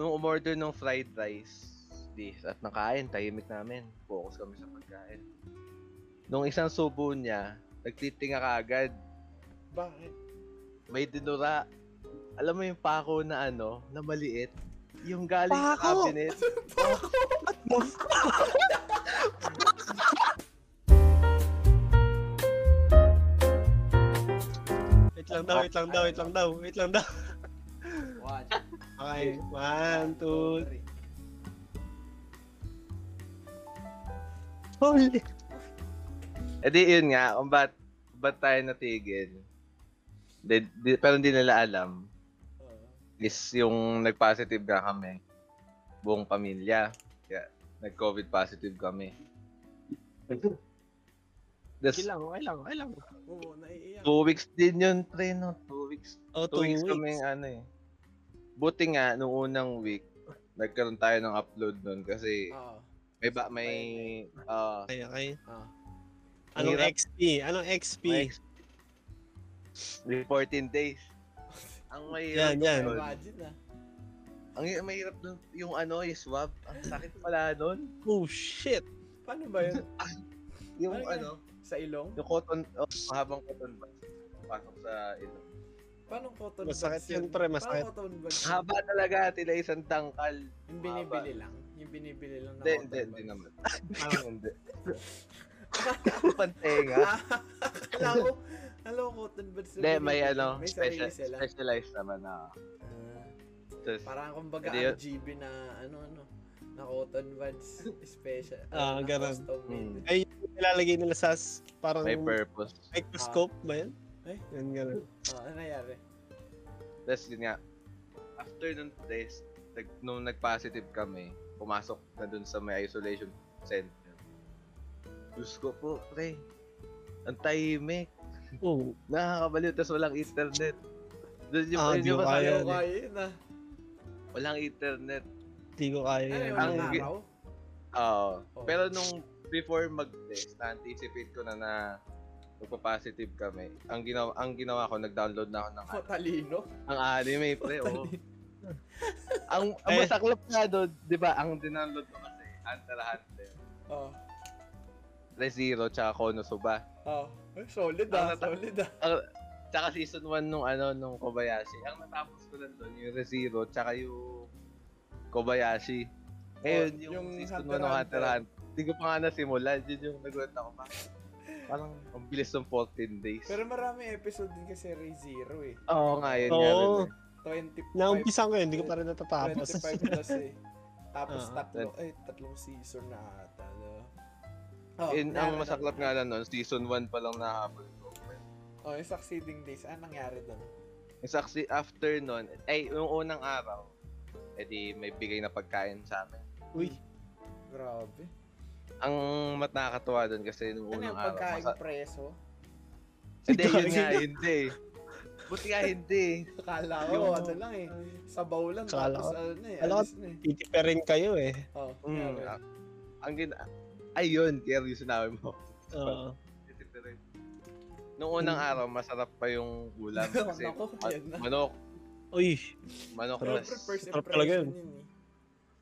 nung umorder ng fried rice, di, at nakain, tahimik namin. Focus kami sa pagkain. Nung isang subo niya, nagtitinga ka agad. Bakit? May dinura. Alam mo yung pako na ano, na maliit? Yung galing sa Pako? cabinet. Wait lang daw, wait lang daw, wait lang daw, wait lang daw. One, Okay, one, two, three. holy. E di yun nga, kung ba't, ba't tayo natigil. Di, di, pero hindi nila alam. Is yung nag-positive na kami. Buong pamilya. Kaya nag-COVID positive kami. That's Okay lang, okay lang, okay lang. Oo, naiiyak. two weeks din yun, pre, no? Two weeks. Oh, Two, weeks, kami ano eh. Buti nga, nung unang week, nagkaroon tayo ng upload nun kasi Oo. may ba, may, ah, Okay, okay. Ah. Anong Hirap. XP? Anong XP? may, may 14 days. Ang mahirap Yan, yan. nun- Imagine ah. Ang hi- mahirap nun, yung ano, yung swab. Ang sakit pala nun. Oh, shit. Paano ba yun? Yung Ano yan? ano, Sa ilong? yung cotton, oh, mahabang cotton bud. Pasok sa ito. Paano cotton Masakit yun, pre, masakit. Paano cotton buds? Haba talaga, tila isang tangkal. Yung binibili lang. Yung binibili lang na cotton hindi, buds. hindi naman. Parang hindi. Pantenga. Alam ko, alam ko cotton buds. Hindi, may ano, May special, specialized naman na. Ah, Tapos, parang kumbaga yun. GB na ano ano na cotton buds special. Ah, na ganun. custom made. Ay, yung nilalagay nila sa parang may purpose. microscope ba yan? Ay. Yan, ganun. Ah, ano nangyari? Tapos yun nga, after nung test, nag, nung nag-positive kami, pumasok na dun sa may isolation center. Diyos ko po, pre. Ang tahimik. Oh, Nakakabaliw, tapos walang internet. Doon yung, Ah, yun di yung ko kaya. Ayaw kaya yun ah. Walang internet. di ko kaya yung Ang araw? Oo. Oh. Pero nung before mag-test, na-anticipate ko na na magpa-positive kami. Ang ginawa ang ginawa ko, nag-download na ako ng Oh, talino. ang anime, pre. Oh. ang, ang Eh. masaklap nga doon, 'di ba? Ang dinownload ko kasi Hunter Hunter, Oh. ReZero tsaka Konosuba. Oh. Ay, solid ah, nata- solid ah. Ang, tsaka season 1 nung ano nung Kobayashi. Ang natapos ko lang doon yung ReZero tsaka yung Kobayashi. Ngayon, Oh, yung, yung season 1 Hunter ng Hunter. Hunter, hindi ko pa nga nasimulan. Yun yung nagulat ako pa. Parang ang bilis ng 14 days. Pero marami episode din kasi Ray Zero eh. Oo nga, yun nga rin. Oo. eh. 25. Naumpisan ko yun, hindi ko pa rin natatapos. 25 plus eh. Tapos Ah. tatlo, eh, tatlong season na ata. No? Oh, Yun, ang masaklap nga lang nun, season 1 pa lang nahabol ko. Oh, yung succeeding days, anong nangyari doon? Yung saksi, after nun, ay, yung unang araw, edi may bigay na pagkain sa amin. Uy, Grabe. Ang mat nakakatuwa doon kasi nung Ano unang yung araw, pagkain masa- preso? Hindi, yun nga, hindi. Buti nga hindi. Akala ko, Yung- ano lang eh. Sabaw lang, tapos ko- ano eh, akala ko- eh. titiperin kayo eh. Oh, Mm, nangyari. ah, ang gina... Ayun, kaya yung sinabi mo. Oo. Nung unang araw, masarap pa yung ulam kasi Nako, ma- manok, Uy, manok Sarap. Sarap talaga yun. yun eh.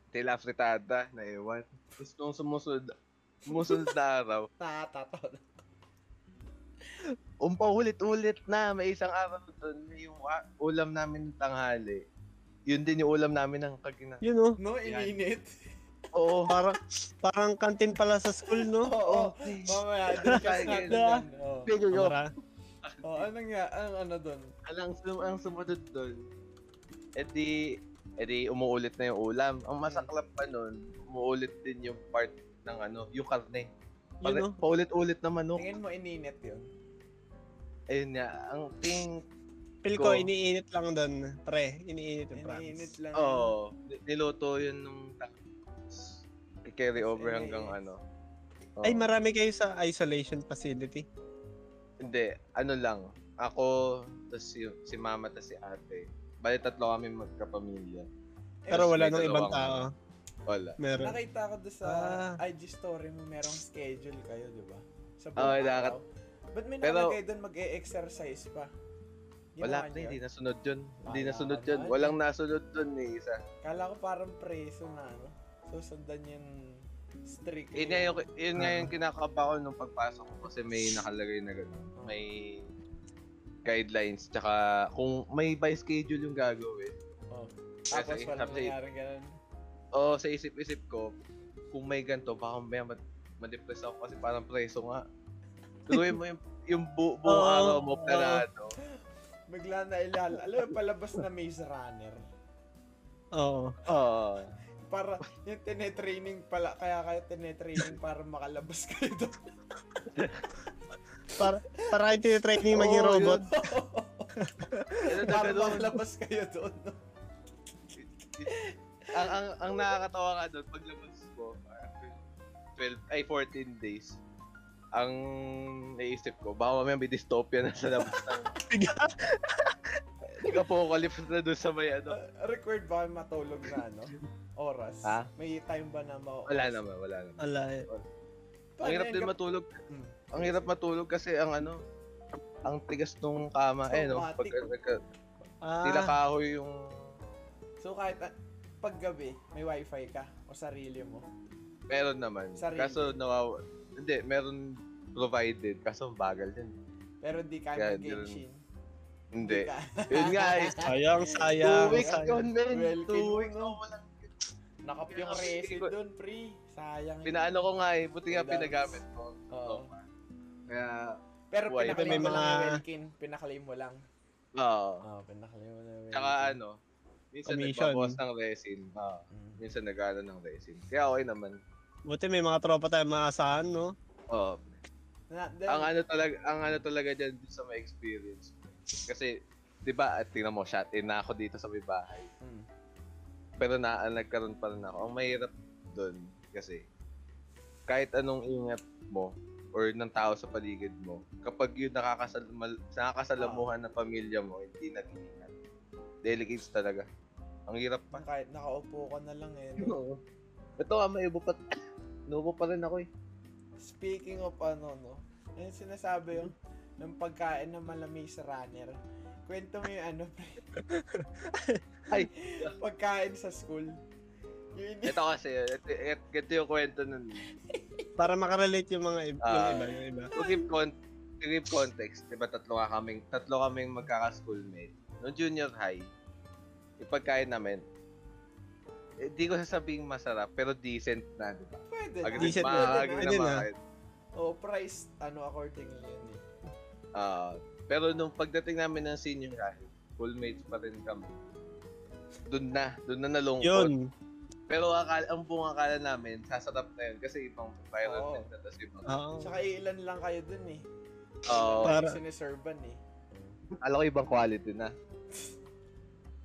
tila fritada na ewan. Tapos nung sumusunod, sumusunod na araw, Nakakatawa na. umpa ulit-ulit na, may isang araw doon, yung ah, ulam namin ng tanghali. Yun din yung ulam namin ng kagina. yun oh. No, ininit. Oo. Parang, parang kantin pala sa school, no? Oo. Mamaya, discuss natin. Bigay ko. Oh, ano nga, ang ano doon? Alang sum ang sumunod doon, edi, edi umuulit na yung ulam. Ang masaklap pa nun, umuulit din yung part ng ano, yung karne. yun Pare, oh. paulit-ulit na manok. Tingin mo ininit yun? Ayun nga, ang ting, Feel ko, iniinit lang doon. Pre, iniinit yung Ininit promise. lang. oh, niluto yun nung carry over hanggang ano. Oo. Ay, marami kayo sa isolation facility. Hindi, ano lang. Ako, tas si, si mama, tas si ate. Bali tatlo kami magkapamilya. Pero Tapos wala nang ibang tao. Wala. Meron. Nakita ko doon sa Ah. IG story mo, merong schedule kayo, di ba? Sa buong nakat- araw. Ba't may Pero- nakalagay doon mag-e-exercise pa? Wala, Ginawa pre, niyo hindi nasunod yun. Hindi Wala nasunod yun. Walang nasunod dun ni isa. Kala ko parang preso na, ano? Susundan yung strict. Yun nga yung, yun nga Ah. yung kinakaba ko nung pagpasok ko kasi may nakalagay na gano'n. May guidelines, tsaka kung may by schedule yung gagawin. Oh. Tapos Kasi walang nangyari ganun. O sa isip-isip ko, kung may ganito, baka may mat ma-depress ako kasi parang preso nga. Tuloy mo yung, yung bu- buong Oo, araw mo planado. Bigla na ilala. Alam mo, palabas na Maze Runner. Oo. Oo. Para yung tinetraining pala, kaya kayo tinetraining para makalabas kayo doon. Para, para kayo tinitraining maging Oo, robot. para makalabas kayo doon. Ang, ang, ang nakakatawa nga doon, paglabas ko, after 12, ay 14 days, ang naisip ko, baka mamaya may dystopia na sa labas ng Nag-apocalypse na doon sa may ano. Uh, required ba matulog na ano? Oras? Ha? May time ba na ma Wala naman, wala naman. Wala eh. Ang hirap din matulog. Hmm. Ang hirap matulog kasi ang ano, ang tigas nung kama eh no. Pag Automatic. nagka, Ah, tila kahoy yung So kahit uh, paggabi, may wifi ka o sarili mo. meron naman. Sarili. Kaso nawawa, hindi, meron provided. Kaso ang bagal din. Pero di Kaya kaya di mag-Genshin. Hindi. ka. Yun nga eh. sayang, Two sayang. weeks sayang. yun, men. Well, Two weeks ako walang Nakap yung resin doon, pre. Sayang. yun. Pinaano ko nga eh. Buti nga pinagamit ko. Oo. Kaya, Pero May mo lang Welkin. Pinaklaim mo lang. oo. Oo, pinaklaim mo lang Tsaka ano, minsan Commission. nagbabawas ng resin. Oo. Mm. Minsan nag-ano ng resin. Kaya okay naman. Buti may mga tropa tayong maasahan, no? Oo. Na, then, ang ano talaga ang ano talaga diyan sa my experience kasi 'di ba at tingnan mo shot in na ako dito sa may bahay Mm. pero na nagkaroon pa rin ako ang mahirap doon kasi kahit anong ingat mo or ng tao sa paligid mo kapag yung nakakasal nakakasalamuhan ng pamilya mo hindi nag-iingat delicates talaga ang hirap pa kahit nakaupo ka na lang eh. No? Oo. ito nga may ibo pa Nubo pa rin ako eh. Speaking of ano, no? Yung sinasabi yung ng pagkain ng malamis runner. Kwento mo yung ano, pre. Ay. Pagkain sa school. Yung Ito kasi, ito, ito, ito yung kwento nun. Para makarelate yung mga ib- yung Ah. iba, yung iba. to give, con- to give context, di ba tatlo nga kaming, tatlo kaming magkaka-schoolmate. Noong junior high, yung pagkain namin, eh, di ko sasabing masarap, pero decent na, di ba? Pwede na. Agree, Decent ma- na, pwede na na. Oh, price, ano, accordingly yun eh. Ah, pero nung pagdating namin ng senior high, schoolmates pa rin kami. Doon na, doon na nalungkot. Yun. Pero akala, ang buong akala namin, sasarap na yun kasi ibang environment Oo. na, tapos ibang... Oo. Tsaka ilan lang kayo dun eh. Oo. Para... Para- Siniservan eh. Alam ko ibang quality na.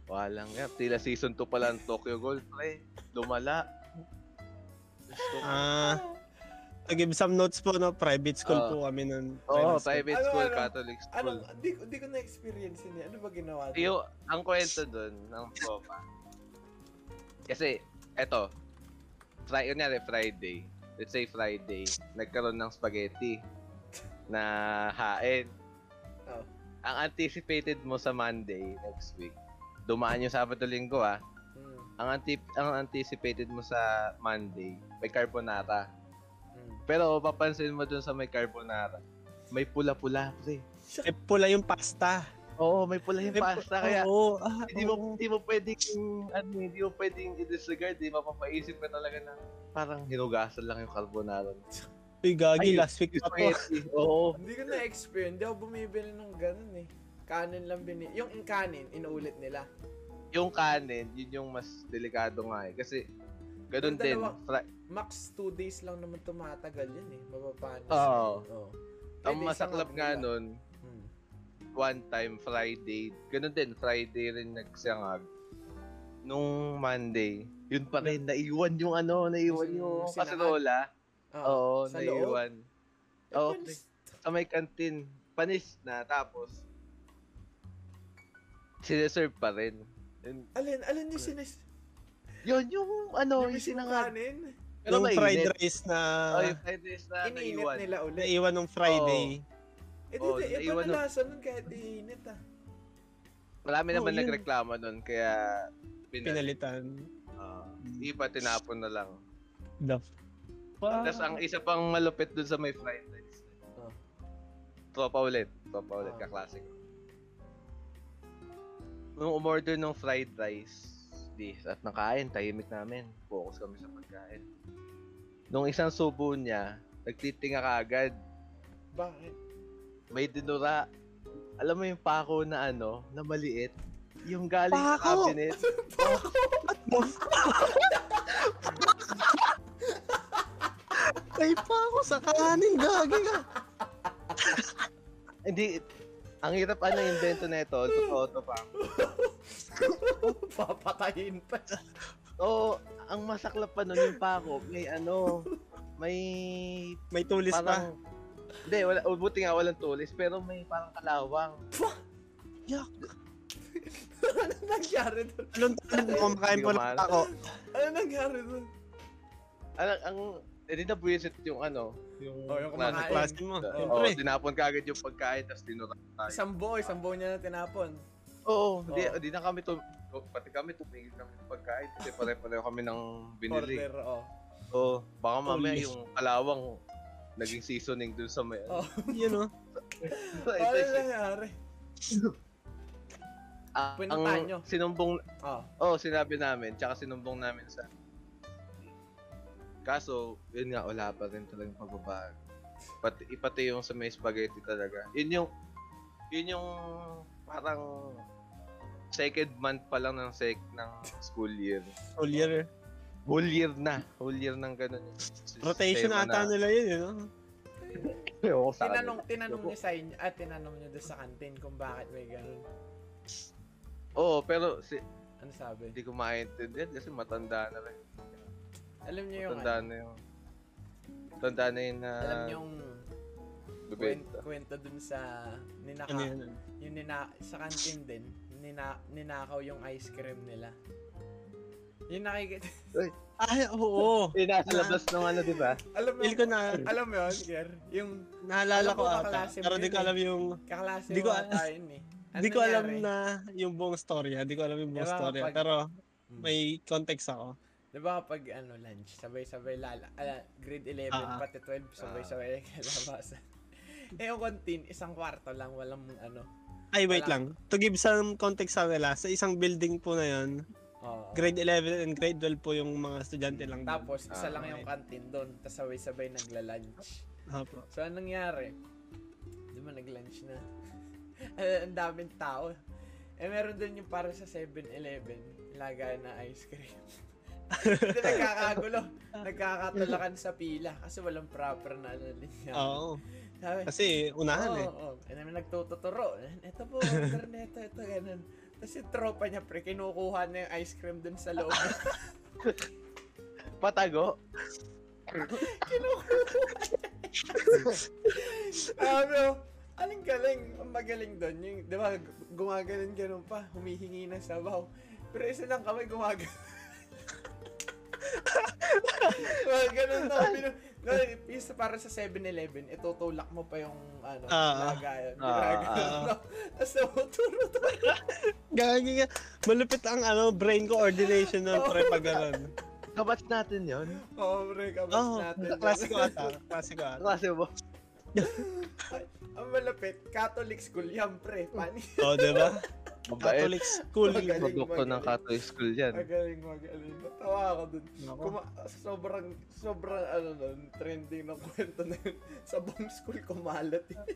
Walang nga. Tila season 2 pa lang Tokyo Ghoul, pre. Lumala. Gusto ko. Ah, to give some notes po, no? Private school Ah. po kami nun. Oo, Private school. private Ano, school, ano? Catholic school. Anong, di, ko- di ko na-experience yun eh. Ano ba ginawa doon? Yung, ang kwento dun, ng tropa. Kasi, eto, Friday, kunyari Friday, let's say Friday, nagkaroon ng spaghetti na hain. Oh. Ang anticipated mo sa Monday next week, dumaan yung Sabado Linggo ah, Hmm. ang, antip ang anticipated mo sa Monday, may carbonara. Hmm. Pero papansin mo dun sa may carbonara, may pula-pula, pre. Eh, pula yung pasta. Oo, may pula yung pasta, kaya Oo. ah, hindi mo oo. hindi mo pwedeng ano, hindi mo pwedeng i-disregard, di mapapaisip ka talaga na parang hinugasan lang yung carbonara. Uy, gagi, Ay, last week pa to. Oo. Hindi ko na-experience. Hindi ako bumibili ng ganun eh. Kanin lang bini... Yung kanin, inuulit nila. Yung kanin, yun yung mas delikado nga eh. Kasi ganun din. Fra- Max 2 days lang naman tumatagal yun eh. Mapapanis. Oo. Oo. ang Pwede masaklap nga nila. nun, Hmm. one time Friday, ganun din, Friday rin nagsangag. Nung Monday, yun pa rin, naiwan yung ano, naiwan Yung yung. Ah, Oo, loob? naiwan. Eh, Oo, panis- sa may kantin, panis na, tapos, sineserve pa rin. Yun, Alin, alin yung sinis... yun yung, ano, yung, mismong sinangag. kanin? Pero Yung fried rice na Oh, yung fried rice na Iniinit naiwan. nila ulit. naiwan nung Friday. Eh di, Oo, di, iba naiwan na nun. lasa nun kahit iinit ah. Marami Oo, naman yun. nagreklamo nun, kaya pinal- Pinalitan. Ah, iba tinapon na lang. The fuck? Tapos ang isa pang malupit dun sa may fried rice. Oh. Tropa ulit. Tropa ulit, Ah. kaklasik. Nung umorder ng fried rice, di, at nakain, tahimik namin. Focus kami sa pagkain. Nung isang subo niya, nagtitinga ka agad. Bakit? May dinura. Alam mo yung pako na ano, na maliit? Yung galing sa Pako? cabinet. Ay pa ako sa kanin, gagi ka. Hindi, ang hirap ano yung invento na ito. Totoo to pa. Papatayin pa. Oo, ang masaklap pa nun yung pako, may ano, may May tulis pa. parang, hindi, wala, o, buti nga walang tulis, pero may parang kalawang. Yak. ano nangyari doon? Anong talent mo? Kumakain po lang ako. Ano nangyari doon? Ang, ang, hindi na buwisit yung ano, yung, Oh, yung kumakain. Klase mo. Oo, Siyempre. tinapon ka agad yung pagkain, tapos dinura tayo. Isang buo, isang buo niya na tinapon. Oo, hindi, Oo. hindi na kami to, pati kami tumingin kami ng pagkain, kasi pare-pareho kami ng binili. Order, oh. Oo, baka mamaya Tulis. yung kalawang naging seasoning dun sa may, Oh. Yun o. Ito, Ano nangyari? Ah, ang sinumbong, Oh. oh, sinabi namin, tsaka sinumbong namin sa Kaso, yun nga, wala pa rin talagang pagbabago. Pati, pati yung sa may spaghetti talaga. Yun yung, yun yung parang second month pa lang ng sec ng school year. Whole year. Whole year na. Whole year ng ganun. Rotation ata nila yun, yun. no? Ewan sa Tinanong, tinanong niyo sa inyo, at tinanong niyo doon sa kantin kung bakit may ganun. Oo, pero si, Ano sabi? hindi ko maintindihan kasi matanda na rin. Alam niyo yung, Matanda ano, na yung... Matanda na yun na... alam niyo yung kwento, bebenta. kwento dun sa ninaka, Ano yun? yung nina, sa kantin din, nina, ninakaw yung ice cream nila. Yung nakikita, Ay, oo. Eh, nasa labas ng ano, di ba? alam mo, ko na, alam mo yun, Kier? Yung naalala ko ata. Pero di yun ko eh. alam yung, kaklase Di mo ko ata yun eh. Ano di ko alam nangyari? na yung buong storya. Di ko alam yung buong Diba, storya. pag- Pero Hmm. may context ako. Di ba kapag ano, lunch, sabay-sabay lala, ala, grade 11, Ah. pati 12, sabay-sabay kalabasan. eh yung canteen, isang kwarto lang, walang ano. Ay, wait Wala. lang. To give some context sa nila, sa isang building po na yun, Oo. grade 11 and grade 12 po yung mga estudyante lang. doon. Tapos, isa Ah, lang yung canteen doon, tapos sabay-sabay nagla-lunch. Apo. So, anong nangyari? Di ba nag-lunch na? Ang daming tao. Eh, meron doon yung para sa 7-Eleven, lagay na ice cream. Hindi nagkakagulo. Nagkakatulakan sa pila kasi walang proper na ano linya. Oo. Sabi, Kasi unahan Oo, eh. oo. And then nagtututuro. Ito po, order na ito, ganun. Tapos yung tropa niya, pre, kinukuha na yung ice cream dun sa loob. Patago. Sabi ko, aling galing, ang magaling doon. Yung, di ba, gumaganon ganun pa, humihingi ng sabaw. Pero isa lang kamay gumagano. ganun na, pinu- no, isa para sa 7-Eleven, itutulak mo pa yung ano, Ah. lagayan. Mo. Tapos tumuturo-turo. Gagi nga. Malupit ang ano, brain coordination ng pre pag ganun. Kabats natin yon. Oo, pre, kabas Oo, natin. oh, klase ko ata. Klase ko ata. Klase mo. Ang malapit, Catholic school yan, pre. Pani. O, oh, diba? Mabait. Catholic school. Magaling, Produkto ng magaling. Catholic school yan. Magaling, magaling. Natawa ako dun. Ako. Kuma- sobrang, sobrang, ano nun, trending ng kwento na yun. Sa buong school kumalat eh.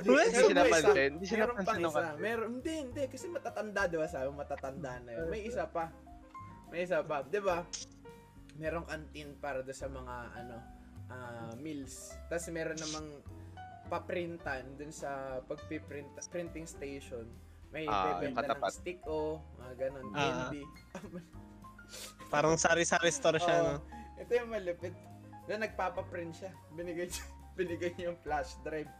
Hindi Meron siya pa isa. napansin. Hindi siya Meron napansin ng isa. kantin. Meron, hindi, hindi. Kasi matatanda, di ba? Sabi matatanda na yun. May isa pa. May isa pa. Di ba? Merong canteen para do sa mga, ano, ah, meals. Tapos meron namang paprintan dun sa pagpiprint printing station. May Ah, bebenta ng stick o mga ganon, Ah. candy. Parang sari-sari store siya, no? Oo. Ito yung malupit. Na nagpapaprint siya. Binigay siya, binigay niya yung flash drive.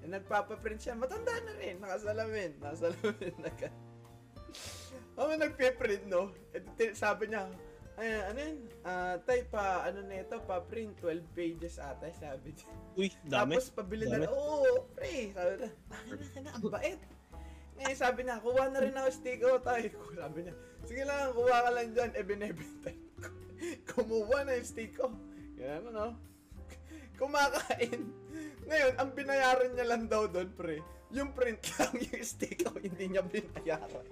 Yung nagpapaprint siya, matanda na rin, nakasalamin, nakasalamin na ka. Ako nagpiprint, no? Ito, sabi niya, ay, ano yun? Ah, tay, pa, ano na ito, pa print, 12 pages ata, sabi niya. Uy, dami. Tapos pabili na, Dami. oo, pre, sabi na, ano na, ang bait. Eh, sabi niya, kuha na rin ako stick out tayo. Sabi niya, sige lang, kuha ka lang dyan. Eh, binibenta ko. Kumuha na yung stick ko. Yan ano, Kumakain. Ngayon, ang binayaran niya lang daw doon, pre. Yung print lang, yung stick out, hindi niya binayaran.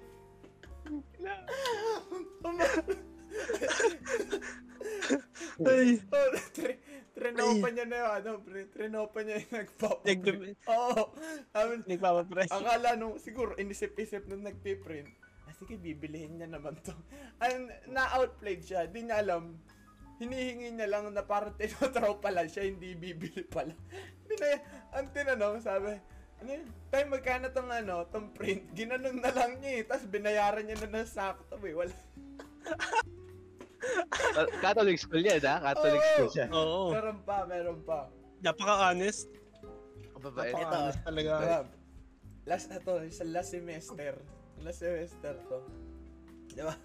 Ay, Oh, tre- trenopa niya na yung ano, pre. Trenopa niya yung nagpapaprint. Nag- Oo. Sabi, nagpapapress. Akala nung, siguro, inisip-isip nung nagpiprint, ah, sige, bibilihin niya naman to. Ang na-outplayed siya, di niya alam. Hinihingi niya lang na parang tinotraw pala siya, hindi bibili pala. Binaya, ang tinanong, sabi, ano yun? Tayo magkano tong ano, tong print? Ginanon na lang niya eh. Tapos binayaran niya na ng sakto eh. Wala. Catholic school yan, ha? Catholic Oo. school siya. Oo. Meron pa, meron pa. Napaka-honest. Kababait. Ito. Napaka-honest talaga. Diba? Last na to, sa last semester. Last semester to. Diba?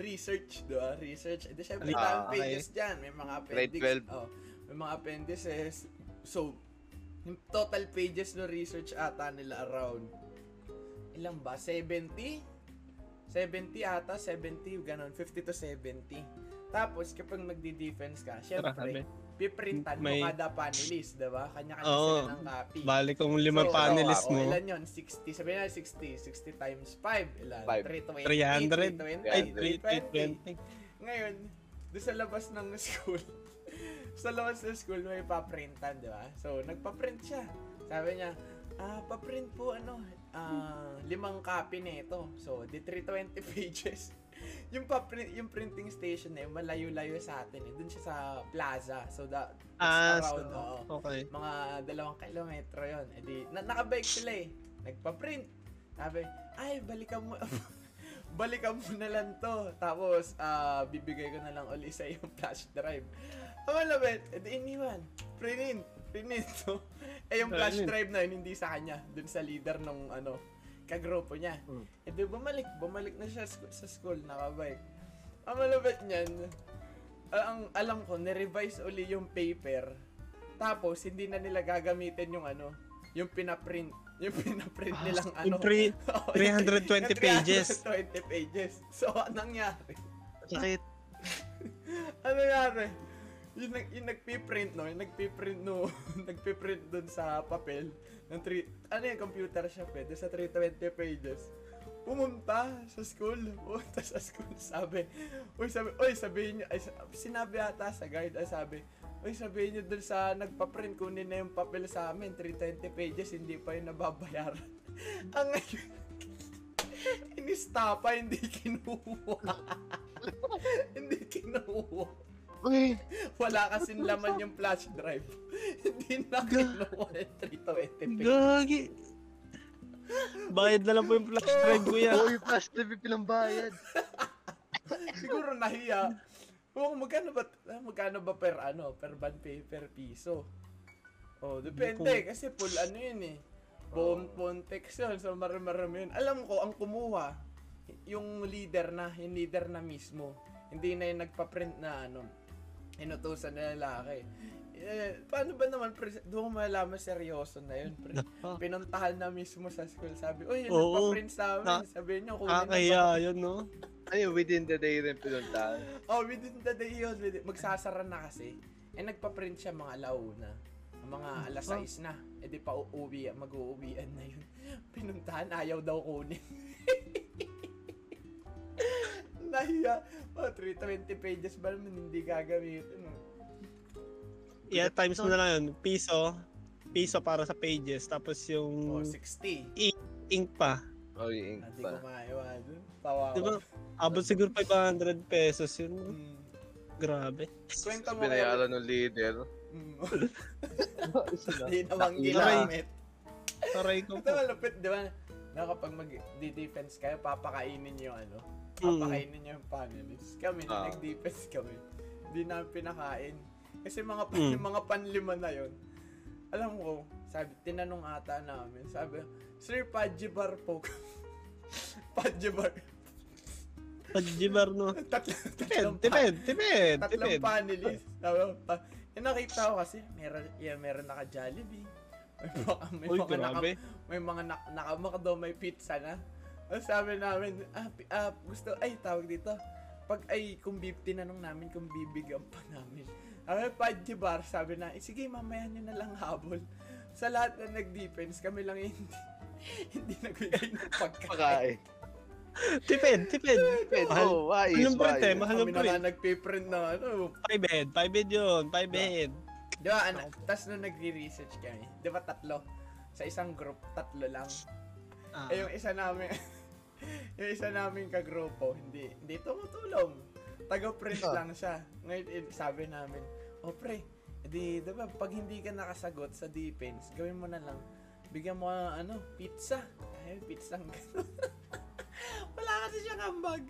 Research, diba? Research. Edi syempre, Ah, daming okay. pages dyan. May mga Grade appendix. 12. Oh, may mga appendices. So, yung total pages no research ata nila around ilan ba? 70? 70 ata, 70, ganun, 50 to 70. Tapos, kapag magdi-defense ka, syempre, piprintan mo May- kada panelist, diba? Kanya-kanya Oo. sila ng copy. Balik kung limang So, panelist oh, mo. ilan yun? 60. Sabihin na 60. 60 times 5. Ilan? Five. 320. 300. 320. Ay, 320. 320. Ngayon, doon sa labas ng school, sa labas ng school may paprintan, di ba? So, nagpa-print siya. Sabi niya, ah, pa-print po ano, ah, limang copy nito. So, di 320 pages. yung pa-print, yung printing station yun, malayo-layo sa atin eh. Doon siya sa plaza. So, that, Ah, around, so, oo okay. mga dalawang kilometro yon. E di, na, nakabike sila eh. Nagpa-print. Sabi, ay, balikan mo. balikan mo na lang to. Tapos, ah, bibigay ko na lang uli sa yung flash drive. Ang malapit, edi iniwan. Print, print to. eh, yung flash drive na yun, hindi sa kanya. Dun sa leader nung, ano, kagrupo niya. Hmm. E di, bumalik. Bumalik na siya sa school, nakabike. Ang malapit niyan, ah, ang alam ko, nirevise uli yung paper. Tapos, hindi na nila gagamitin yung ano, yung pinaprint. Yung pinaprint nilang ano. Pre, Oo, 320 yung pages. 320 pages. So, anong nangyari? Sakit. Ano nangyari? Yung, nag, yung nagpiprint, no? Yung nagpiprint, no? nagpiprint dun sa papel. Ng three, ano yung computer shop eh? Dun sa 320 pages. Pumunta sa school. Pumunta sa school. Sabi, uy, sabi, uy, sabihin niyo, ay, sinabi ata sa guide, ay sabi, uy, sabihin niyo dun sa nagpa-print, kunin na yung papel sa amin, 320 pages, hindi pa yung nababayaran. Ang ngayon, inista pa, hindi kinuha. hindi kinuha. Uy, Wala kasing laman yung flash drive. Hindi na kinuha yung 320 pages. Gagi. Bayad na lang po yung flash drive ko yan. Uy, flash TV pinambayad. Siguro nahiya. Oh, magkano ba ah, magkano ba per ano, per band pay per piso? Oh, depende kasi full ano yun eh. Buong phone text yun, so marami-marami yun. Alam ko, ang kumuha, yung leader na, yung leader na mismo. Hindi na yung nagpa-print na ano, inutusan na lalaki. Eh, paano ba naman, pre, doon ko malalaman seryoso na yun, pre. Pinuntahan na mismo sa school, sabi, uy, yung Oo. nagpa-print sa amin, Na- sabihin nyo, kunin na ba yun, no? Ano, within the day rin pinuntahan. Oh, within the day yun. Within, magsasara na kasi. Eh, nagpa-print siya mga alauna. Mga alas 6 na. Eh, di pa uuwi, mag-uuwian na yun. Pinuntahan, ayaw daw kunin. Nahiya. Oh, 320 pages ba naman hindi gagamitin? oh. Yeah, times mo na lang yun. Piso. Piso para sa pages. Tapos yung Oh, 60. ink pa. Oh, yung ink Hindi ko pa. maiwan. Tawa Di ba? ko. Abot siguro 500 pesos yun. Mm. Grabe. Kwenta mo Binayaran ng leader. Mm. Hindi naman Nakita. ginamit. Taray ko Ito po. malupit, di ba? Na kapag mag-defense kayo, papakainin yung ano. Mm. Papakainin nyo yung panelists. Kami, na Ah. nag-defense kami. Hindi namin pinakain. Kasi mga pan, Mm. mga panlima na yon alam ko, sabi, tinanong ata namin, sabi, Sir, Pajibar po. Pajibar. Pajibar, no? Tatlong, pa- tipid, tipid, tatlong tipid. panelists. Sabi, pa, yung nakita ko kasi, meron, yeah, meron naka Jollibee, May mga, may Uy, mga naka, may mga nak nakamak daw may pizza na. Tapos sabi namin, ah, ah, gusto, ay, tawag dito. Pag, ay, kung bib, tinanong namin kung bibigyan pa namin. Kami, Padji Bar, sabi na, eh, sige, mamaya nyo na lang habol. Sa lahat na nag-defense, kami lang hindi, hindi nagbigay ng pagkain. Tipid, tipid. Mahal. oh, wais, Anong print eh? wais. Mahal Kami ng na print. nga nagpiprint na, ano, 5 head, 5 head yun, 5 head. Di ba, ano, tas nung nagre-research kami, di ba tatlo? Sa isang group, tatlo lang. Ah. Eh, yung isa namin, yung isa namin kagrupo, hindi, hindi tumutulong. Taga-print Ah. lang siya. Ngayon, eh, sabi namin, oh pre, di, di ba, pag hindi ka nakasagot sa defense, gawin mo na lang, bigyan mo, ano, pizza. Ay, pizza ang gano'n. Wala kasi siyang ambag.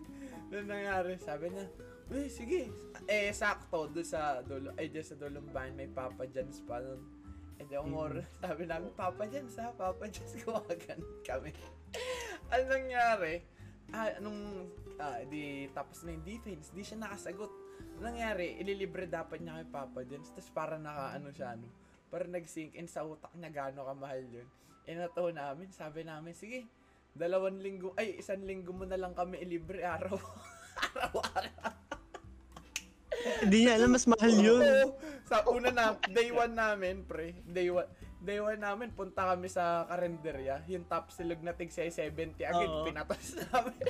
Doon nangyari, sabi niya, Uy, sige. Eh, sakto, doon sa dulo, ay, doon sa dulong bahay, may Papa John's pa nun. Eh, di umor, sabi namin, Papa John's ha, Papa John's, gawagan kami. Ano nangyari? Ah, nung, ah, di, tapos na yung defense, di siya nakasagot. Nangyari, ililibre dapat niya kay Papa John's, tapos para naka, ano siya, ano, para nag-sink in sa utak niya gaano kamahal yun. Inato namin, sabi namin, sige, dalawang linggo, ay, isang linggo mo na lang kami ilibre araw. Araw-araw. Hindi niya alam, mas mahal yun. Oo. Sa una na, day one namin, pre. Day one. Day one namin, punta kami sa karinderya. Yung top silog na tig 70 agad, Oo. pinatos namin.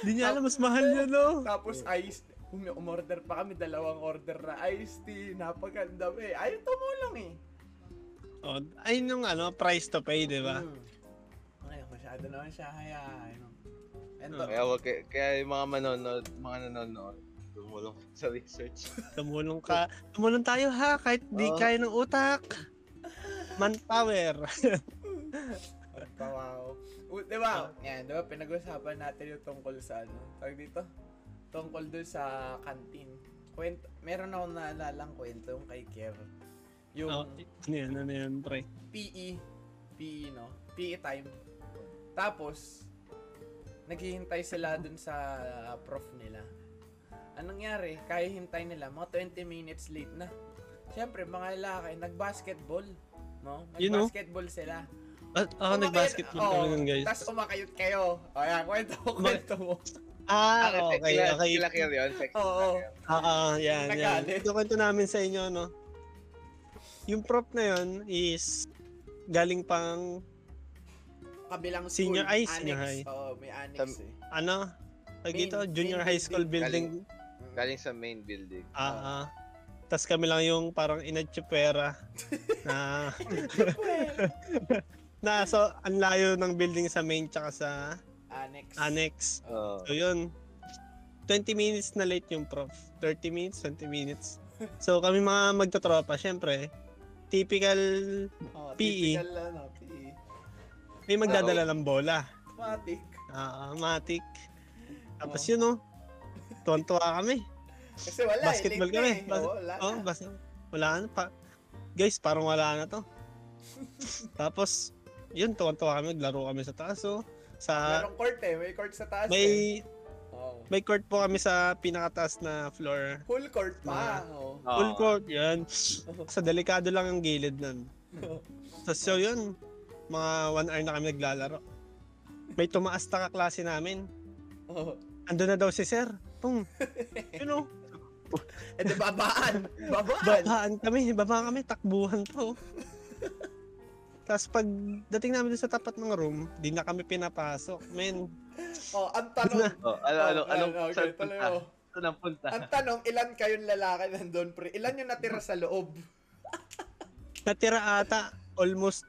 Hindi niya alam, mas mahal yun, no? Tapos ice, umi umorder pa kami, dalawang order na iced tea. Napaganda eh. Ayaw tumulong eh. Oh, ayun yung ano, price to pay, di ba? Hmm. Ay, masyado naman siya kaya, ano. And Oo. Kaya, wag, kaya, kaya yung mga manonood, mga nanonood, tumulong sa research. Tumulong ka. Tumulong tayo ha, kahit di Oo. kaya ng utak. Manpower. Pa, wow. U- di ba? Yan, di ba? Pinag-usapan natin yung tungkol sa ano. Tawag dito? Tungkol dun sa canteen. Kwento, meron ako naalalang kwento yung kay Kev. Yung oh, ano yan, ano yan, pre? PE. PE, no? PE time. Tapos, naghihintay sila dun sa prof nila. Anong nangyari? Kaya hintay nila, mga 20 minutes late na. Siyempre, mga lalaki, nag-basketball. No? You know? Nag-basketball sila. At ako nag-basketball Oo, kami nun, guys. Tapos umakayot kayo. O yan, kwento mo, kwento mo. Ah, okay, Kila- okay. Kila kill yun. Oo. killer. Ah, ah, yan, yan. Ito kwento namin sa inyo, no? Yung prop na yun is galing pang, Kabilang school. Senior high, annex. senior high. Oo, may annex Tam- eh. ano, Main- dito, junior main high school building. building. Galing sa main building. Ah, ah. Tapos kami lang yung parang inatsupera na na so ang layo ng building sa main tsaka sa Annex. annex. Oo. So yun, 20 minutes na late yung prof. 30 minutes, 20 minutes. So kami mga magtotropa, syempre, typical Oh, PE. Typical, ano, PE. may magdadala ng bola. Matic. Ah, matic. Tapos Oh. yun oh, tuwan-tuwa kami. Kasi wala Basketball eh. kami. eh. Bas- Oo, wala Oh, na. wala na pa. Guys, parang wala na to. Tapos, yun, tuwan-tuwa kami, naglaro kami sa taas oh. Sa, Merong court eh. May court sa taas eh. may, Oh. may court po kami sa pinakataas na floor. Full court pa. Ma- Oh. Full court, yan. Sa delikado lang yung gilid nun. Tapos so yun, mga one hour na kami naglalaro. May tumaas na kaklase namin. Oh. Ando na daw si sir. Pung, you know, Eh, babaan. Babaan. babaan kami, baba kami, takbuhan to. Tapos pag dating namin dun sa tapat ng room, di na kami pinapasok. Men, Oh, ang tanong. Oh, ano, ano, Oh, anong, ano, saan punta? Saan ang punta? Ang tanong, ilan kayong lalaki nandun, pre? Ilan yung natira sa loob? natira ata almost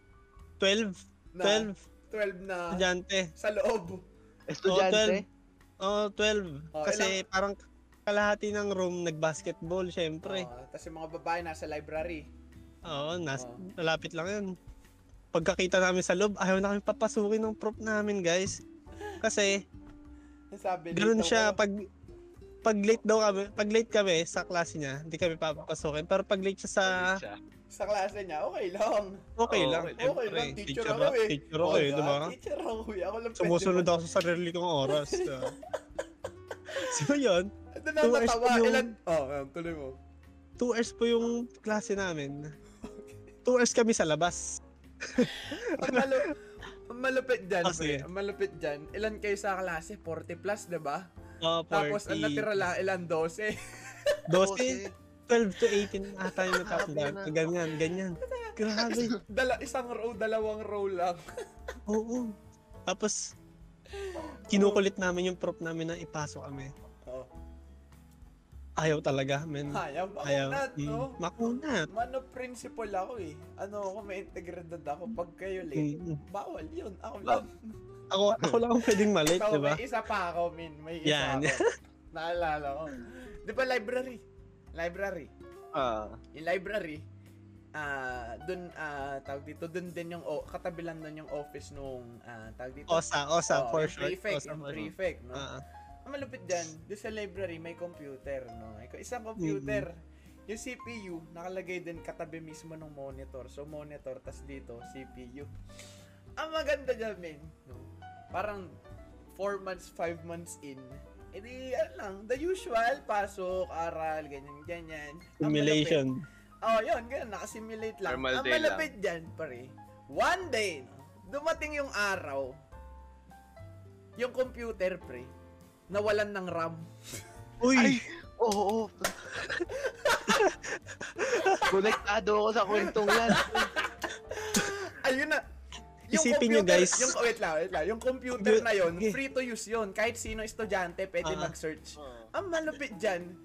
12, Na, 12 12 na estudyante. sa loob. Estudyante? Oh, 12. Oh, Kasi parang kalahati ng room nag-basketball, syempre. Oh, Tapos yung mga babae nasa library. Oo, nas Oh. malapit lang yun. Pagkakita namin sa loob, ayaw na kami papasukin ng prop namin, guys. Kasi, Sabi ganun dito siya, ko, pag pag late daw kami, pag late kami sa klase niya, hindi kami papapasukin. Pero pag late siya sa, Siya. sa klase niya, okay lang. okay Oo, lang. okay Okay lang, teacher Teacher, ako eh. teacher ako eh, di ba? Teacher ako eh. Ako lang Sumusunod ako sa sarili kong oras. diba? so yun, Ito na two pa yung- Ilan? Oh, oh, tuloy mo. 2 hours po yung klase namin. 2 hours kami sa labas. ang, malu- ang malupit dyan, Ah, pre. Ang malupit dyan. Ilan kayo sa klase? 40 plus, di ba? Oh, 40. Tapos ang natira lang, ilan? 12. 12, 12 to 18 ata yung natapos. Na. Ganyan, ganyan. Grabe. Dala, isang row, dalawang row lang. Oo. Tapos, kinukulit namin yung prop namin na ipasok kami. Oh. Ayaw talaga, men. Hayam, ako Ayaw. no? Mm, makunat. Mano principle ako eh. Ano ako, may integridad ako. Pag kayo late, Mm. bawal yun. Ako lang. Ako, ako lang ang pwedeng malate, Ikaw, di ba? may isa pa ako, min. May isa Yan. ako. Naalala ko. Di ba library? Library. Ah, Yung library, ah, dun, ah, tawag dito, dun din yung, o katabi lang dun yung office nung, ah, tawag dito. Osa, Osa, Oo, for short. Prefect, Osa, yung prefect, no? Ah, ah. Ang malupit dyan, doon sa library may computer, no? Isang computer, yung CPU, nakalagay din katabi mismo ng monitor. So, monitor, tas dito, CPU. Ang maganda dyan, men, no? Parang 4 months, 5 months in, edi, ano lang, the usual, pasok, aral, ganyan, ganyan. Ang Simulation. Oh, yun, ganun, nakasimulate lang. Normal Ang malapit dyan, pare, one day, no, dumating yung araw, yung computer, pre, nawalan ng RAM. Uy! Ay! Oo. Konektado ako sa kwentong yan. Ayun na. Isipin nyo, guys. Yung, wait lang, wait lang. Yung computer na yon Okay. free to use yon Kahit sino estudyante, pwede Ah. mag-search. Ang malupit dyan,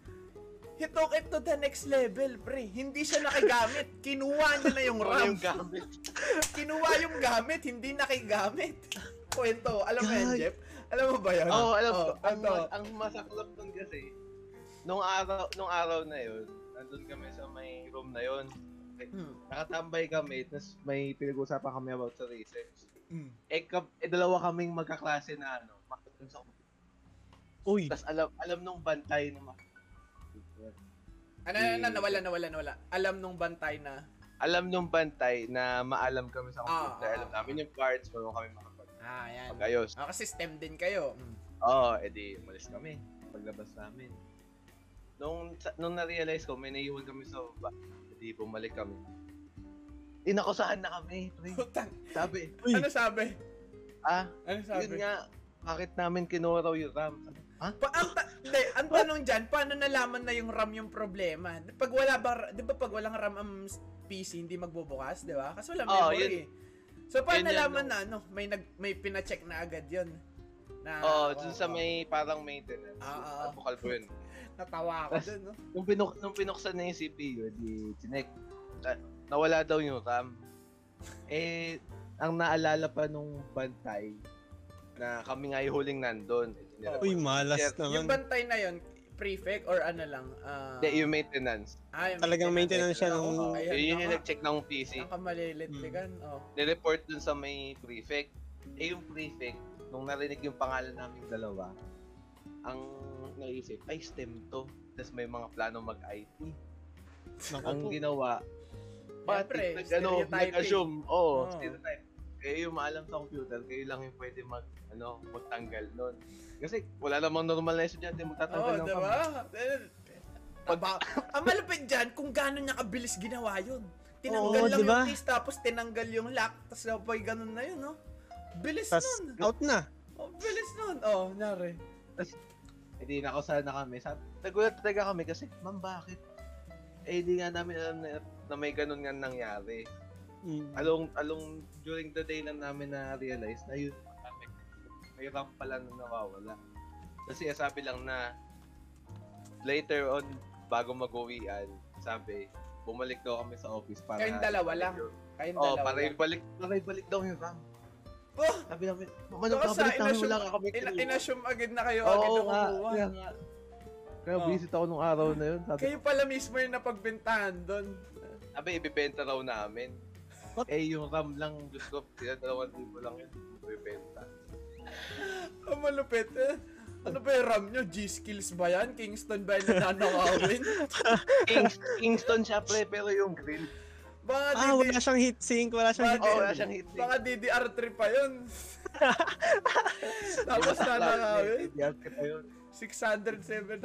he took it to the next level, pre. Hindi siya nakigamit. Kinuha niya na yung RAM. yung gamit. Kinuha yung gamit, hindi nakigamit. Kwento. Alam mo yan. Jeff? Alam mo ba yan? Oo, oh, alam ko. Oh, ang, ano? mas, ang masaklap nun kasi, nung araw, nung araw na yun, nandun kami sa may room na yun. Hmm. Nakatambay kami, tapos may pinag-usapan kami about sa research. Hmm. Eh, kap, eh dalawa kaming magkaklase na ano, makatun sa Uy! Tapos alam, alam nung bantay na mak- Ano, ano, ano, nawala, nawala, nawala. Alam nung bantay na, alam nung bantay na maalam kami sa computer. Ah, ah, alam ah. namin yung parts, marunong kami makapag ah, yan. magayos. Ah, kasi STEM din kayo. Hmm. Oo, oh, edi umalis kami. Paglabas namin. Nung, nung na-realize ko, may naiwan kami sa baba. Edi bumalik kami. Inakusahan na kami. pre. Sabi, Uy! Ano sabi? ah, Ano sabi? yun nga, bakit namin kinuha raw yung RAM? Ha? Pa, ang, ta- hindi, ang tanong dyan, paano nalaman na yung RAM yung problema? Pag wala ba, di ba pag walang RAM ang PC, hindi magbubukas, di ba? Kasi wala memory. So, paano yun yan, nalaman na, ano, may, nag, may pina-check na agad yun? Na, oh, dun sa oo. may parang maintenance. Ah, ah, ah. Bukal po yun. Natawa ako dun, no? Nung, pinuk nung pinuksan na yung CPU, di chinek. na- nawala daw yung RAM. Eh, ang naalala pa nung bantay, na kami nga yung huling nandun. Eh. Uy, malas Sir, Yung naman. bantay na yun, prefect or ano lang? ah, Hindi, yung maintenance. ah, yung Talagang maintenance siya nung- ayan, yun yung nag-check ng PC. Nakamalilitlikan, oh. Nireport dun sa may prefect. Eh, yung prefect, nung narinig yung pangalan naming dalawa, ang naisip, ay, STEM to. Tapos may mga plano mag-IT. Ang ginawa, Siyempre, Ba't nag, ano, stereotyping. nag-assume, oo, Oo. stereotype. Kayo yung maalam sa computer, kayo lang yung pwede mag, ano, magtanggal nun. Kasi wala namang normal na estudyante magtatanggal ng diba? Eh, Taba. ang malupit dyan, kung gano'n niya kabilis ginawa yun. Tinanggal Oo, lang diba? yung keys, tapos tinanggal yung lock, tapos napay ganun na yun, no? Bilis Tas, nun. out na. Oh, bilis nun. Oh, nari. Hindi, nakausahan na kami. Sabi, nagulat talaga kami kasi, ma'am, bakit? Eh, hindi nga namin alam na, na may ganun nga nangyari. Mm. Along, along, during the day lang namin na-realize na yun, may, ramp pala na nawawala. Kasi sabi lang na, later on, bago mag-uwian, sabi, bumalik daw kami sa office para... Kayong dalawa lang. Kayong Oo, oh, dalawa para ibalik, para ibalik daw yung RAM. Oh, Sabi namin, Baka sa pabalik namin wala ka kami ina- kinuha." inassume agad na kayo Oo agad na kumuha. kaya. Kaya Oo. visit ako nung araw na yun. Sabi, Kayo pala mismo yung napagbentahan doon. sabi ibibenta raw namin. What? Eh, yung RAM lang, Diyos ko, dalawang libo lang yun. Ibibenta. Ang malupit eh. Ano ba yung RAM nyo? G-Skills ba yan? Kingston ba yung nananakawin? Kings, Kingston siya, pre, pero yung grill. Baka Ah, DD wala siyang heat sink, wala siyang heat Bakit? Oo, sink. wala siyang hit. Baka DDR3 pa yun. Tapos nanakawin. Yan, kita yun. 607.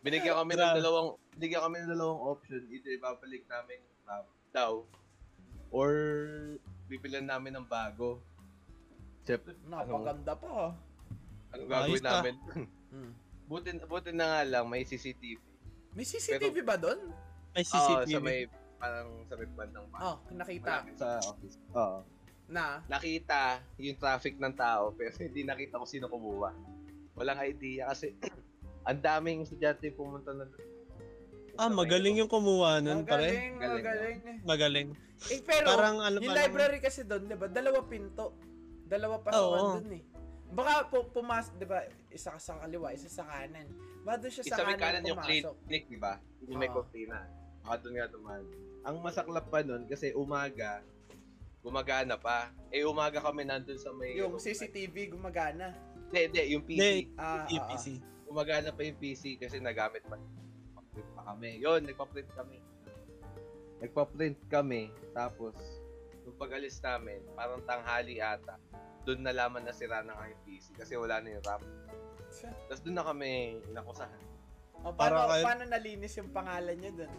Binigyan kami ng dalawang, binigyan kami ng dalawang option. Either ibabalik namin yung RAM daw, or bibilan namin ng bago. Siyempre, Napaganda pa. ah. anong gagawin Ayos na. namin? Hmm. buti, buti na nga lang, may CCTV. May CCTV ba doon? May Oo, CCTV. sa may, parang sa may bandang bahay. Oh, nakita. Malapit sa office. Oo. Na. Nakita yung traffic ng tao, pero hindi nakita kung sino kumuha. Walang idea kasi ang daming estudyante pumunta na doon. Ah, magaling yung kumuha nun, pare. galing, Galing, magaling. Magaling. Eh, pero, Parang ano yung library kasi doon, di ba? Dalawa pinto. Dalawa pasokan Oo. doon eh. Baka pu- pumas, di ba? Isa ka sa kaliwa, isa sa kanan. Baka doon siya sa Isa may kanan, kanan yung pumasok. clinic, di ba? Yung may Oo. cortina. Baka doon nga dumaan. Ang masaklap pa nun, kasi umaga, gumagana pa. Eh, umaga kami nandun sa may... Yung CCTV gumagana. Hindi, hindi, yung PC. Hindi. Ah, ah, ah. EPC. Gumagana pa yung PC kasi nagamit pa. Kami. Yun, nagpa-print kami. Nagpa-print kami, tapos, nung pag-alis namin, parang tanghali ata, doon nalaman na sira na nga yung PC kasi wala na yung RAM. Tapos doon na kami inakusahan. Oh, Parang paano, kayo- paano nalinis yung pangalan niyo doon?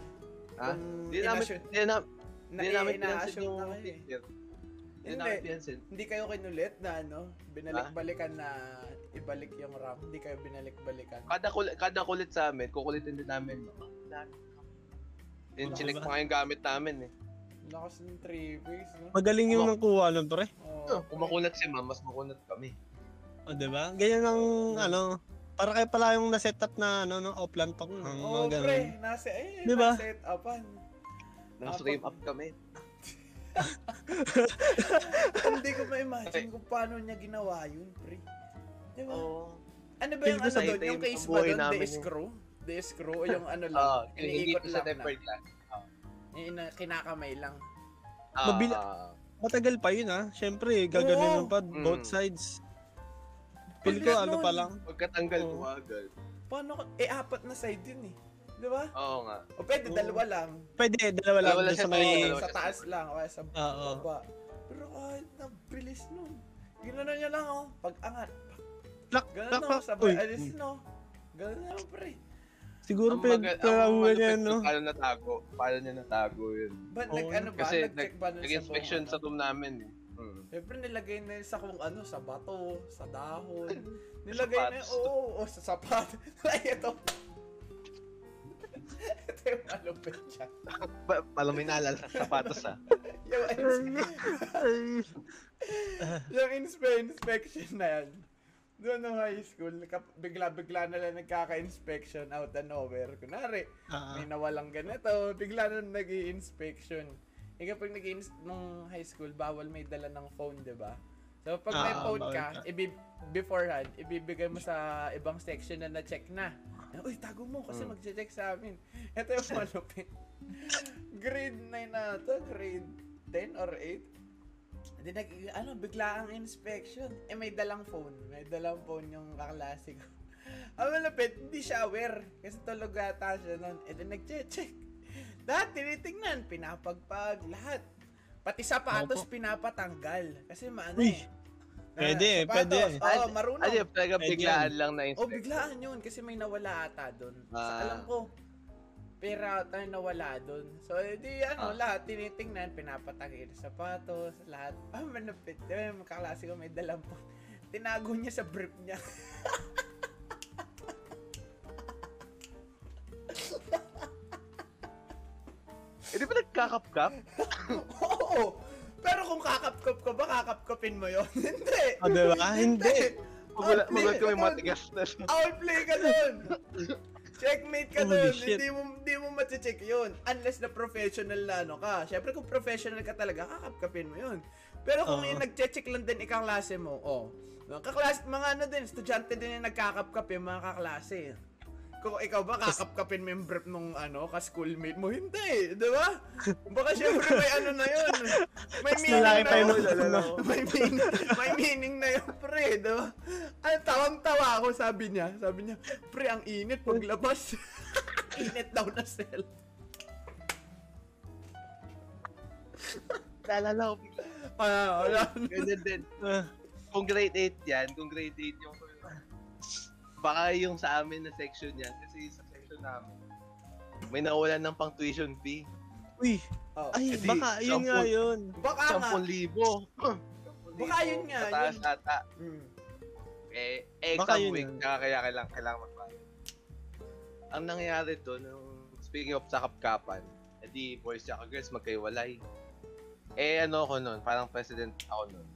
Ha? Kung Hindi namin, inassume- hindi na, namin pinansin yung eh. picture. Hindi pinansin. Hindi kayo kinulit na ano, binalik-balikan na ibalik yung RAM. Hindi kayo binalik-balikan. Kada kulit, kada kulit sa amin, kukulitin din namin. Yung chinek pa yung gamit namin eh. Lakas ng 3 ways, no? Magaling yung nakuha nun, pre. Oh, Kung makunat si ma'am, mas makunat kami. O, di ba? Ganyan ang, ano, para kayo pala yung na-set up na, ano, no, offline talk. Oo, ang oh, mga pre, nasa, eh, Di ba? set upan. Nang Apo. stream up kami. Hindi ko ma-imagine kung paano niya ginawa yun, pre. Di ba? Oo. Ano ba yung ano sa doon? Yung case ba doon? The screw? The screw? O yung ano lang? Oo, hindi iniikot ko sa lang na. tempered glass. Yung ina- kinakamay lang. Ah, Mabila- Matagal pa yun, ha? Siyempre, gaganon pa, Mm. both sides. Feel ko, ano pa lang. Pagkatanggal ko agad. Paano ka? Eh, apat na side yun eh. Di ba? Oo nga. O pwede, dalawa lang. Pwede, dalawa lang. Dalawa lang sa siya, may... dalawa. sa taas lang, o sa Oo. baba. Pero kahit nabilis nun. Ginanon niya lang, oh. Pag-angat. Plak, Ganun plak, plak. sabay alis, no. Ganun na, pre. siguro ang niya, no? Paano natago? Paano niya natago yun? Ba, Oo, nag, ano ba? Kasi Nag-check ba nun Nag-inspection sa ano? room namin eh. Hmm. Siyempre nilagay na yun sa kung ano, sa bato, sa dahon. Nilagay na yun, oo, oo, sa sapat. Ay, ito. Ito yung malupit siya. Pa- Palang may naalala sa sapatos ah. Yung, yung inspe- inspection na yan. Doon ng high school, bigla-bigla na lang nagkaka-inspection out of nowhere. Kunwari, Ah, may nawalang ganito, bigla na nag inspection Eh kapag nag nung high school, bawal may dala ng phone, di ba? So pag may Ah, phone ka. ibi- beforehand, ibibigay mo sa ibang section na na-check na. Uy, tago mo kasi Mm. magche-check sa amin. Ito yung malupit. grade 9 na to, grade 10 or 8. Hindi nag, ano, bigla ang inspection. Eh, may dalang phone. May dalang phone yung kaklase ko. Ang malapit, hindi siya aware. Kasi tulog ata siya nun. Eh, then nag-check. Lahat tinitingnan, pinapagpag, lahat. Pati sapatos Opo. pinapatanggal. Kasi maano eh. Pwede, sapatos, pwede. Oo, marunong. Ano yun, talaga Pwede biglaan lang na O inspection. biglaan yun kasi may nawala ata doon. Sa Ah. alam ko, pera ata yung nawala doon. So, edi ano, Ah. lahat tinitingnan, pinapatagin sapatos, lahat. Ah, manapit. Diba, yung kaklase ko may dalang po. Tinago niya sa brief niya. Eh, di ba nagkakap-kap? Oo! Pero kung kakapkop ka ba, kakapkopin mo yon Hindi! Oh, di ba? Hindi. Magulat, magulat kami matigas na. Outplay ka doon! Checkmate ka doon. Hindi mo hindi mo ma-check 'yun unless na professional na ano ka. Syempre kung professional ka talaga, kakapkapin mo 'yun. Pero kung Oo. yung nagche-check lang din ikaw klase mo, oh. no, Kaklase, mga ano din, estudyante din yung nagkakapkap yung mga kaklase. Kung ikaw ba kakapkapin mo yung brief nung ano, ka-schoolmate mo, hindi, di ba? Baka syempre may ano na yun. May meaning na yun. ano. may meaning, may meaning na yun, pre, di ba? Ano, tawang-tawa ako, sabi niya. Sabi niya, pre, ang init paglabas. init daw na cell. Naalala ko bigla. Ah, wala. Ganyan din. Ah, Kung grade 8 yan, kung grade 8 yung baka yung sa amin na section yan, kasi sa section namin, may nawalan ng pang tuition fee. uy, Oh. Ay, Edi, baka yun nga yun. Baka nga. 10,000. Baka yun nga, Mataas yun. ata. Mm. Eh, eh Baka exam yun week, kaya kaya kailangan, kailangan magbayad. Ang nangyayari doon, nung speaking of sa kapkapan, edi boys tsaka girls magkaiwalay. Eh ano ako noon, parang president ako noon.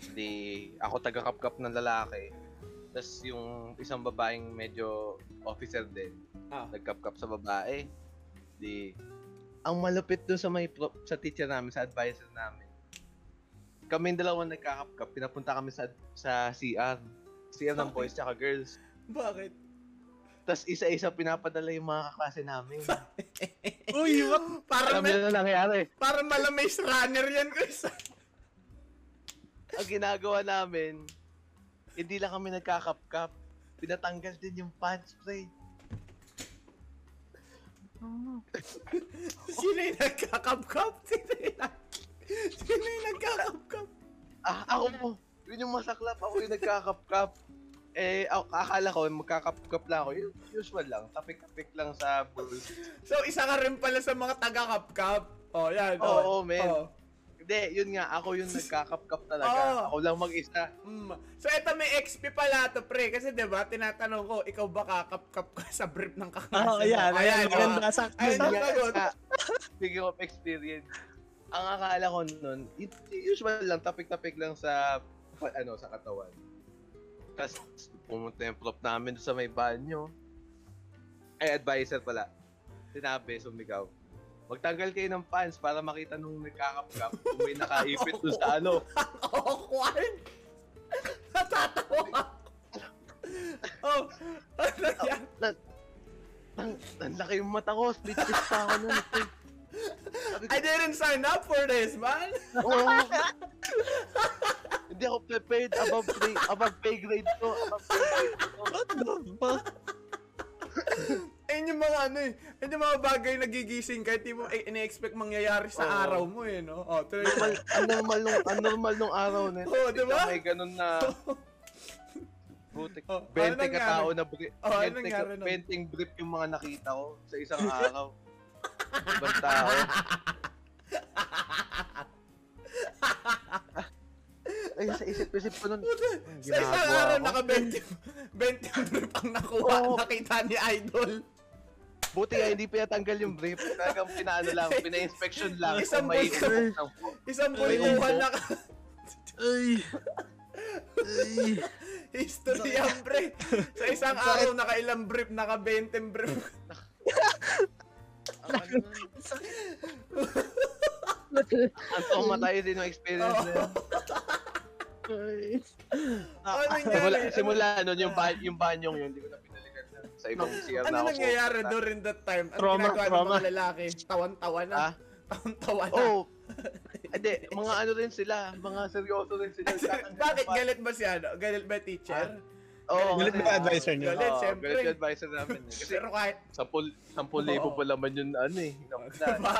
Hindi, ako taga-kapkap ng lalaki. Tapos yung isang babaeng medyo officer din, Ah. nagkapkap sa babae. Di, ang malupit doon sa may pro, sa teacher namin, sa advisor namin. Kami dalawa nagkakapkap, pinapunta kami sa sa CR. CR ng boys tsaka girls. Bakit? Tapos isa-isa pinapadala yung mga kaklase namin. Uy, what? Para, Alam niyo ma- na nangyayari. para malamis runner yan, Chris. Ang ginagawa namin, hindi lang kami nagkakapkap. Pinatanggal din yung pants, pre. Sino yung nagkakapkap? Sino yung, nag- Sino yung nagkakapkap? Ah, ako po. Yun yung masaklap. Ako yung nagkakapkap. Eh, ako, akala ko, magkakapkap lang ako. Usual lang. Tapik-tapik lang sa bulls. So, isa ka rin pala sa mga taga-kapkap. Oh, yan. Oo, oh. men. Oh. Hindi, yun nga. Ako yung nagkakapkap talaga. Oo. Ako lang mag-isa. Mm. So, ito may XP pala to, pre. Kasi, di ba, tinatanong ko, ikaw ba kakap-kap ka sa brief ng kaklase Oo, mo? ayan. Ayan, oh. maganda. Sakto. Nga, sagot. sa- Speaking of experience, ang akala ko nun, it, usual lang, tapik-tapik lang sa, ano, sa katawan. Tapos, pumunta yung prop namin doon sa may banyo. Ay, advisor pala. Sinabi, sumigaw. Magtanggal kayo ng pants para makita nung nagkakapkap kung may nakaipit doon sa ano. Awkward! Natatawa ako. Oh, ano yan? Ang, laki yung mata ko, split face pa ako nun. Ko, I didn't sign up for this, man. Oo. Hindi ako prepared above grade, above pay grade ko. Above pay grade ko. What the fuck? Ayun yung mga ano eh. Ayun yung mga bagay na gigising kahit di mo eh, ine-expect mangyayari sa Oo. araw mo eh, no? Oh, tuloy. Normal, ang normal nung, ang normal nung araw na. Oo, di ba? May ganun na, butik, Oh, 20 ano katao na brief, Oh, ano 20, nangyari nun? 20 brief yung mga nakita ko sa isang araw. Ibang tao. Ay, sa isip-isip ko nun, Sa isang araw naka 20 20 brief ang nakuha, Oo. nakita ni Idol. Buti nga hindi pinatanggal yung brief. Talagang pinaano lang, pina-inspection lang. Isang may ng Isang bultuhan na Ay. Ay. history yan, pre. Sa isang araw, nakailang brief, naka 20 brief. Ang ano. Ang traumatizing yung experience na yun. Ay. Ano? Simula, Ano- simula nun, yung, ba, yung banyong yun, hindi ko na. Sa ibang CR na Ano ako. nangyayari during that time? Ano Trauma, ginagawa ng trauma. mga lalaki? Tawan-tawa na. Ah? Tawan-tawa na. Oh, hindi, mga ano rin sila, mga seryoso rin sila. Bakit galit ba si ano? Galit ba teacher? Oo, Galit ba advisor niyo? Galit, Oo, syempre. galit yung advisor namin. eh. Kasi Pero kahit, sampul, sampul libo pa naman yun, ano eh. Diba?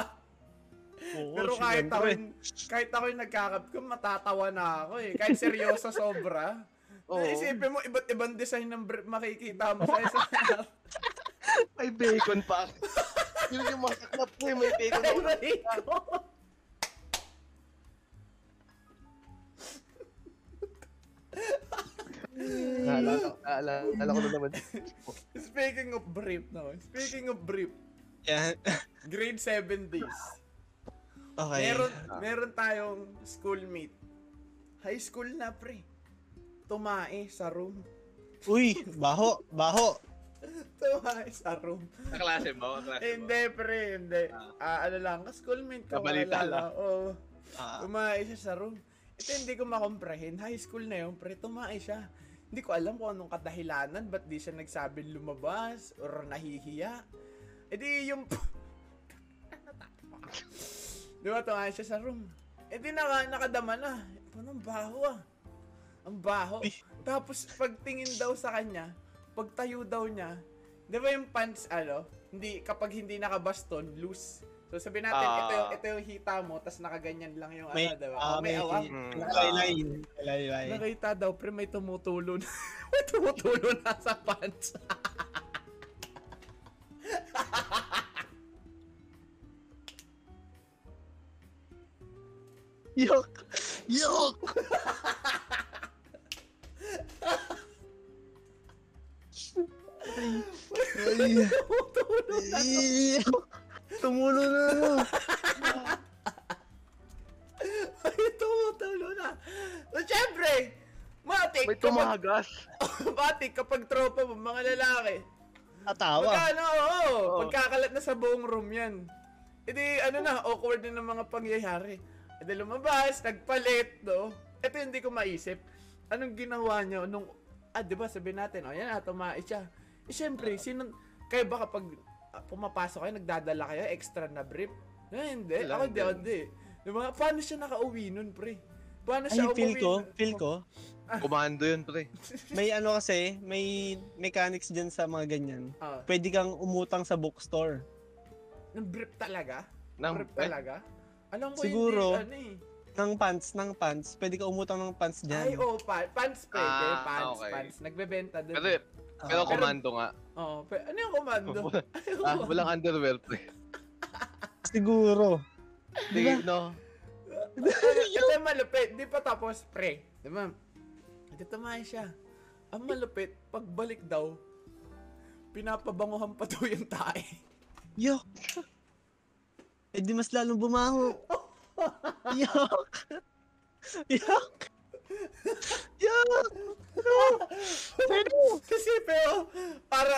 Oo, Pero kahit ako, kahit ako yung nagkakap ko, matatawa na ako eh. Kahit seryoso sobra. Oo. Isipin mo, iba't ibang design ng brief makikita mo sa isang May bacon pa. yun yung masaklap ko eh, may bacon Ay, ako. Mariko! Naalala, ko na naman. Speaking of brief, no? Speaking of brief, Yan. grade 7 days. Okay. Meron, meron tayong schoolmate. High school na, pre. Tumae sa room. Uy, baho, baho. Tumae sa room. Kaklase mo? Kaklase mo? Hindi, pre, hindi. Ah, ano lang, schoolmate ko. Nabalita wala lang. Oo. Ah, Tumae siya sa room. Ito hindi ko makomprehend. High school na yun, pre. Tumae siya. Hindi ko alam kung anong kadahilanan. Ba't di siya nagsabing lumabas? Or nahihiya? E di yung... di ba tumae siya sa room? E di naka, nakadama na. Anong baho ah. Ang baho. Tapos pagtingin daw sa kanya, pagtayo daw niya, di ba yung pants, ano, hindi, kapag hindi nakabaston, loose. So sabi natin, Ah. ito, yung, ito yung hita mo, tas nakaganyan lang yung may, ano, di ba? ah, Oh, may, may, awang. Mm. laylay, laylay. Nakita daw, pre, may tumutulo na. may tumutulo na sa pants. Yok! Yok! Ay, ay, tumulo na ano. Ay, tumutulo na. So, syempre, matik, May kapag, tumagas. matik kapag tropa mo, mga lalaki. Tatawa. Magkano, oo. Oo. Pagkakalat na sa buong room yan. Edi, ano na, awkward din ng mga pangyayari. Edi lumabas, nagpalit, no? Ito yung hindi ko maisip. Anong ginawa niyo nung, ah, di ba, sabihin natin, oh, yan, ah, tumais siya. Eh, syempre, sino, kayo ba kapag ah, pumapasok kayo, nagdadala kayo, extra na brief? Eh, hindi. Wala, Ako hindi, hindi. ako hindi. Di ba, paano siya nakauwi nun, pre? Paano Ay, siya feel umuwi ko, nun? feel ko. Komando yun, pre. May ano kasi, may mechanics dyan sa mga ganyan. Ah, Pwede kang umutang sa bookstore. ng brief talaga? Nang, brief eh, talaga? Alam ko Siguro. hindi, ano eh. Ng pants, ng pants. Pwede ka umutang ng pants Ay, dyan. oh, pa- pants pwede, Ah, pants, okay. pants. Nagbebenta doon. pero, Ah, pero Pero- komando nga. oh, pe- ano yung komando? ah, walang underwear, pre. siguro. Di, no? Ito yung malupit, di pa tapos, pre. Di ba? Tumayo siya. Ang malupit, pagbalik daw, pinapabanguhan pa daw yung tae. Yok! Eh di mas lalong bumaho. Yok! Yok! Yok! Kasi pero, para,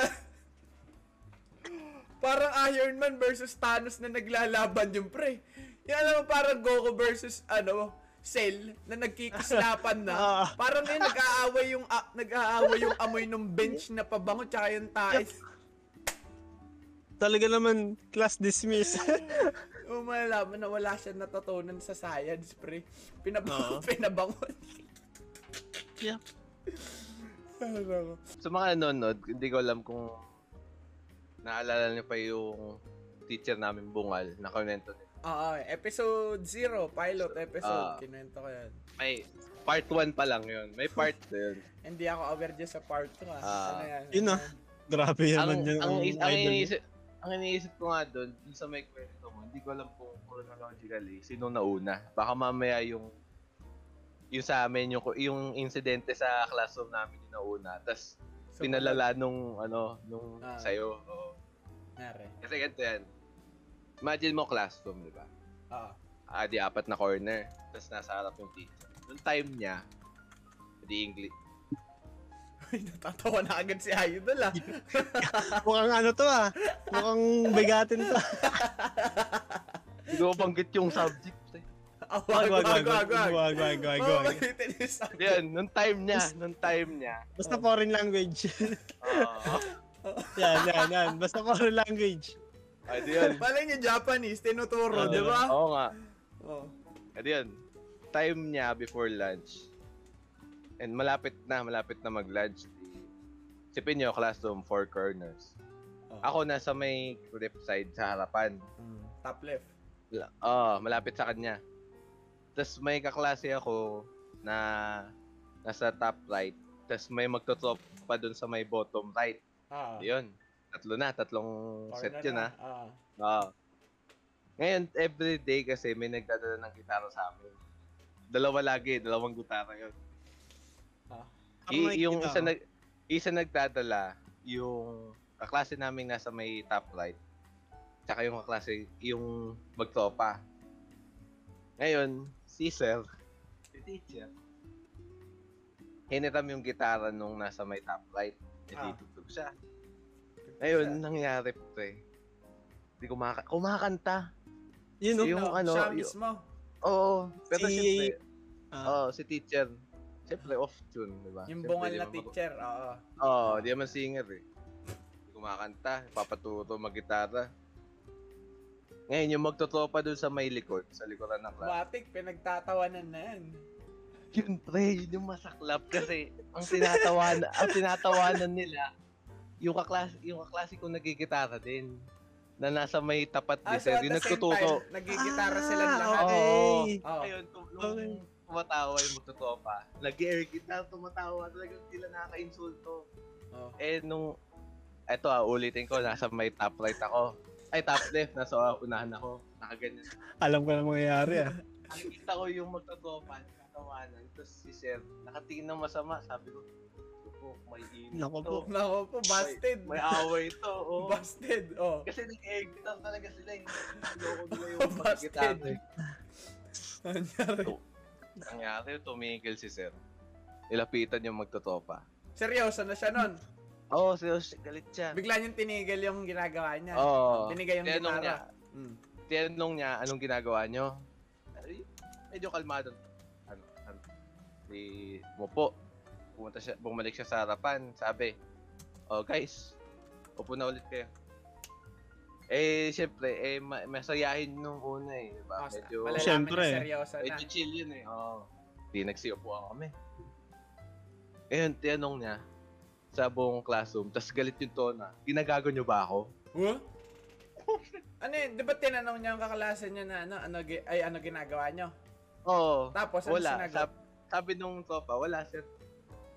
parang Iron Man versus Thanos na naglalaban yung pre. Yung alam mo, parang Goku versus, ano, Cell na nagkikislapan na. Ah. Parang ngayon nag-aaway yung ah, nag-aaway yung amoy ng bench na pabango tsaka yung tae. Talaga naman, class dismiss. Oh, malalaman na wala siya natutunan sa science, pre. Pinabango, Oo. pinabango. yeah. Ano? Sa mga nanonood, hindi ko alam kung naalala niyo pa yung teacher namin bungal na kwento niya. Oo, episode 0, pilot episode. Ah. Kinuwento ko yan. May part 1 pa lang yun. May part 2 yun. Hindi ako aware dyan sa part 2 ah. Ah. ano yan? Yun ah. yan? Grabe ang, naman yun. ang, Ang, idol. iniisip, ang iniisip ko nga doon, dun sa may kwento hindi ko alam kung chronologically sino nauna. Baka mamaya yung yung sa amin, yung, yung insidente sa classroom namin yung nauna. Tapos So, pinalala nung ano, nung Ah. sa'yo. Oo. Nare. Kasi ganito yan. Imagine mo classroom, di ba? Oo. Ah, di apat na corner. Tapos nasa harap yung teacher. Nung time niya, di English. Ay, natatawa na agad si Idol ah. Mukhang ano to ah. Mukhang bigatin to. Hindi ko banggit yung subject. Eh. Ah, Wag, wag, wag, wag, wag, wag, wag. wag, sabi. Yan, nung time niya, nung time niya. Basta foreign language. ah yan, yan, yan. Basta foreign language. ay, di yun. Malay niyo Japanese, tinuturo, Ah, di ba? Oo nga. Oo. Ay, di yun. Time niya before lunch. And malapit na, malapit na mag-lunch. Sipin niyo, classroom, four corners. Oh. Ako nasa may left side sa harapan. Mm, Top left. Oo, malapit sa kanya. Tapos may kaklase ako na nasa top right. Tapos may magtotrop pa dun sa may bottom right. Ah. Yun. Tatlo na, tatlong set corner yun na. ha. Ah. Oo. Ngayon, everyday kasi may nagdadala ng gitara sa amin. Dalawa lagi, dalawang gitara yun. Ah. I- yung isa, ko. nag, isa nagdadala, yung kaklase namin nasa may top right. Tsaka yung kaklase, yung magtropa. Ngayon, si sir, si teacher, hiniram yung gitara nung nasa may top right. E Ah. di tutug siya. Ngayon, nangyari pre. Di kumaka kumakanta. Yun no? yung No, ano, siya yung- mismo. Oo. Pero Si- siyempre, Ah. oo, si teacher, siyempre off tune, di ba? Yung bungal na teacher. Oo. Oo, oh, di naman singer eh. Di kumakanta, papaturo mag-gitara. Ngayon, yung magtotropa dun sa may likod, sa likuran ng class. Matik, pinagtatawanan na yan. Yun pre, yun yung masaklap kasi ang tinatawanan, ang tinatawanan nila, yung kaklase, yung kaklase ko nagigitara din na nasa may tapat Ah, ni so sir, at yung nagtuturo. time, nagigitara Ah, silang lahat. okay. Oo. Oo. Ayun, nung Okay. Tumatawa yung magtotropa, nag-air guitar, tumatawa, talagang sila nakaka-insulto. Oo. Eh, nung, eto ah, ulitin ko, nasa may top right ako. Ay, top left, nasa unahan ako. Nakaganyan. Alam ko na mangyayari ah. nakikita ko yung magtotropa, katawanan. Tapos si Sir, nakatingin ng masama. Sabi ko, "Ito po, may init Nako to. po. Nako po, busted. May, may away to. Oh. Busted, oh. Kasi lang talaga sila eh. Loko nila yung Busted. magkita. eh. Nangyari. Tumigil si Sir. Nilapitan yung magtotropa. Seryoso na siya nun. Oo, oh, seryoso, galit siya. Bigla niyang tinigil yung ginagawa niya. Oo. Binigay yung Tinanong gitara. niya, Mm. tinanong niya anong ginagawa. Ay, medyo kalmado. Ano, ano, di mo po. Pumunta siya, bumalik siya sa harapan. Sabi, oh guys, upo na ulit kayo. Eh, syempre, eh, ma- masayahin nung una eh. Diba? Oh, Medyo, malalaman Siyempre. na seryoso na. medyo chill yun eh. Oo. Di nagsiupuan kami. Ngayon, tinanong niya sa buong classroom, tas galit yung tona, ginagago nyo ba ako? Huh? ano yun? Di ba tinanong niya ang kaklase niya na ano, ano, ay, ano ginagawa niyo? Oo. Tapos, ano Wala. sinagot? Sab- sabi nung tropa, wala sir.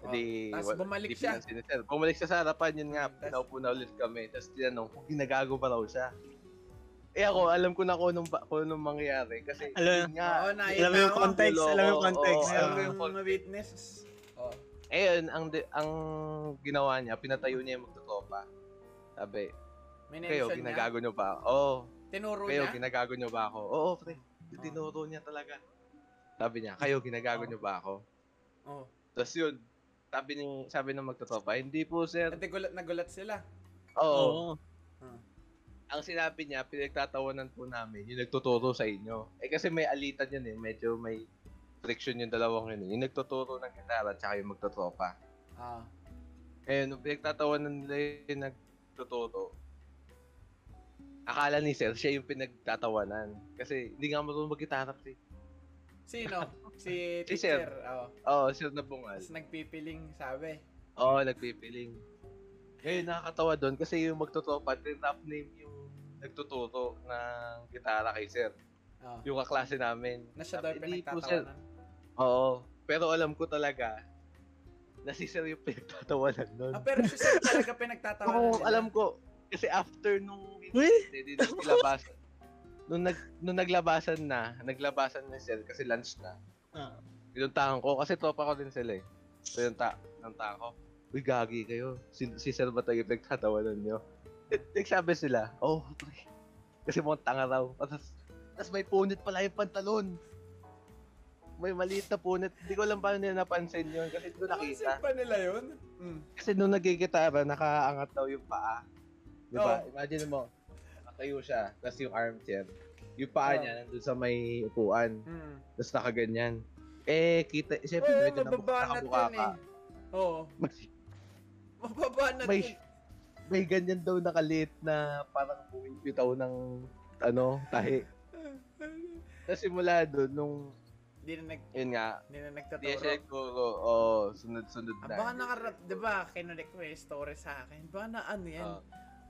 Oh, Hindi, tas wala- bumalik hindi siya. pinansin ni sir. Bumalik siya sa harapan, yun nga, Tas- pinaupo na ulit kami. Tapos tinanong kung ginagago pa raw siya. Eh ako, alam ko na kung anong, kung anong mangyayari. Kasi, Alam- yun nga. Oo, na, Alam mo yung context, alam mo yung context. oo, Meron alam mo yung context. witness. Oh. Ayun, ang, di- ang ginawa niya, pinatayo niya yung magtotropa. Sabi, kayo, mention niya. ginagago nyo ba? Oo. Oh, Tinuro kayo, niya. ginagago nyo ba ako? Oo, pre. Tinuro niya talaga. Sabi niya, kayo, ginagago Oh. nyo ba ako? Oh. Tapos yun, sabi ni sabi ng magtotropa, hindi po sir. At gulat na gulat sila. Oo. Oo. Ang sinabi niya, pinagtatawanan po namin, yung nagtuturo sa inyo. Eh kasi may alitan yun eh, medyo may friction yung dalawang yun eh. Yung nagtuturo ng gitara, tsaka yung magtotropa. Ah. Eh, nung pinagtatawanan nila yung nagtuturo, akala ni sir, siya yung pinagtatawanan. Kasi hindi nga marunong mag-gitara eh. Sino? Si Si Sir. teacher. Oh. Oo, sir na bungal. Tapos nagpipiling, sabi. Oo, nagpipiling. Ngayon, nakakatawa doon kasi yung magtutropa, tinrap name yung nagtuturo ng gitara kay sir. Oh. Yung kaklase namin. Na siya daw pinagtatawanan. Oo. Pero alam ko talaga na si sir yung pinagtatawanan nun. Ah, pero si Sir talaga pinagtatawanan Oo, nila. alam ko. Kasi after nung hindi naglabasan, nung, nag, nung naglabasan na, naglabasan na sir kasi lunch na. Ah. Pinuntahan ko kasi tropa ko din sila eh. Pinunta, pinuntahan ko. Uy, gagi kayo. Si, si sir ba tayo pinagtatawanan nyo? Nagsabi sila, oh, pre. Kasi mga tanga raw. Tapos, tapos may punit pala yung pantalon. May maliit na punit. Hindi ko alam paano nila napansin yun kasi hindi ko Napansin nakita. pa nila yun? Mm. Kasi nung nagigitara, nakaangat daw yung paa. Di ba? Oo. Imagine mo, nakayo siya, tapos yung armchair. Yung paa Oo. niya nandun sa may upuan. Mm. Tapos nakaganyan. Eh, kita, siyempre, Oo, medyo nakabuka yun ka. eh. Oo. May, Mababanat may, yun. may ganyan daw nakaliit na parang bumibitaw ng ano, tahi. Tapos simula doon, nung, Hindi na nag... yun nga, Hindi na nagtaturo. siya nagturo, oh, sunod-sunod Ah, na. baka nakarap, di ba, yung story sa akin. Baka na ano yan, Oh,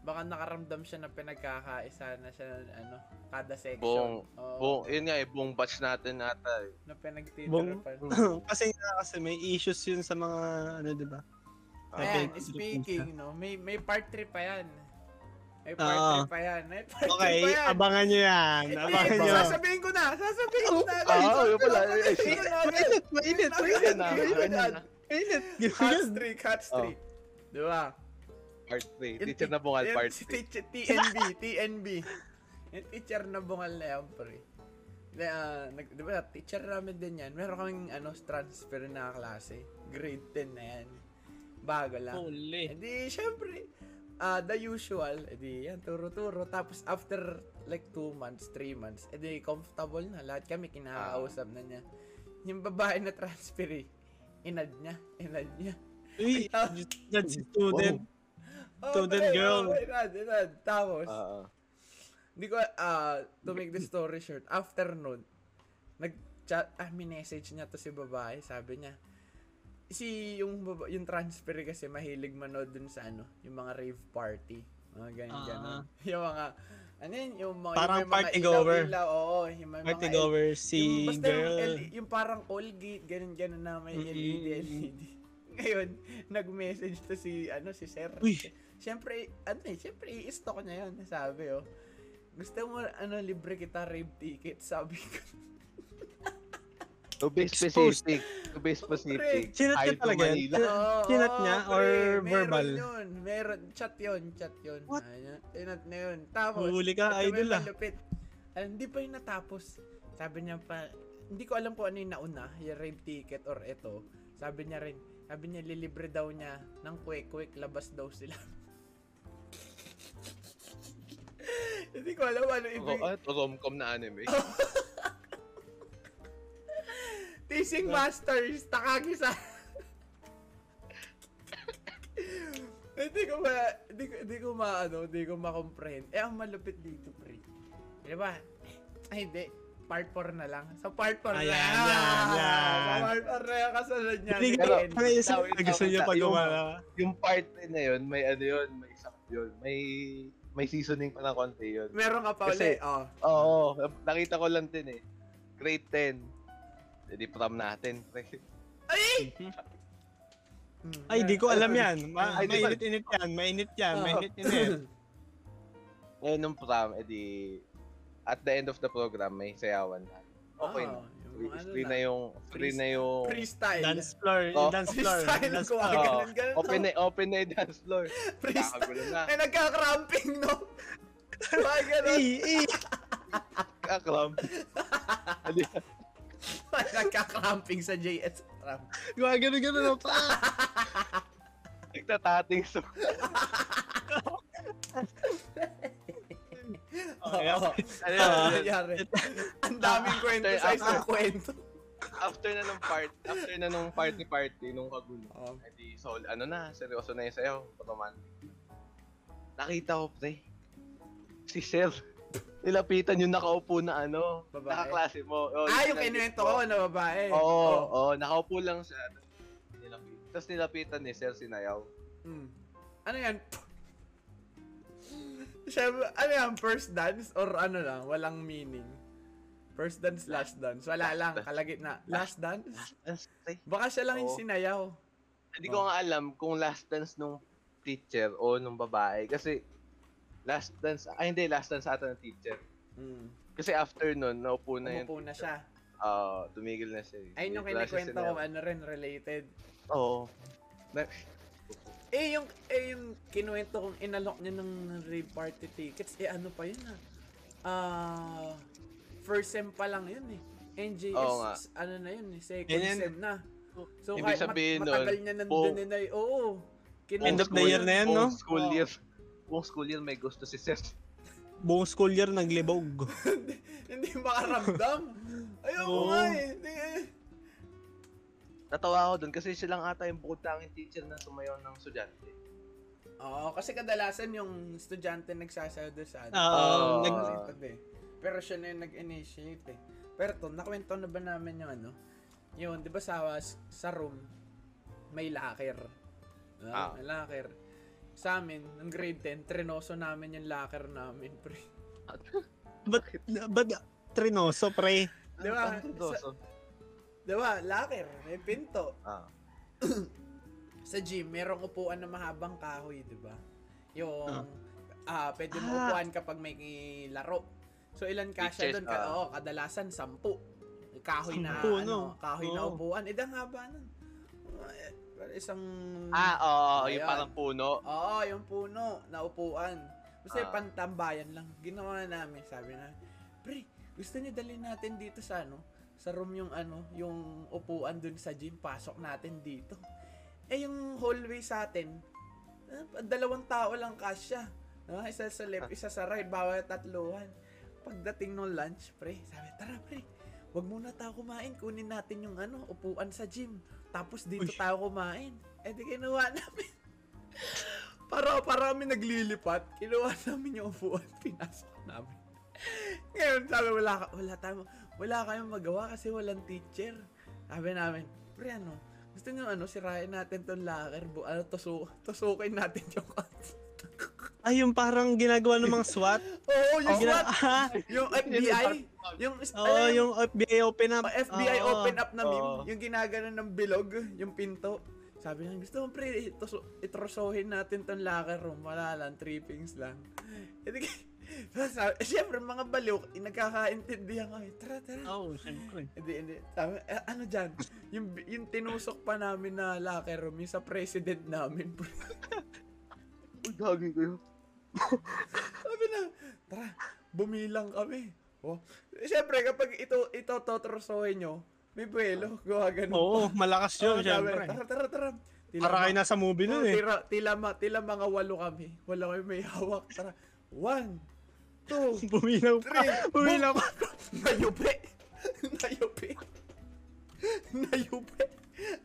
baka nakaramdam siya na pinagkakaisa na siya, ano, kada section. buong, Oo, buong, yun nga eh, buong batch natin ata eh. na pinagtitirapan. kasi nga kasi may issues yun sa mga ano 'di ba? Ayan, Okay. speaking, no, may may part 3 pa yan. May part Oo. 3 pa yan. May part 3 Okay, pa yan. abangan nyo yan. Hindi, Abangan nyo. sasabihin ko na. Sasabihin ko na. Ah, oh, yun pala. Sasabihin ko na. Mainit, mainit, mainit. Mainit. Mainit. Hot Ganyan. streak, hot streak. Di ba? Part 3. Yung Teacher na bungal, part si 3. teacher, TNB, TNB. Yung teacher na bungal na yan, pre. Na, ah, nag, di ba, teacher namin din yan. Meron kaming, ano, transfer na klase. Grade 10 na yan. Bago lang. Holy. Eh di, syempre, ah the usual, eh di, yan, turo-turo. Tapos, after, like, 2 months, 3 months, eh di, comfortable na. Lahat kami kinakausap na niya. Yung babae na transfer, eh, inad niya, inad niya. Uy, that's student. Student pre, girl. Oh, inad, inad. Tapos, Oo. Hindi ko, ah, to make the story short, after nun, nag-chat, ah, message niya to si babae, sabi niya, si, yung, baba, yung transfer kasi mahilig manood dun sa ano, yung mga rave party, mga ganyan, Ah. ganun. Yung mga, ano yun, yung mga, Parang yung may mga party goer. ilaw-ilaw, oo, yung may Party mga, goer yung, si yung, girl. L- yung parang all gate, ganun, ganun na may Mm-mm. LED, LED. Ngayon, nag-message to si, ano, si Sir. Uy. Siyempre, ano eh, siyempre, i-stock niya yun. Sabi, oh. Gusto mo, ano, libre kita rave ticket, sabi ko. To be specific. To be specific. Chinat niya talaga. Oo, Chinat niya or meron verbal? yun. Meron. Chat yun. Chat yun. What? Ayan, Chinat na yun. Tapos, Huli ka, idol ah. malupit. Ah, hindi pa yung natapos. Sabi niya pa, hindi ko alam kung ano yung nauna, yung rail ticket or ito. Sabi niya rin, sabi niya lilibre daw niya ng quick-quick, labas daw sila. hindi ko alam ano ibig. Ro- ah, rom-com na anime. Teasing Masters, Takagi sa... hindi ko ma... Hindi ko, hindi ko ma... Ano, hindi ko ma-comprehend. Eh, ang malupit dito, pre. Di ba? Ay, hindi. Part 4 na lang. Sa part 4 na Ayan, yan. yan. Sa part 4 na yan. Kasunod niya. Hindi ko, Ken. ang isa Tawid, na gusto niya pag yung- yung part na yun, may ano yun, may isang yun. May may seasoning pa ng konti yun. Meron ka pa ulit. Oh. Oo, nakita ko lang din eh. Grade 10. Hindi prom natin. pre. Hmm. Ay, di ko alam yan. Ma Ay, mainit-init yan. Mainit yan. Oo. Mainit-init. Ngayon nung prom, edi at the end of the program, may sayawan na. Okay na. Oh, Free, ano free na. yung, free na yung, Freestyle. Dance floor. Oh. Dance floor. Freestyle Dance ko. floor. Oo. ganun, ganun. open na, open na yung dance floor. Freestyle. Na. Ay, nagka-cramping, no? Ay, ganun. Eh, eh. Kakram. Adi, Ay, nagka-cramping sa JS. Ram. Gumagano gano na pa. nagtatating so. Okay, Oo. Ano, Ano yun, nangyari? Ang daming kwento sa After- isang kwento. after na nung part, after na nung party party nung kagulo. Oh. Edi so ano na, seryoso na yung sayaw, romantic. Nakita ko pre. Si Sir. Nilapitan yung nakaupo na ano, Babae? nakaklase mo. Oh, Ah, yung kinuwento ko na babae. Oo, Oh. oo, nakaupo lang siya. Nilapit. Tapos nilapitan ni Sir sinayaw. Hmm. Ano yan? Siyempre, ano yan? First dance or ano lang? Walang meaning. First dance, last dance. Wala Last lang. dance. Kalagit na. Last dance? Dance, pre. Baka siya lang yung Oo. sinayaw. Hindi ko nga alam kung last dance nung teacher o nung babae. Kasi last dance, ay hindi, last dance ata ng teacher. Hmm. Kasi after nun, naupo na yun. Umupo na siya. Ah, tumigil na siya. yung Wala siya kinikwento ko, ano rin, related. Oo. Na- Eh, yung, eh, yung kinuwento kong inalok niya ng rave party tickets, eh, ano pa yun ah? Ah, first sem pa lang yun eh. NJS, Oo nga. ano na yun eh, second Yan yan. sem na. So, Ibig kahit mat- sabihin nun, matagal niya nandun buong- din ay, oo. Kinuha End of the year na yan, no? Buong school Oo. year. Buong school year may gusto si Sir. Buong school year naglibog. Hindi makaramdam. Ayoko Oo. nga eh. Hindi, eh. Natawa ako dun kasi siya lang ata yung bukod tanging teacher na sumayaw ng estudyante. Oo, kasi kadalasan yung estudyante nagsasayaw doon sa ano. Oo, Ah. nag eh. Pero siya na yung nag-initiate eh. Pero to, nakwento na ba namin yung ano? Yun, di ba sa, sa room, may locker. Ah, Ah. May locker. Sa amin, ng grade 10, trenoso namin yung locker namin, pre. Ba't, ba't trinoso, pre? Di ba? Ano ba? Sa... Di ba? Locker, may pinto. Ah. Sa gym, merong upuan na mahabang kahoy, di ba? Yung, Ah. ah, pwede mo Ah. upuan kapag may laro. So, ilan kasya doon? Ka, ah. oo, kadalasan, sampu. Kahoy na, Sampu, ano, no? kahoy na Oo. upuan. Eh, ang haba nun. Eh, Isang... Ah, oo, yung Ayan. parang puno. Oo, yung puno na upuan. Kasi Ah. pantambayan lang. Ginawa namin, sabi na, Pre, gusto niyo dalhin natin dito sa ano? Sa room yung ano, yung upuan dun sa gym. Pasok natin dito. Eh, yung hallway sa atin, ah, dalawang tao lang kasya. Ah, isa sa left, isa sa right, bawat tatluhan. Pagdating ng lunch, pre, sabi, tara pre, wag muna tayo kumain, kunin natin yung ano, upuan sa gym. Tapos dito Uy. tayo kumain. Eh di kinuha namin. para para kami naglilipat, kinuha namin yung upuan, pinasok namin. Ngayon, sabi, wala, wala tayo, wala kayong magawa kasi walang teacher. Sabi namin, pre ano, gusto nyo ano, sirain natin tong locker, bu ano, tusu tusukin natin yung Ay, yung parang ginagawa ng mga SWAT. Oo, yung Gina- SWAT, Ah, yung FBI, yung, Oo, alam, yung FBI open up. Oh, FBI Oo. open up na meme, Oo. yung ginagano ng bilog, yung pinto. Sabi niya, gusto mo pre, ito, itrosohin natin tong locker room. Wala lang, trippings lang. E di, sabi, syempre mga baliw, nagkakaintindihan kami. Tara, tara. Oo, oh, syempre. Hindi, hindi. Sabi, eh, ano dyan? Yung, yung tinusok pa namin na locker room, yung sa president namin. Uy, gagi kayo. Sabi na, tara, bumilang kami. Oh. Siyempre, kapag ito, ito totrosohin nyo, may buwelo. Gawa ganun Oo, pa. malakas yun, sabi, syempre. Tara, tara, tara. Tila Para kayo nasa movie nun eh. tira, tila, ma- tila mga walo kami. Wala kami may hawak. Tara. One, two, Bumilaw pa. three. Bumilaw pa. Nayupi. Nayupi. Nayupi.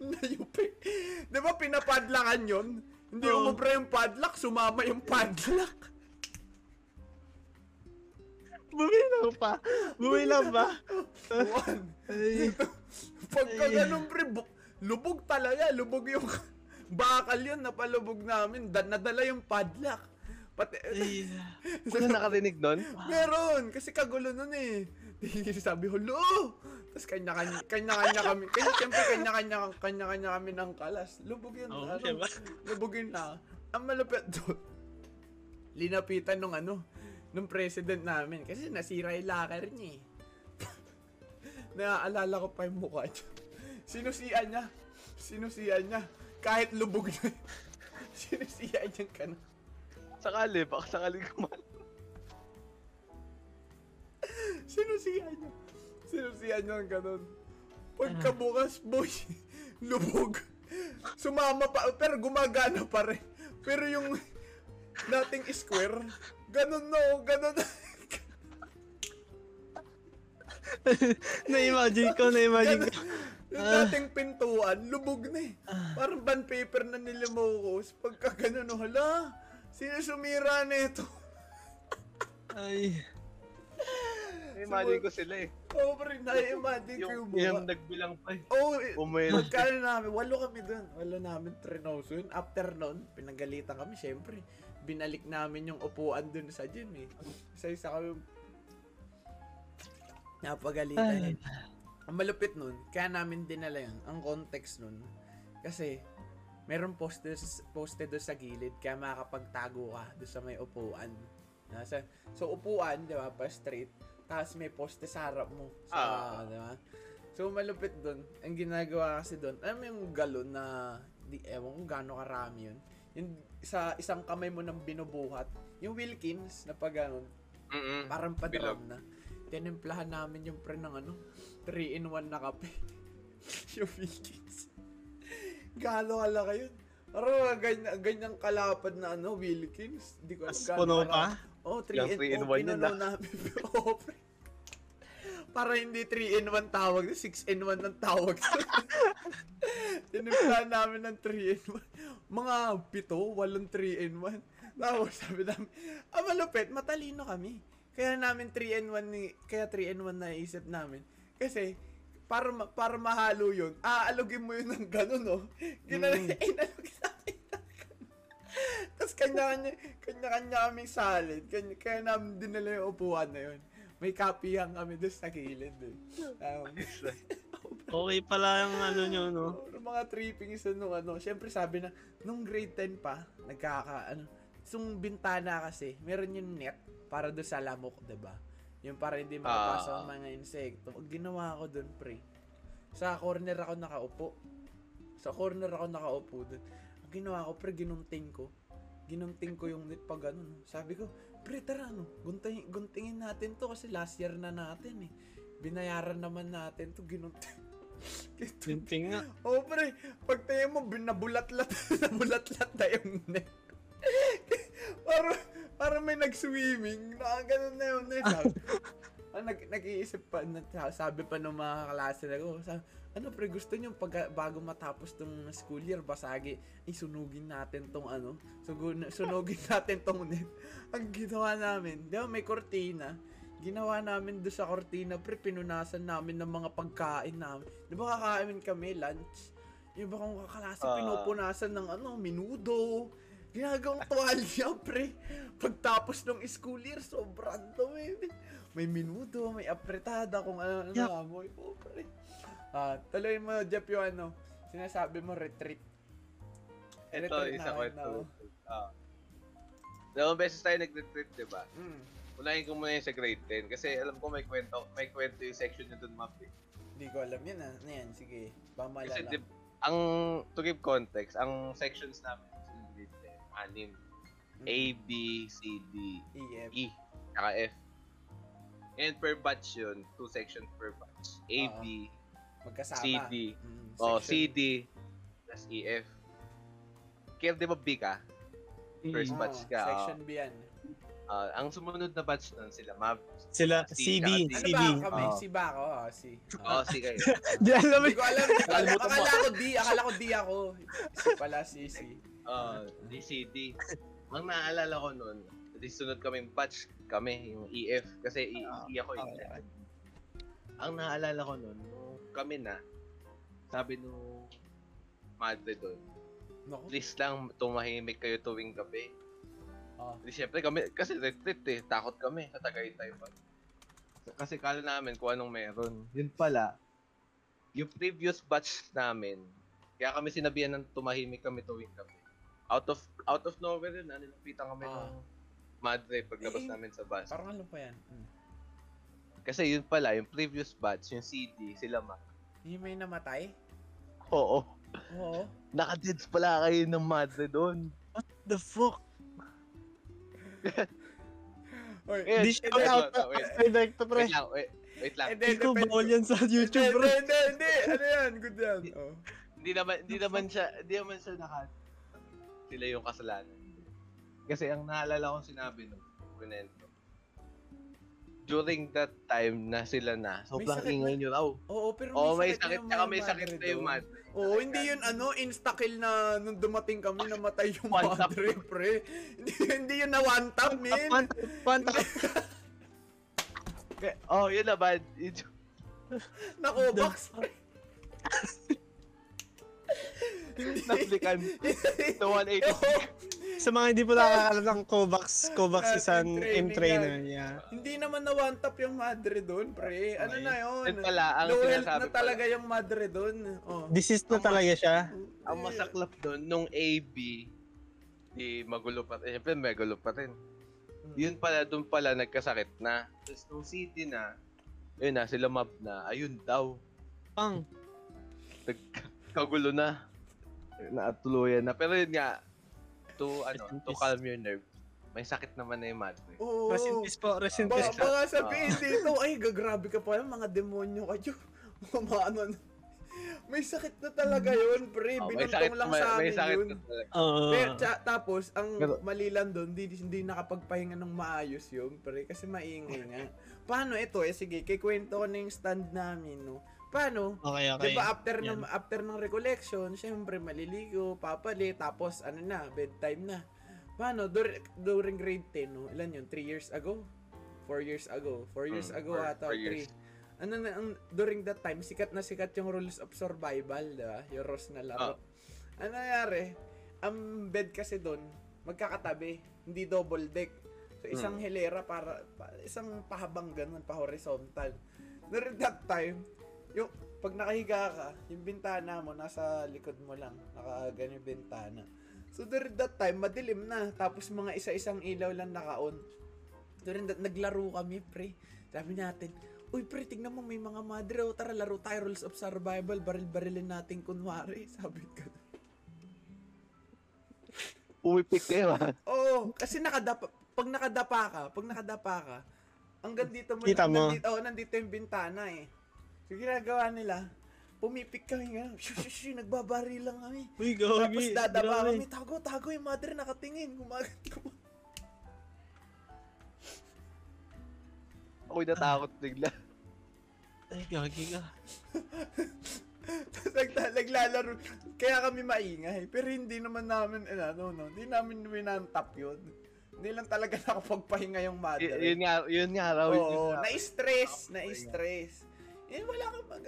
Nayupi. Di ba pinapadlakan yun? Hindi Oo. umubra yung padlock, sumama yung padlock. Bumilaw pa. Bumilaw pa. One. Pagka ganun, pre, bu- lubog talaga. Lubog yung bakal yun, napalubog namin. Da- nadala yung padlock. Pati, Ay. Ano nakarinig nun? meron, kasi kagulo nun eh. Di sabi, hulo! Tapos kanya-kanya, kanya-kanya kami, kanya, siyempre kanya-kanya, kanya-kanya kami ng kalas. Lubog yun, Oo, ano, diba? lubog yun na. Ang malupit doon, linapitan nung ano, nung president namin. Kasi nasira yung locker niya eh. Naaalala ko pa yung mukha niya. Sinusian niya. Sinusian niya. Kahit lubog na. Sinusian niya ka na. Sakali, baka sakali kumal. Sinusian niya. Sinusian niya ng ganun. Pagkabukas, boy, lubog. Sumama pa, pero gumagana pa rin. Pero yung dating square, ganun no, ganun na. Na-imagine ko, na-imagine ko. Yung dating pintuan, lubog na eh. Parang band paper na nila maukos. Pagka ganun, oh, hala, sino sumira na ito? Ay. Imagine ko sila eh. Oo, oh, rin, na-imagine ko yung Yung, buka. yung nagbilang pa eh. Oo, eh, Umel. magkano namin, walo kami doon. Walo namin trenoso yun. After nun, pinagalitan kami, syempre. Binalik namin yung upuan doon sa gym eh. Isa-isa kami napagalitan yun. Ang malupit nun, kaya namin dinala yun, ang context nun. Kasi, meron poste, poste doon sa gilid, kaya makakapagtago ka doon sa may upuan. Nasa, so, upuan, di ba, pa straight, tapos may poste sa harap mo. Sa, Ah. di ba? So, malupit doon. Ang ginagawa kasi doon, alam mo yung galon na, di, ewan kung gaano karami yun. Yung sa isang kamay mo nang binubuhat. Yung Wilkins, na pag ganun, Mm-mm. parang padram na. Tinimplahan namin yung pre ng ano, 3-in-1 na kape. yung Wilkins. Galo kalaki yun. Parang ganyan, ganyang kalapad na ano, Wilkins. Di ko alam As gaano puno pa? Oh, 3 Yung in 3 in 1 oh, yun pinuno namin. oh, pre. Para hindi 3 in 1 tawag, 6 in 1 ang tawag. Tinimplahan namin ng 3 in 1. Mga pito, walong 3 in 1. Tapos sabi namin, ah malupit, matalino kami. Kaya namin 3 in 1 ni, kaya 3 in 1 na isip namin. Kasi, para ma- para mahalo yun, aalugin mo yun ng gano'n, no? Ginala, Mm. inalugin gano'n. Tapos kanya-kanya, kanya-kanya kaming salad. Kanya, kaya namin dinala yung upuan na yun. May kapihan kami doon sa gilid. Eh. Um, Okay pala yung ano nyo, no? Yung mga trippings na nung ano, syempre sabi na, nung grade 10 pa, nagkaka, ano, yung bintana kasi, meron yung net para doon sa lamok, ba? Yung para hindi makapasok ang Ah. mga insekto. Ginawa ko doon, pre. Sa corner ako nakaupo. Sa corner ako nakaupo doon. Ang ginawa ko, pre, ginunting ko. Ginunting ko yung net pag ano. Sabi ko, pre, tara, ano, gunting, guntingin natin to kasi last year na natin eh. Binayaran naman natin to, ginunting. Tinting nga. Oo, pre. Pag tayo mo, nabulat-lat, nabulat-lat na yung net. para, para may nag-swimming. Nakaganon na yun. Eh. Sabi, ah, nag, nag-iisip pa, sabi pa ng mga klase na ko, sabi, ano pre, gusto nyo pag, bago matapos tong school year, basagi, ay sunugin natin tong ano, sugun, sunugin natin tong net. Ang ginawa namin, di ba may kortina, ginawa namin doon sa kortina, pre, pinunasan namin ng mga pagkain namin. Di ba kakain kami, lunch? Yung ba kung kakalasa, Ah. pinupunasan ng ano, minudo. Ginagawang tuwalya, pre. Pagtapos ng school year, sobrang dumi. May minudo, may apretada, kung ano, ano, Yuck. amoy. Oh, pre. Ah, tuloy mo, Jeff, yung ano, sinasabi mo retreat. Ito, Retreat isa na, kwento. no? Ah. Dalawang beses tayo nag-retreat, di ba? Mm. Unahin ko muna yung sa grade 10 kasi alam ko may kwento, may kwento yung section nyo dun map eh. Hindi ko alam yan ah. Ano yan? Sige. Baka Kasi malala. di, ang, to give context, ang sections namin sa grade 10, anim. Mm. A, B, C, D, EF. E, saka F. And per batch yun, two sections per batch. A, Oo. B, Magkasama. C, D. Mm, O, section. C, D, plus E, F. Kaya di ba B ka? First Oo, batch ka, Section B yan. Ah, ang sumunod na batch nun, sila Mav. Sila, C, CB, Ano CB. ba kami? Oo. Si ba ako? Oh, si. Oo, si kayo. Di alam Hindi ko alam. Hindi ko alam. Akala ko D. Akala ko D ako. Si pala si si. Uh, DCD. Ang naalala ko nun, di sunod kaming batch kami, yung EF. Kasi E, Ah, E ako yun. okay. Ang naalala ko nung kami na, sabi nung madre doon, Naku. please lang tumahimik kayo tuwing gabi. Oh. Di syempre kami, kasi retreat eh, takot kami sa Tagaytay pa. Kasi kala namin kung anong meron. Yun pala, yung previous batch namin, kaya kami sinabihan ng tumahimik kami tuwing gabi. Out of out of nowhere yun, ah, nilapitan kami Ah. ng madre paglabas Eh, namin sa bus. Parang ano pa yan? Mm. Kasi yun pala, yung previous batch, yung CD, sila ma. Yung may namatay? Oo. Oo. Naka-deads pala kayo ng madre doon. The fuck? Oy, Eh, Di shout wait, out. wait, Ay, Directo, pre. Wait lang, wait, wait lang. Hindi, depende- bawal yan sa YouTube, Hindi, bro. hindi, hindi. Ano yan? Good yan. Oh. Hindi naman hindi naman siya hindi naman siya naka sila yung kasalanan. Kasi ang naalala kong sinabi no, Kunento. During that time na sila na, sobrang sakit ingay nyo raw. Oo, pero Oo, may sakit, mga may sakit na yung madre. Oo, hindi yun ano, insta-kill na nung dumating kami namatay yung One tap. madre, pre. Hindi, hindi yun na one tap, man. Panta, panta. Okay. Oh, yun na bad. Nako, box, pre. Naplikan. The 180. Oo. Sa mga hindi po nakakaalam ng Kovacs, Kovacs Ah, is an M trainer. Yeah. Hindi naman na one tap yung madre doon, pre. Ano na yun? Yun pala, ang Low health na pala. talaga yung madre doon. Oh. Disease na talaga siya. Ang masaklap doon, nung AB, di magulo pa rin. Siyempre, magulo pa rin. Hmm. Yun pala, doon pala nagkasakit na. Tapos nung city na, yun na, sila map na, ayun daw. Pang. Nagkagulo na. Natuluyan na. Pero yun nga, to, ano, to calm your nerve. May sakit naman na yung madre. Oo. Rest in peace po, rest in Ba- peace. baka sabihin dito, ay, gagrabe ka pa mga demonyo kayo. Mga ano, may sakit na talaga yun, pre. Oh, may Binuntong sakit, lang may, sa may amin sakit yun. na talaga. Oo. Pero, tsa- tapos, ang Pero- mali lang doon, hindi, hindi nakapagpahinga ng maayos yun, pre. Kasi maingay nga. Paano ito? Eh, sige, kikwento ko na yung stand namin, no? Paano? Okay, okay. Di ba after ng Yan. after ng recollection, syempre maliligo, papali, tapos ano na, bedtime na. Paano Dur- during grade 10, no? Ilan yun? 3 years ago? 4 years ago. 4 years Hmm, ago four- ata, four 3. years. Ano na ang during that time, sikat na sikat yung rules of survival, di ba? Yung rules na laro. Ah. Ano nangyari? Ang bed kasi doon, magkakatabi, hindi double deck. So isang Hmm. hilera para, pa- isang pahabang ganun, pa horizontal. During that time, yung pag nakahiga ka, yung bintana mo nasa likod mo lang, nakagan yung bintana. So during that time, madilim na. Tapos mga isa-isang ilaw lang naka-on. During that, naglaro kami, pre. Sabi natin, Uy, pre, tingnan mo, may mga madre. O, tara, laro tayo, rules of survival. Baril-barilin natin kunwari. Sabi ko. Umipik kayo ha. Oo, kasi nakadapa, pag nakadapa ka, pag nakadapa ka, hanggang dito mo, Kita mo. Nandito, oh, nandito yung bintana eh. So, ginagawa nila, pumipik kami nga, shoo, nagbabari lang kami. Uy, Tapos gagi. dadapa grabe. kami, tago, tago yung madre nakatingin, gumagat Ako'y natakot bigla. Ay, gagi ka. Tapos naglalaro, kaya kami maingay. Pero hindi naman namin, eh, ano, no, hindi namin winantap yun. Hindi lang talaga nakapagpahinga yung Y- madre. yun nga, yun nga raw. yun Oo, na-stress, na-stress. Eh, wala kang mag...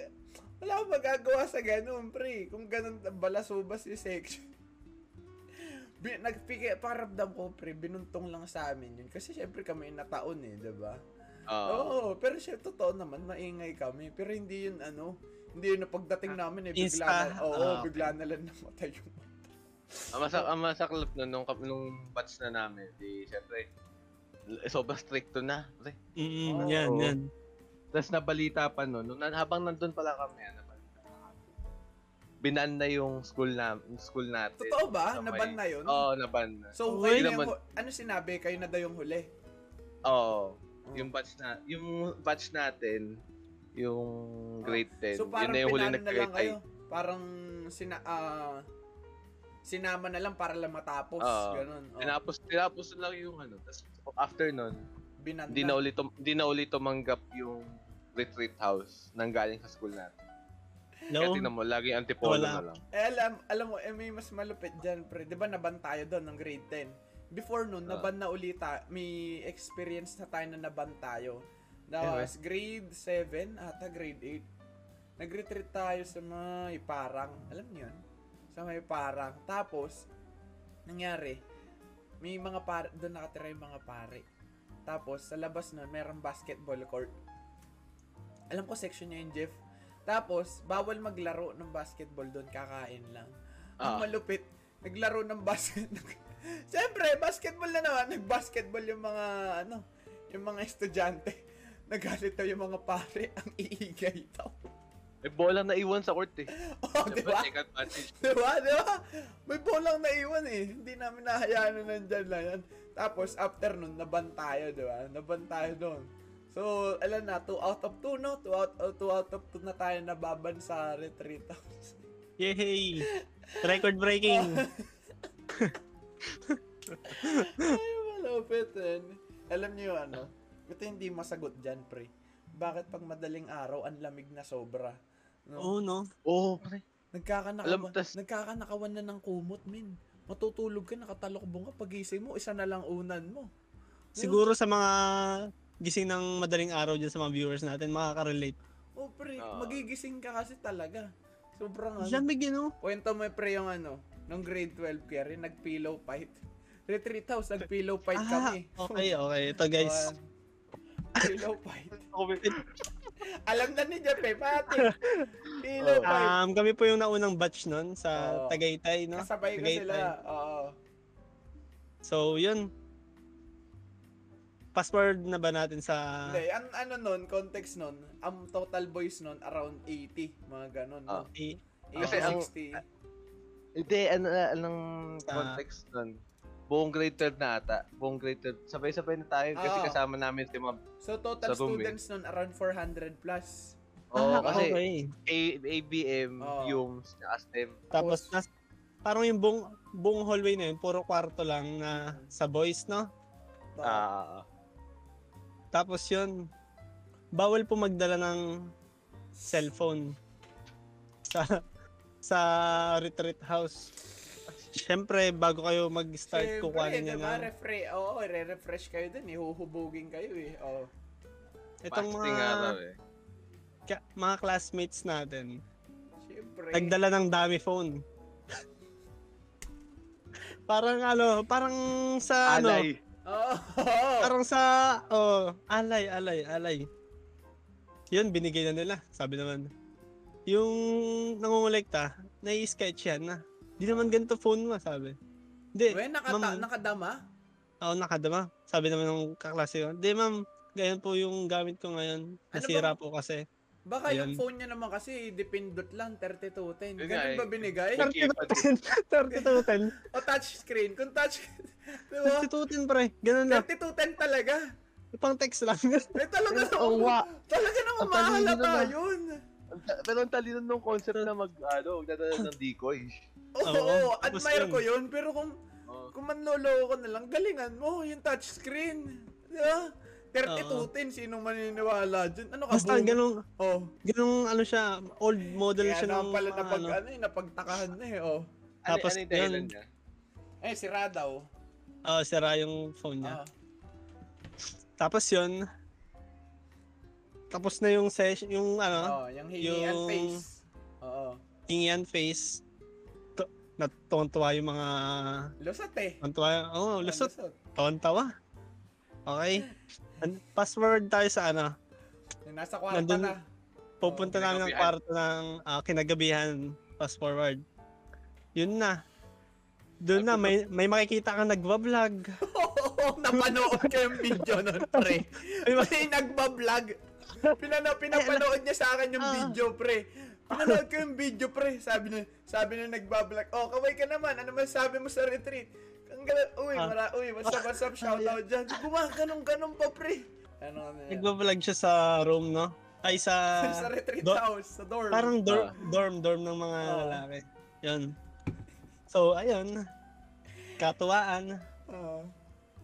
Wala kang magagawa sa ganun, pre. Kung ganun, balasubas yung section. Bi- nagpike, paramdam ko, pre, binuntong lang sa amin yun. Kasi syempre kami nataon eh, di ba? Oo. Oo, pero siya, totoo naman, maingay kami. Pero hindi yun, ano, hindi yun na pagdating namin eh, bigla Insta. na, oo, Ah, okay. bigla na lang namatay yung Ang, masak ang masaklap nun, nung, nung batch na namin, di, syempre, sobrang stricto na. Pre. Mm, Oo. yan, yan. Tapos nabalita pa nun, nung, na- habang nandun pala kami, ah, nabalita pa kami. Binan na yung school na school natin. Totoo ba? May- Naban na yun? Oo, naban na. So, Uy, kayo na yung, naman- hu- ano sinabi? Kayo na daw yung huli? Oo. Oh. Yung batch na, yung batch natin, yung grade 10, So, yun parang na yung huli na lang nag-grade kayo. Parang, sina, ah, sinama na lang para lang matapos. Oo. Ganun. Oh, Tinapos, tinapos na lang yung ano. Tapos after nun, binan hindi na ulit, hindi na ulit tumanggap yung retreat house nang galing sa school natin. Kaya No? tingnan mo, lagi antipolo Wala. na lang. Eh, alam, alam mo, eh, may mas malupit dyan, pre. Di ba naban tayo doon ng grade 10? Before nun, Ah. naban na ulit ta- may experience na tayo na naban tayo. Eh, was grade 7, ata grade 8. Nag-retreat tayo sa may parang, alam niyo yun? Sa may parang. Tapos, nangyari, may mga pare, doon nakatira yung mga pare. Tapos, sa labas nun, merong basketball court. Alam ko section niya yung Jeff. Tapos, bawal maglaro ng basketball doon, kakain lang. Ang Ah. malupit, naglaro ng basket. Siyempre, basketball na naman. Nag-basketball yung mga, ano, yung mga estudyante. Nagalit daw yung mga pare. Ang iigay daw. May bola na iwan sa court eh. Oh, di ba? Di ba? Di ba? May bolang naiwan eh. Hindi namin nahayaan na nandyan lang yan. Tapos, after nun, naban tayo, di ba? Naban tayo doon. So, alam na, 2 out of 2, no? 2 out, 2 out of 2 na tayo nababan sa retreat house. Yay! Record breaking! Ay, malupit eh. Alam niyo ano? Ito hindi masagot dyan, pre. Bakit pag madaling araw, ang lamig na sobra? No? Oo, no? Oo, oh, pre. Nagkakanakawan, Alam, tas- nagkakanakawan na ng kumot, min. Matutulog ka, nakatalokbong ka, pagising mo, isa na lang unan mo. Siguro sa mga gising ng madaling araw dyan sa mga viewers natin, makaka-relate. Oh, pre, Ah. magigising ka kasi talaga. Sobrang ano. Lamig yun, no? Kwento mo pre yung ano, nung grade 12 kaya rin, nag-pillow fight. Retreat house, nag-pillow fight Ah, kami. okay, okay. Ito guys. Oh, pillow fight. Alam na ni Jeff eh, pati. Pillow Oh. fight. Um, kami po yung naunang batch nun sa Oo. Tagaytay, no? Kasabay ko Tagaytay. sila. Oo. So, yun. Forward na ba natin sa... Hindi, ang ano nun, context nun, ang total boys nun, around 80. Mga ganun. Ah. No? 80, Kasi ang- 60. Hindi, ano, anong context nun? Buong grade 12 na ata. Buong grade 12. Sabay-sabay na tayo kasi Oo. kasama namin si mga... So, total students nun, around 400 plus. Oo, ah, kasi okay. A, ABM, Oo. yung STEM. Tapos, nas, parang yung buong, buong hallway na yun, puro kwarto lang na sa boys, no? Ah, Tapos yun, bawal po magdala ng cellphone sa sa retreat house. Siyempre, bago kayo mag-start Siyempre, kukuhanin nyo diba, na refre oo, re-refresh kayo dun, ihuhubugin kayo eh. Oh. itong fasting araw mga, eh. ka- mga classmates natin. Siyempre. Nagdala ng dami phone. parang ano, parang sa ano, Oo. Parang sa, oh, alay, alay, alay. Yun, binigay na nila. Sabi naman. Yung nangungulekta, nai-sketch yan na. Di naman ganito phone mo, sabi. Hindi, We, nakata- ma'am. nakadama? ako nakadama. Sabi naman ng kaklase ko, hindi ma'am, ganyan po yung gamit ko ngayon. Nasira ba- po kasi. Baka Ayan. yung phone niya naman kasi dipindot lang 3210. Ganun eh. ba binigay? 3210. 3210. o touchscreen. Kung touch... Diba? 3210 pre. Ganun na. 3210 talaga. Pang text lang. eh talaga na. Oh, wow. Talaga naman mahalata na. yun. Pero ang talino nung concept na mag, ano, magdadala ng decoy. Oo, oh, oh, oh, admire ko yun. Pero kung, oh. kung manlolo ko na lang, galingan mo, yung touchscreen. Diba? 32 tin, sino man maniniwala dyan? Ano ka? Basta boom? oh. ganung ano siya, old model Kaya siya ng pala na pag, ano, ano eh, napagtakahan na eh, oh. Ano, ano Tapos ano yung niya? Eh, sira daw. Oo, oh, ah, sira yung phone niya. Ah. Tapos yun, tapos na yung session, yung ano, oh, yung hingian yung, face. Oo. Hingian face. To, natuwa yung mga... Lusot eh. Tontuwa, oh, lusot. Ah, lusot. Tontawa. Okay. And password tayo sa ano, Yung nasa kwarta Nandun- na. pupunta Oh, namin ng kwarto ng ah, kinagabihan, fast forward. Yun na. Doon na, may, may makikita kang nagbablog. Oo, napanood ko yung video nun, pre. May nagbablog. Pinano, pinapanood niya sa akin yung Ah. video, pre. Pinanood ko yung video, pre. Sabi na, sabi na nagbablog. Oh, kaway ka naman. Ano masabi mo sa retreat? Ang gala, uy, Ah. mara, uy, what's up, what's up, shout out dyan. Gumaganong-ganon pa, pre. Ano, ano yan? Nagbablog siya sa room, no? Ay, sa... sa retreat do- house, sa dorm. Parang dorm, Ah. dorm, dorm ng mga Oo. lalaki. Yun. So, ayun. Katuwaan. Ah.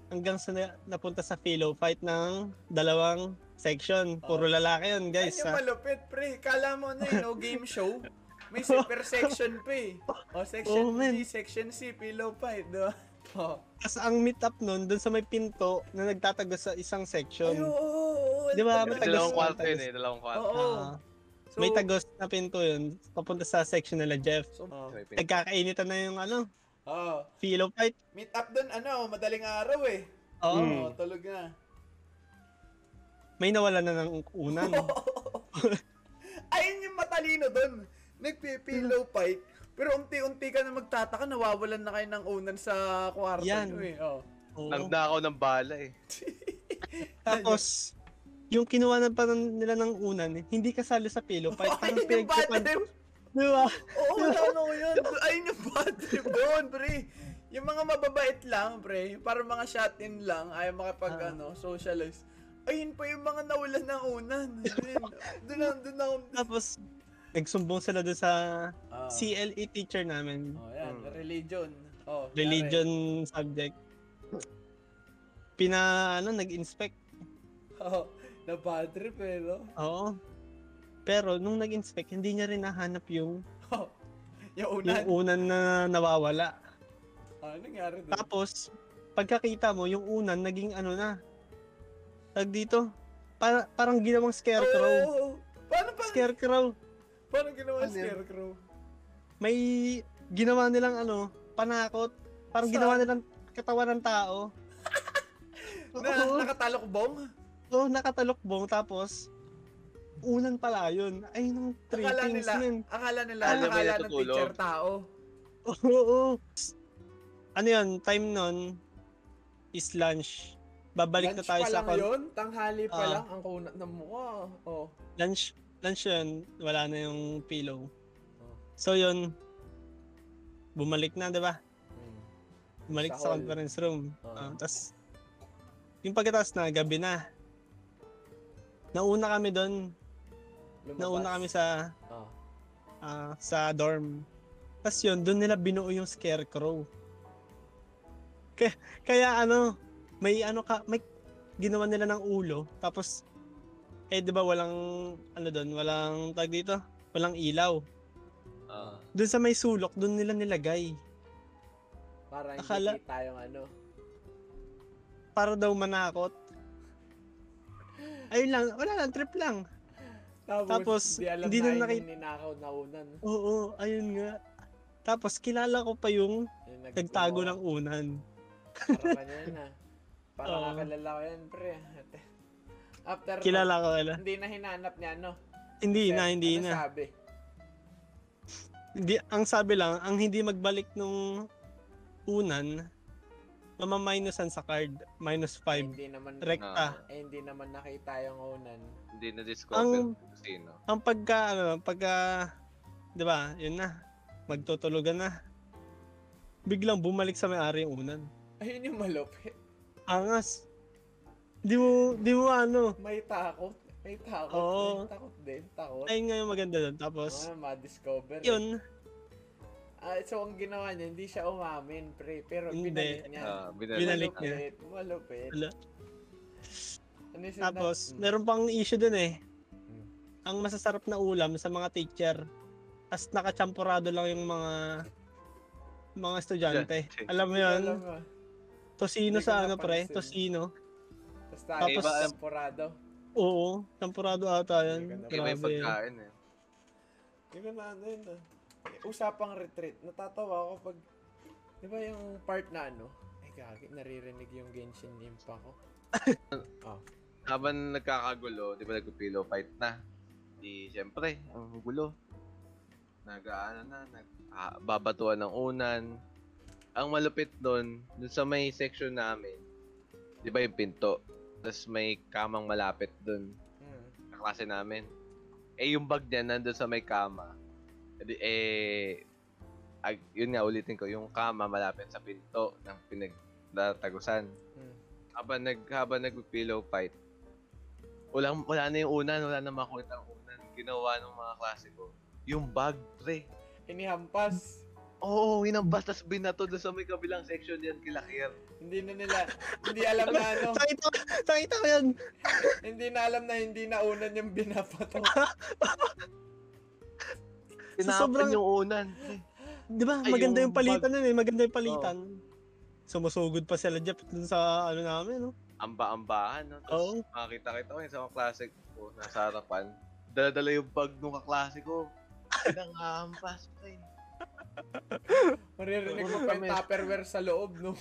Hanggang sa na- napunta sa philo fight ng dalawang section. Puro lalaki yun, Guys, guys. yung ha? malupit, pre. Kala mo na yun, no game show. May se- per section pa eh. O, section Oh, man. B, section C, pillow fight, diba? Oh. Tapos ang meet up nun, dun sa may pinto na nagtatago sa isang section. Ay, oo, oo, oo. Di ba, may tagal- Dalawang kwarto yun eh, dalawang kwarto. Oo. Ah, So, may tagos na pinto yun, papunta sa section nila Jeff. So, oh. Nagkakainitan na yung ano, Oh. philo fight. Meet up dun, ano, madaling araw eh. Oo. Hmm. Oh, tulog na. May nawala na ng unan. Ayun yung matalino dun. Nagpipillow fight. Pero unti-unti ka na magtataka, nawawalan na kayo ng unan sa kwarto Yan. nyo eh. Oh. Oo. Nagdakaw ng bala eh. Tapos, yung kinuha na pa ng- nila ng unan, hindi kasali sa pillow fight. Parang Ayun yung bad pinagtripan. trip. Di ba? Oo, wala ano yun. Ayun yung bad trip doon, pre. Yung mga mababait lang, pre. Para mga shot-in lang, ayaw makapag, Ah. ano, socialize. Ayun pa yung mga nawalan ng unan. Doon na, doon na. Tapos, nagsumbong sila doon sa Ah. CLE teacher namin. Oh, yan. Hmm. Religion. Oh, Religion subject. Pina, ano, nag-inspect. yari. Oh, na bad trip eh, no? Oo. Pero, nung nag-inspect, hindi niya rin nahanap yung, Oh, yung yung unan. unan na nawawala. Ah, ano nangyari doon? Tapos, pagkakita mo, yung unan, naging ano na. Tag dito, para, parang ginawang scarecrow. Oh, paano pa? Scarecrow. Paano ginawa Ano scarecrow? May ginawa nilang ano, panakot. Parang Saan? ginawa nilang katawan ng tao. Na, Oo. nakatalok bong? Oo, nakatalokbong. Tapos, unan pala yun. Ay, nung three Akala things nila, yun. akala nila, Akala akala ng teacher tao. Oo. Ano yun, time nun is lunch. Babalik na Lunch tayo pa sa lang kon- yun? Tanghali pa Ah. lang ang kunat ng mukha. Oh. lunch. Lunch yun, wala na yung pillow. Oh. So yun, bumalik na, di ba? Hmm. Bumalik Sa sa, conference room. Ah. Ah, Tapos, yung pagkatapos na, gabi na. Nauna kami doon. Nauna kami sa Oh. ah, sa dorm. Tapos yun, doon nila binuo yung scarecrow. Kaya, kaya ano, may ano ka, may ginawa nila ng ulo. Tapos, eh di ba walang, ano doon, walang tag dito, walang ilaw. Ah. Doon sa may sulok, doon nila nilagay. Para hindi Akala- kita yung ano. Para daw manakot. Ayun lang, wala lang, trip lang. Tapos, Tapos, hindi alam hindi na yung nakita- ninakaw na unan. Oo, ayun nga. Tapos kilala ko pa yung Yung nag- nagtago ng unan. Para kanya yun ah. Para Oo. kakalala ko yan, pre. After, Kilala ko kala. hindi na hinanap niya, no? Hindi na, Sir, hindi ano na. sabi? Hindi, ang sabi lang, ang hindi magbalik nung unan, mamaminosan sa card, minus Eh, 5. hindi naman, Rekta. eh, hindi naman nakita yung unan. Hindi na-discover Ang- kung sino. Ang pagka, ano, pagka, di ba, yun na, magtutulugan na. Biglang bumalik sa may-ari yung unan. Ayun yung malupit. Angas. Di mo, di mo ano. May takot. May takot. Oo. May takot din. Takot. Ayun nga yung maganda doon. Tapos, Ah, ma-discover. yun, Ah, so ang ginawa niya, hindi siya umamin, pre. Pero Hindi. binalik niya. Ah, binalik. Binalik niya. malupit. Malupit. Wala. Ano tapos, Hmm. meron pang issue dun eh. Hmm. Ang masasarap na ulam sa mga teacher, as nakachampurado lang yung mga mga estudyante. Alam mo yun? alam. Tosino sa ano pre, tosino. Tapos tayo, Tapos- Tapos, temporado. Oo, champurado ata yan. Iba yung pagkain eh. Ko na ano yun ah. Eh, Usapang retreat. Natatawa ako pag, di ba yung part na ano, ay gagi, naririnig yung Genshin Impact ko. Habang nagkakagulo, di ba nagpipilo fight na? Di, syempre, ang gulo. Nag, ano na, nag, ah, babatuan ng unan. ang malupit doon, doon sa may section namin, di ba yung pinto? Tapos may kamang malapit doon, Hmm. kaklase namin. Eh, yung bag niya nandun sa may kama. Eh, eh, ag, yun nga, ulitin ko, yung kama malapit sa pinto ng pinagtatagusan. Hmm. Habang nag, habang nag-pillow fight, wala, wala na yung unan, wala na makita ang unan. Ginawa ng mga klase ko. Yung bag, pre. Inihampas. Oo, oh, hinambas, tas binato doon sa may kabilang section yan kila Kier. Hindi na nila, hindi alam na ano, Sakita, sakita ko yan. hindi na alam na hindi na unan yung binapato. Tinapan sobrang- yung unan. Di ba? Maganda yung yung palitan bag- nun eh. Maganda yung palitan. Sumusugod pa sila Jeff dun sa ano namin, no? Amba-ambahan, no? Tapos makakita-kita ko yun sa mga klase ko nasa harapan. Dala-dala yung bag nung kaklase ko. Pinangampas, pre. Maririnig mo Ano pa yung kami? tupperware sa loob, no?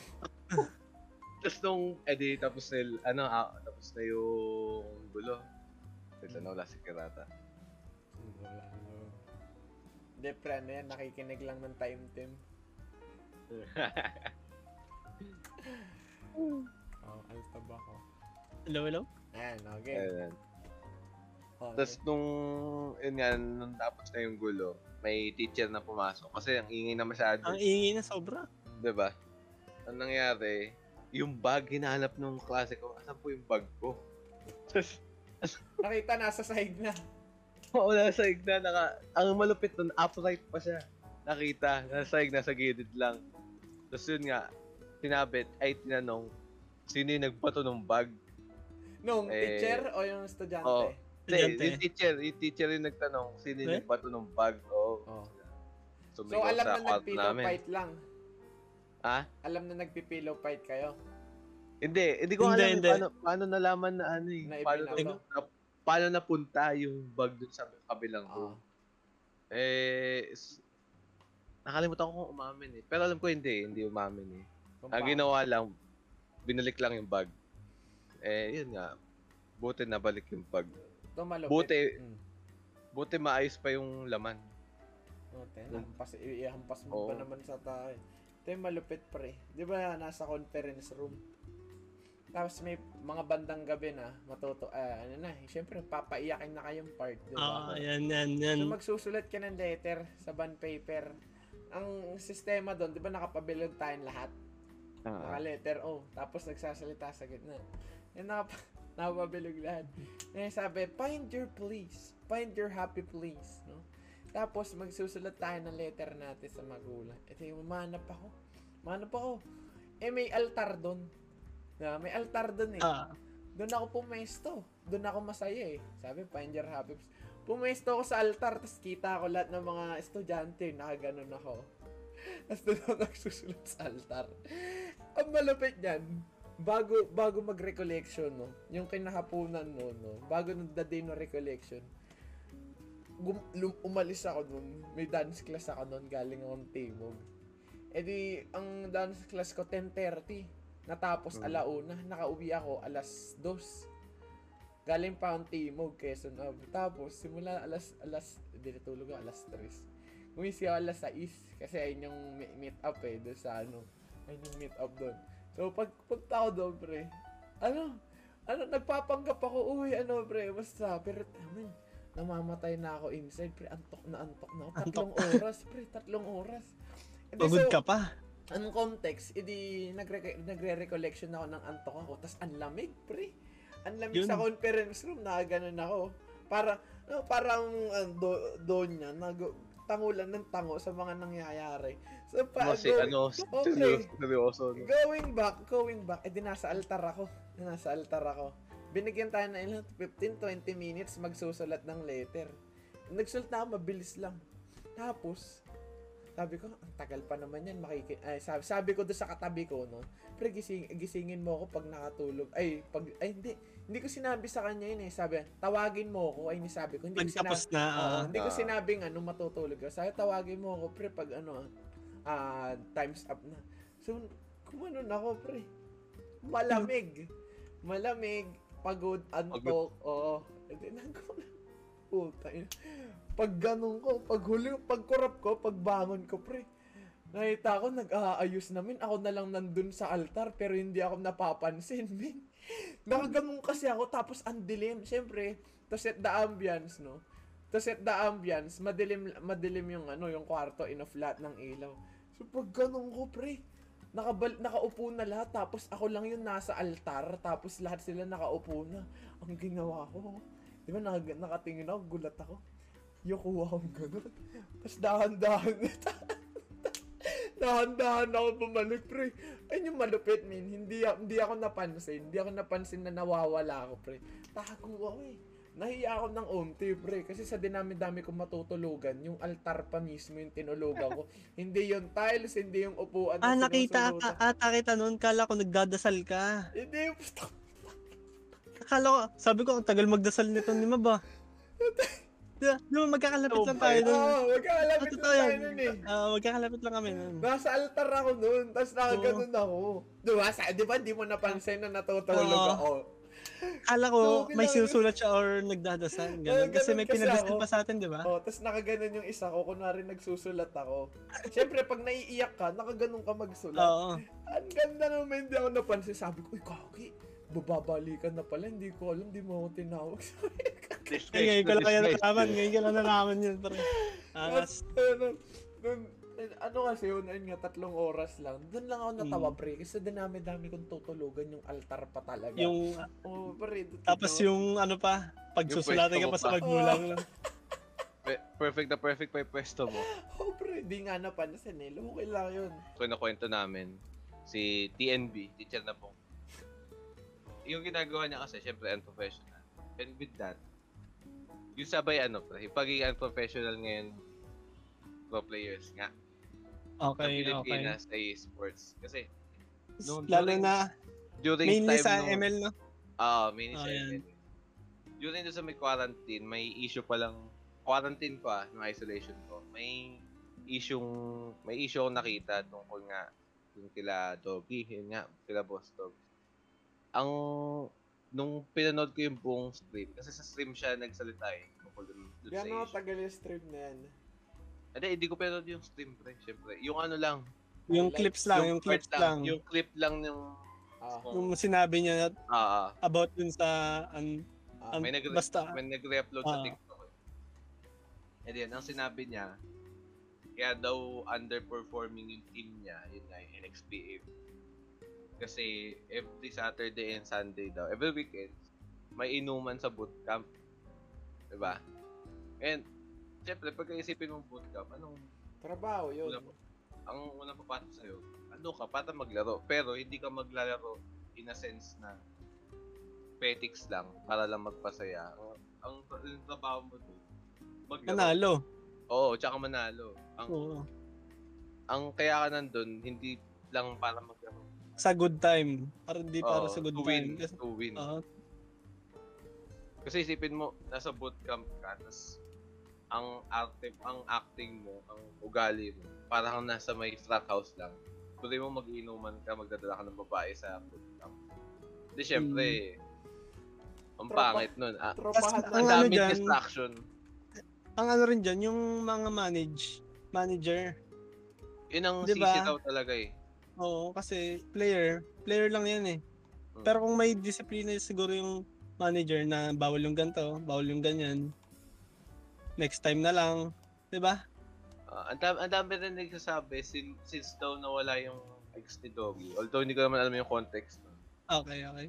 Tapos nung, edi, tapos na, yung- ano, ah, tapos na yung gulo. Ito na wala si Kirata. Hindi, pre, ano yan, nakikinig lang ng time team. Oh, alis na ba ako? Hello, hello? Ayan, okay. Ayan. Oh, Tapos nung, yun nga, nung tapos na yung gulo, may teacher na pumasok. Kasi ang ingay na masyado. Ang ingay na sobra. Di ba? Ang nangyari, yung bag, hinahanap nung klase ko. Asan po yung bag ko? Nakita nasa side na. Oo, nasa hig na, naka, ang malupit nun, upright pa siya. Nakita, nasa hig, nasa gilid lang. Tapos yun nga, tinabit, ay tinanong, sino yung nagbato ng bag? Nung Eh, teacher o yung estudyante? oo. Hindi, Estudyante. yung teacher, yung teacher yung nagtanong, sino yung Eh? nagbato ng bag? Oo. Oh. So, So, alam na nagpillow namin. fight lang. Ha? Alam na nagpipillow fight kayo. Hindi, hindi ko Hindi, alam hindi. paano, paano nalaman na ano eh. Na paano, na, paano napunta yung bag dun sa kabilang Oo. room. Eh, s- nakalimutan ko kung umamin eh. Pero alam ko hindi, hindi umamin eh. Kung Ang ginawa lang, binalik lang yung bag. Eh, yun nga. Buti nabalik yung bag. Ito malupit. Buti. Mm. Buti maayos pa yung laman. Buti. Nahampas, ihampas mo Oo. pa naman sa tayo. Ito yung malupit pre. Di ba nasa conference room? Tapos may mga bandang gabi na matuto, ah, ano na, syempre papaiyakin na kayong part, di ba? Ah, yan, yan, yan. So magsusulat ka ng letter sa bond paper. Ang sistema doon, di ba nakapabilog tayong lahat? Naka letter O. Tapos nagsasalita sa gitna. Yan nakap nakapabilog lahat. Eh sabi, find your please. Find your happy please. No? Tapos magsusulat tayo ng letter natin sa magulang. Ito yung manap ako. Manap ako. Eh may altar doon. Na, may altar doon eh. Ah, Doon ako pumesto. Doon ako masaya eh. Sabi, find your happy place. Pumesto ako sa altar, tapos kita ko lahat ng mga estudyante, nakaganon ako. Tapos doon ako nagsusulat sa altar. Ang malupit niyan, bago, bago mag-recollection, no, yung kinahapunan no, no, bago nung the day no recollection, gum, lum, umalis ako nun, may dance class ako nun, galing akong Timog. E di, ang dance class ko, 10.30. Natapos Mm. alauna, nakauwi ako alas 2. Galing pa akong Timog, Quezon Ave. Tapos, simula alas, alas, hindi natulog ako, alas 3. Gumising ako alas 6, kasi ayun yung meet up eh, doon sa ano, ayun yung meet up doon. So, pag punta ko doon, pre, ano, ano, nagpapanggap ako, uy, ano, pre, basta, pero, amin, namamatay na ako inside, pre, antok na antok na ako. Tatlong oras, pre, tatlong oras. Edi, pagod so, ka pa. Anong context, edi nagre- nagre-recollection ako ng antok ako, tas ang lamig, pre. Ang lamig Yun. sa conference room, nakaganon ako. Para, no, parang uh, do, doon niya, nag, tango lang ng tango sa mga nangyayari. So, pa, Kasi go- ano, Okay. seryoso, no? Going back, going back, edi nasa altar ako. Nasa altar ako. Binigyan tayo ng ilang 15-20 minutes magsusulat ng letter. Nagsulat na ako, mabilis lang. Tapos, sabi ko, ang tagal pa naman yan. Makiki ay, sabi, sabi ko doon sa katabi ko, no? Pre, gising, gisingin mo ako pag nakatulog. Ay, pag, ay, hindi. Hindi ko sinabi sa kanya yun eh. Sabi, tawagin mo ako. Ay, sabi ko. Hindi ko sinabi. Na, Oo, ah, hindi ko Ah. sinabing ano, matutulog ka. Sabi, tawagin mo ako, pre, pag ano, ah, time's up na. So, kumanon ako, pre. Malamig. Malamig. Pagod, antok. Oo. And then, ako na. Puta. Pag ganun ko, pag huli, pag kurap ko, pag bangon ko, pre. Nakita ko, nag-aayos namin. Ako na lang nandun sa altar, pero hindi ako napapansin, min. Nakaganong kasi ako, tapos ang dilim. Siyempre, to set the ambience, no? To set the ambience, madilim, madilim yung ano, yung kwarto, ino-flat ng ilaw. So, pag ganun ko, pre, nakabal, nakaupo na lahat, tapos ako lang yung nasa altar, tapos lahat sila nakaupo na. Ang ginawa ko, di ba, naka, nakatingin ako, gulat ako. Yung kuha akong ganun. Tapos dahan-dahan dahan-dahan ako bumalik, pre. Ayun yung malupit, min. Hindi, hindi ako napansin. Hindi ako napansin na nawawala ako, pre. Tago ako eh. Nahiya ako ng unti, pre. Kasi sa dinami-dami kong matutulugan, yung altar pa mismo yung tinulugan ko. hindi yung tiles, hindi yung upuan Ah, na nakita ka, ata kita noon, kala ko nagdadasal ka. Hindi, Akala ko, sabi ko, ang tagal magdasal nito ni Maba. Di ba, di ba magkakalapit lang tayo Oo, nun? oh, magkakalapit na totoo tayo nun eh. Ah, magkakalapit lang kami nun. Nasa altar ako noon, tapos nakaganon ako. Di ba? Sa, di ba, di mo napansin na natutulog Oo. ako? Akala ko, Grabe may lang. sinusulat siya or nagdadasal. Ah, Ganun. Kasi ganun may pinadasal ako. pa sa atin, di ba? Oh, tapos nakaganon yung isa ko, kunwari nagsusulat ako. Siyempre, pag naiiyak ka, nakaganon ka magsulat. Oo. Ang ganda naman, hindi ako napansin. Sabi ko, uy, kaki, bababalikan na pala, hindi ko alam, hindi mo ako tinawag. Ay, ngayon ko lang kaya nalaman. Ngayon ko lang nalaman yun. Pero, ah, Tapos, ano, ano kasi yun, ayun nga, tatlong oras lang. Doon lang ako natawa, Mm. pre. Kasi dinami-dami kong tutulugan yung altar pa talaga. yung, oh, pre. tapos yung ano pa, pagsusulatan ka Yung pa sa pwesto mo pa. magulang lang. Pe- perfect na perfect pa yung pwesto mo. Oh, pre, di nga napansin eh. Lumukay lang yun. Kung nakwento namin, si TNB, teacher na po. Yung ginagawa niya kasi, syempre, unprofessional. And with that, yung sabay ano, pre, yung pagiging unprofessional ngayon, pro players nga, sa Okay, okay. Pilipinas ay sports. Kasi, Nung Lalo during- na, during mainly time sa nung- ML, no? Ah, mini Oh, sa yan. ML. During doon sa may quarantine, may issue pa lang, quarantine pa, ng isolation ko. May issue, may issue akong nakita tungkol nga yung kila Doggy, yun nga, kila Boss Dog. Ang, nung pinanood ko yung buong stream, kasi sa stream siya nagsalita eh, tungkol dun, dun sa Gano'n issue. tagal yung stream na yan? Hindi, hindi ko pinanood yung stream, pre, syempre. Yung ano lang, Yung Highlights. clips lang, yung, part clips lang. Yung clip lang yung, Ah, Yung sinabi niya ah, ah. about dun sa, an, ah. Um, may, nag basta- may nag-re-upload sa Ah. TikTok. Eh. And then, ang sinabi niya, kaya daw underperforming yung team niya, yun nga, yung NXPA. Kasi every Saturday and Sunday daw, every weekend, may inuman sa bootcamp. Diba? And, syempre, pag isipin mong bootcamp, anong Trabaho yun. Po. ang unang papasok sa'yo, ano ka, para maglaro. Pero hindi ka maglalaro in a sense na petics lang para lang magpasaya. Ang, ang, ang trabaho mo doon, maglaro. nanalo. Oo, tsaka manalo. Ang, Oo. ang kaya ka nandun, hindi lang para maglaro. Sa good time. Para hindi para Oo, sa good to time. win, Kasi, to win. Oo. Kasi isipin mo, nasa bootcamp ka, tapos ang active, ang acting mo, ang ugali mo, parang nasa may frat house lang. Tuloy mo mag-inuman ka, magdadala ka ng babae sa bootcamp. Di syempre, ang Tropa- pangit nun. Ah, Tropahan Ang ang ano distraction. ang ano rin dyan, yung mga manage, manager. Yun ang Di ba? sisi daw talaga eh. Oo, kasi player, player lang yan eh. Mm. Pero kung may disiplina siguro yung manager na bawal yung ganto, bawal yung ganyan. Next time na lang, 'di ba? Ah, ang, dami, ang dami rin nagsasabi since, since daw nawala yung ex ni Doggy. Although hindi ko naman alam yung context. Okay, okay.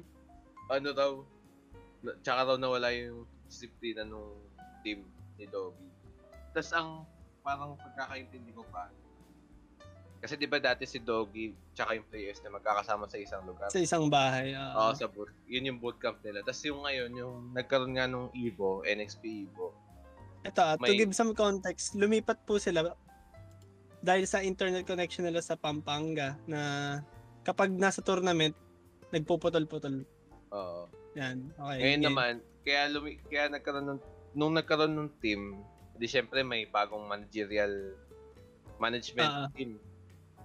ano daw, na- tsaka daw nawala yung disiplina nung team ni Doggy. Tapos ang parang pagkakaintindi ko pa, kasi di ba dati si Doggy tsaka yung players na magkakasama sa isang lugar? Sa isang bahay. Oo, ah. sa boot. Yun yung bootcamp nila. Tapos yung ngayon, yung nagkaroon nga nung Evo, NXP Evo. Ito, ah, to may- give some context, lumipat po sila dahil sa internet connection nila sa Pampanga na kapag nasa tournament, nagpuputol-putol. Oo. Yan. Okay. Ngayon sige. naman, kaya lumi kaya nagkaroon nung nung nagkaroon ng team, di syempre may bagong managerial management Ah. team.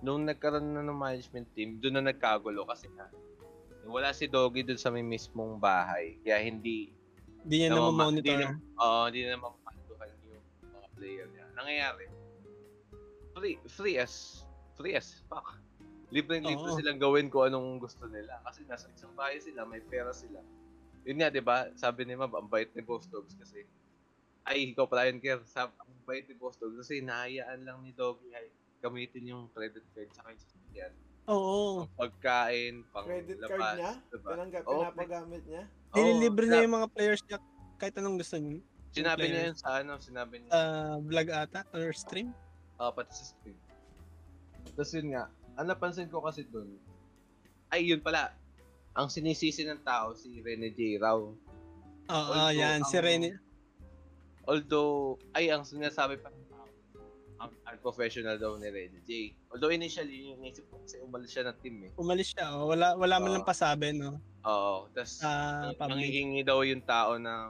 Nung nagkaroon na ng management team, doon na nagkagulo kasi nga wala si Doggy doon sa may mismong bahay. Kaya hindi Hindi niya na namama- monitor. Na, oo, hindi na mamanduhan yung mga player niya. Nangyayari, free, free as free as fuck. Libre-libre Oo. silang gawin kung anong gusto nila. Kasi nasa isang bahay sila, may pera sila. Yun nga, di ba? Sabi ni Ma'am, ang bait ni Boss Dogs kasi ay, ikaw pala yun, Ker. Sab ang bait ni Boss Dogs kasi nahayaan lang ni Doggy ay gamitin yung credit card sa kanya sasakyan. Oo. Pagkain, pang Credit labas, card niya? Diba? Pinangga, Oo, pinapagamit niya? Oo, Nililibre niya yung mga players niya kahit anong gusto niya. Sinabi niya yun sa ano, sinabi niya. Sa vlog ata or stream. Ah, pati sa stream. Tapos yun nga, ang napansin ko kasi dun, ay yun pala, ang sinisisi ng tao si Rene J. Rao. Oo, Although, yan. Si ang- Rene. Although, ay ang sinasabi pa ng tao, ang unprofessional daw ni Rene J. Although initially, yung isip ko kasi umalis siya ng team eh. Umalis siya. Oh. Wala, wala man Oo. lang pasabi, no? Oo, tapos public. nangihingi daw yung tao ng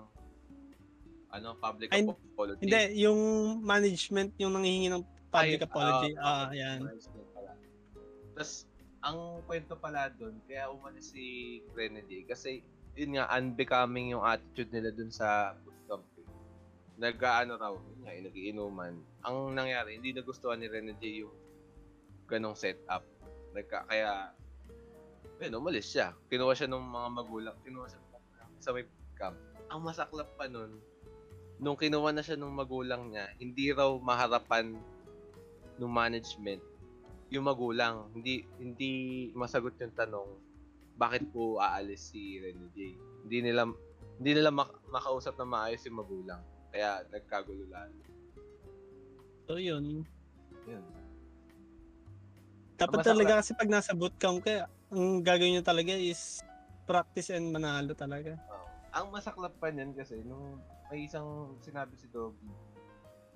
ano, public Ay, apology. Hindi, yung management yung nangihingi ng public Ay, apology. Ah, okay. yan. Management pala. Tapos, ang kwento pala doon, kaya umalis si Kennedy kasi yun nga, unbecoming yung attitude nila dun sa bootcamp. eh. Nag-ano raw, yun nga, eh, nagiinuman. Ang nangyari, hindi nagustuhan ni Rene J yung ganong setup. Nagka, kaya, yun, umalis siya. Kinuha siya ng mga magulang, kinuha siya sa bootcamp. Ang masaklap pa nun, nung kinuha na siya ng magulang niya, hindi raw maharapan ng management yung magulang. Hindi hindi masagot yung tanong, bakit po aalis si Rene J? Hindi nila hindi nila mak- makausap na maayos yung magulang. Kaya nagkagulo lalo. So, yun. Yun. Dapat Masakla- talaga kasi pag nasa bootcamp ka, ang gagawin nyo talaga is practice and manalo talaga. Oo. Ang masaklap pa niyan kasi nung may isang sinabi si Dobby,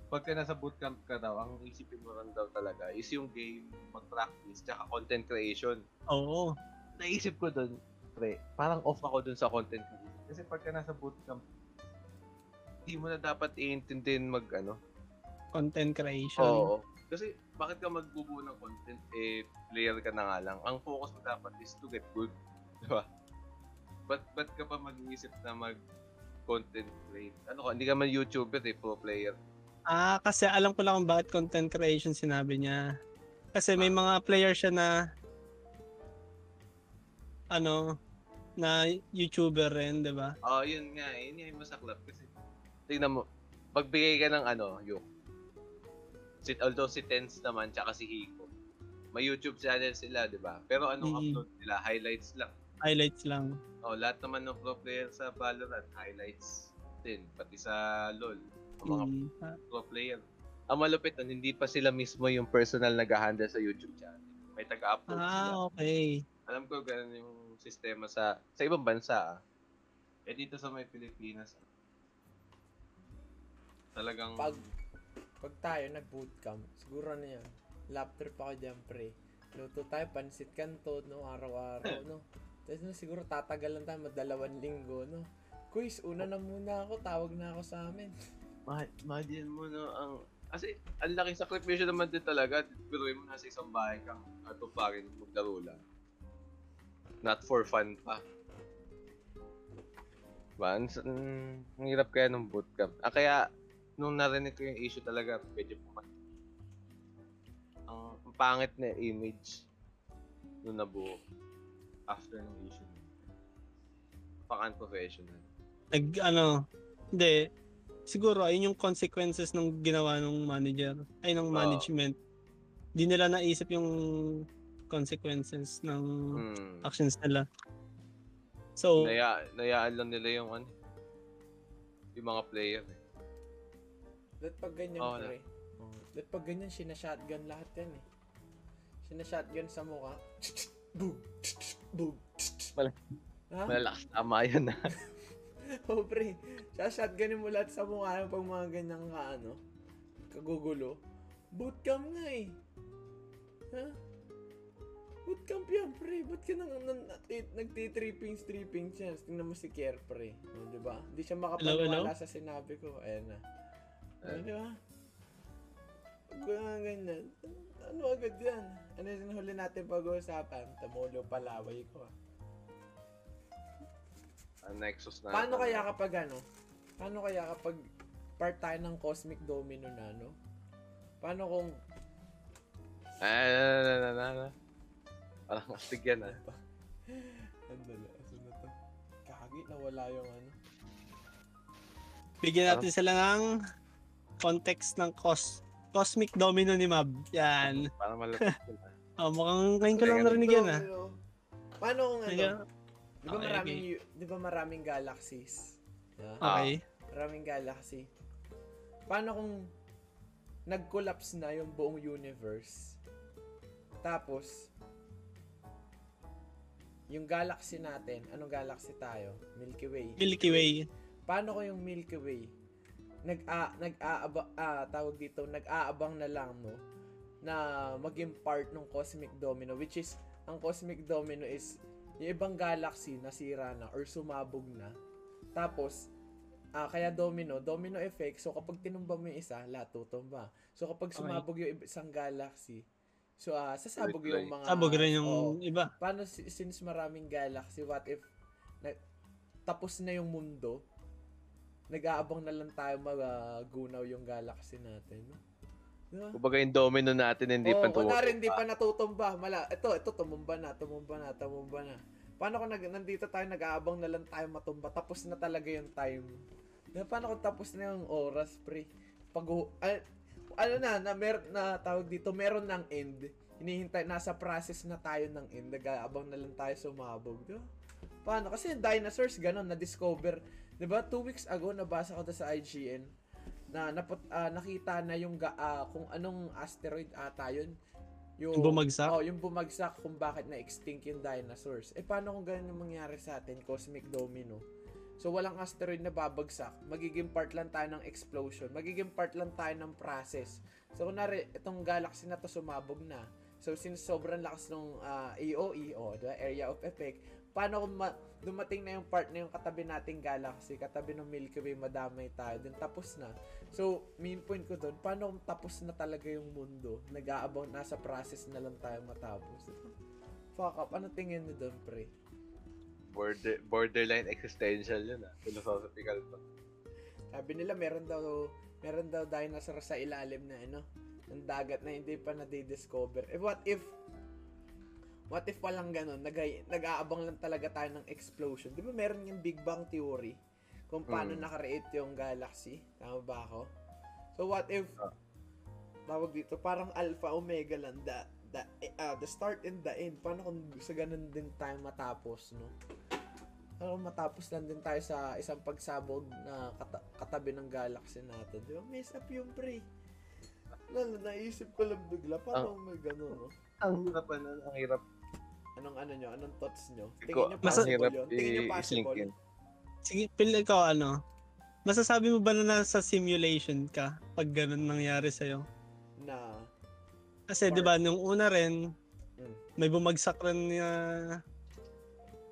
pagka nasa bootcamp ka daw, ang isipin mo lang daw talaga is yung game, mag-practice, tsaka content creation. Oo. naisip ko doon, pre, parang off ako doon sa content creation. Kasi pagka nasa bootcamp, hindi mo na dapat iintindihin mag ano. Content creation. Oo. Kasi bakit ka magbubuo ng content, eh, player ka na nga lang. Ang focus mo dapat is to get good. Di ba? Ba't, ba't ka pa mag-iisip na mag-content create? Ano ka, hindi ka man YouTuber eh, pro player. Ah, kasi alam ko lang kung bakit content creation sinabi niya. Kasi may mga player siya na ano na YouTuber rin, 'di ba? Oo, yun nga, eh, yun yung masaklap. Kasi, tingnan mo, pagbigay ka ng ano, yung, si, although si Tens naman, tsaka si Hiko, may YouTube channel sila, di ba? Pero anong Mm. upload nila? Highlights lang. Highlights lang. Oh, lahat naman ng pro player sa Valorant, highlights din. Pati sa LoL, ang mga Mm. Ah, pro player. Ang malupit nun, hindi pa sila mismo yung personal nag-handle sa YouTube channel. May taga-upload sila. Ah, okay. Alam ko ganun yung sistema sa sa ibang bansa. ah. Eh dito sa may Pilipinas, talagang Pag, pag tayo nag-bootcamp, siguro na yan. Laptop pa ako dyan, pre. Luto tayo, pansit kanto, no, araw-araw, no. Tapos no, siguro tatagalan tayo, madalawang linggo, no. Quiz, una na muna ako, tawag na ako sa amin. ma- imagine mo no ang kasi ang laking sakripisyo naman din talaga. Biruin mo nasa isang bahay kang ato pa rin maglaro lang. Not for fun pa. Diba? Ang, ang hirap kaya ng bootcamp. Ah, kaya, nung narinig ko yung issue talaga, medyo pumat. Ang, ang pangit na image nung nabuo after ng issue. Pang unprofessional. Nag ano, hindi siguro ayun yung consequences ng ginawa ng manager, ay ng management. Di nila naisip yung consequences ng Hmm. actions nila. So, Naya, nayaan lang nila yung ano, yung mga player eh. That pag ganyan, Oo, pre. That pag ganyan, sinashotgun lahat yan, eh. Sinashotgun sa mukha. Boom! Boom! Mal- Ha? Malalakas tama yun ah. Oh, pre. Sashotgunin mo lahat sa mukha yung pag mga ganyang ka, ano, kagugulo. Bootcamp nga eh. Ha? Bootcamp yan, pre. Ba't ka nang, nang, nag- nagtitrippings, trippings yan? Tingnan mo si Kier, pre. O, di ba? Hindi siya makapaniwala sa sinabi ko. Ayan na. O, di ba? Pag mga ganyan, ano agad yan? Ano yung huli natin pag-uusapan? Tamulo palaway ko ah. Ang Nexus na. Paano kaya kapag ano? Paano kaya kapag part tayo ng Cosmic Domino na, no? Paano kung Ah, na, na, na, na, na. Parang astig yan ah. Andala, asan na to? Kagi, nawala yung ano. Bigyan natin sila ng context ng cos Cosmic Domino ni Mab. Yan. Parang malapit sila. Oh, mukhang ngayon ko lang narinig yan ah. Paano kung ano? Di ba Okay, maraming, yu- di ba maraming galaxies? Yeah. okay. Maraming galaxy. Paano kung nag-collapse na yung buong universe? Tapos, yung galaxy natin, anong galaxy tayo? Milky Way. Milky Way. Paano ko yung Milky Way? Nag a nag-aaba ah, tawag dito, nag-aabang na lang no na maging part ng cosmic domino which is ang cosmic domino is yung ibang galaxy nasira na or sumabog na. Tapos ah kaya domino, domino effect. So kapag tinumba mo yung isa, lahat tutumba. So kapag Okay. sumabog yung ib- isang galaxy, so ah sasabog Reply. yung mga Sabog rin yung Oo iba. paano si- since maraming galaxy, what if na, tapos na yung mundo, nag-aabang na lang tayo magagunaw yung galaxy natin. No? Diba? Kumbaga yung domino natin hindi Oo, pa kunwari hindi pa natutumba. Mala, ito, ito, tumumba na, tumumba na, tumumba na. Paano kung nag, nandito tayo, nag-aabang na lang tayo matumba, tapos na talaga yung time. Diba, paano kung tapos na yung oras, pre? Pag, ano na, na, mer, na tawag dito, meron ng end. Hinihintay, nasa process na tayo ng end. Nag-aabang na lang tayo sumabog. Diba? Paano? Kasi yung dinosaurs, ganun, na-discover. Diba, two weeks ago, nabasa ko to sa IGN na naput, ah, nakita na yung ga, ah, kung anong asteroid ata yun. Yung, Yung bumagsak? Oh, yung bumagsak kung bakit na-extinct yung dinosaurs. Eh, paano kung ganun yung mangyari sa atin? Cosmic domino. So, walang asteroid na babagsak. Magiging part lang tayo ng explosion. Magiging part lang tayo ng process. So, kunwari, itong galaxy na to sumabog na. So, since sobrang lakas ng ah, AOE, o the area of effect, paano kung ma- dumating na yung part na yung katabi nating galaxy, katabi ng Milky Way, madamay tayo, then tapos na. So, main point ko doon, paano kung tapos na talaga yung mundo? Nag-aabang, nasa process na lang tayo matapos. Fuck up, ano tingin mo doon, pre? Border, borderline existential yun ah. Philosophical pa. Sabi nila meron daw meron daw dinosaur sa ilalim na ano ng dagat na hindi pa na-discover. Eh what if what if walang ganun, nag nag-aabang lang talaga tayo ng explosion. 'Di ba meron yung Big Bang theory kung paano Mm. naka-create yung galaxy? Tama ba ako? So what if tawag dito parang alpha omega lang the the, ah, the start and the end. Paano kung sa ganun din tayo matapos, no? Ano matapos lang din tayo sa isang pagsabog na kata- katabi ng galaxy natin. Di ba? Mess up yung pre. Lalo, naisip ko lang bigla. Paano may ganun, no? Ang hirap ano, ang hirap. Anong ano nyo? Anong thoughts nyo? Tingin nyo possible yun? Tingin nyo possible? Sige, Phil, ikaw ano? Masasabi mo ba na nasa simulation ka pag ganun nangyari sa'yo? Na, Kasi 'di ba nung una rin Mm. may bumagsak rin na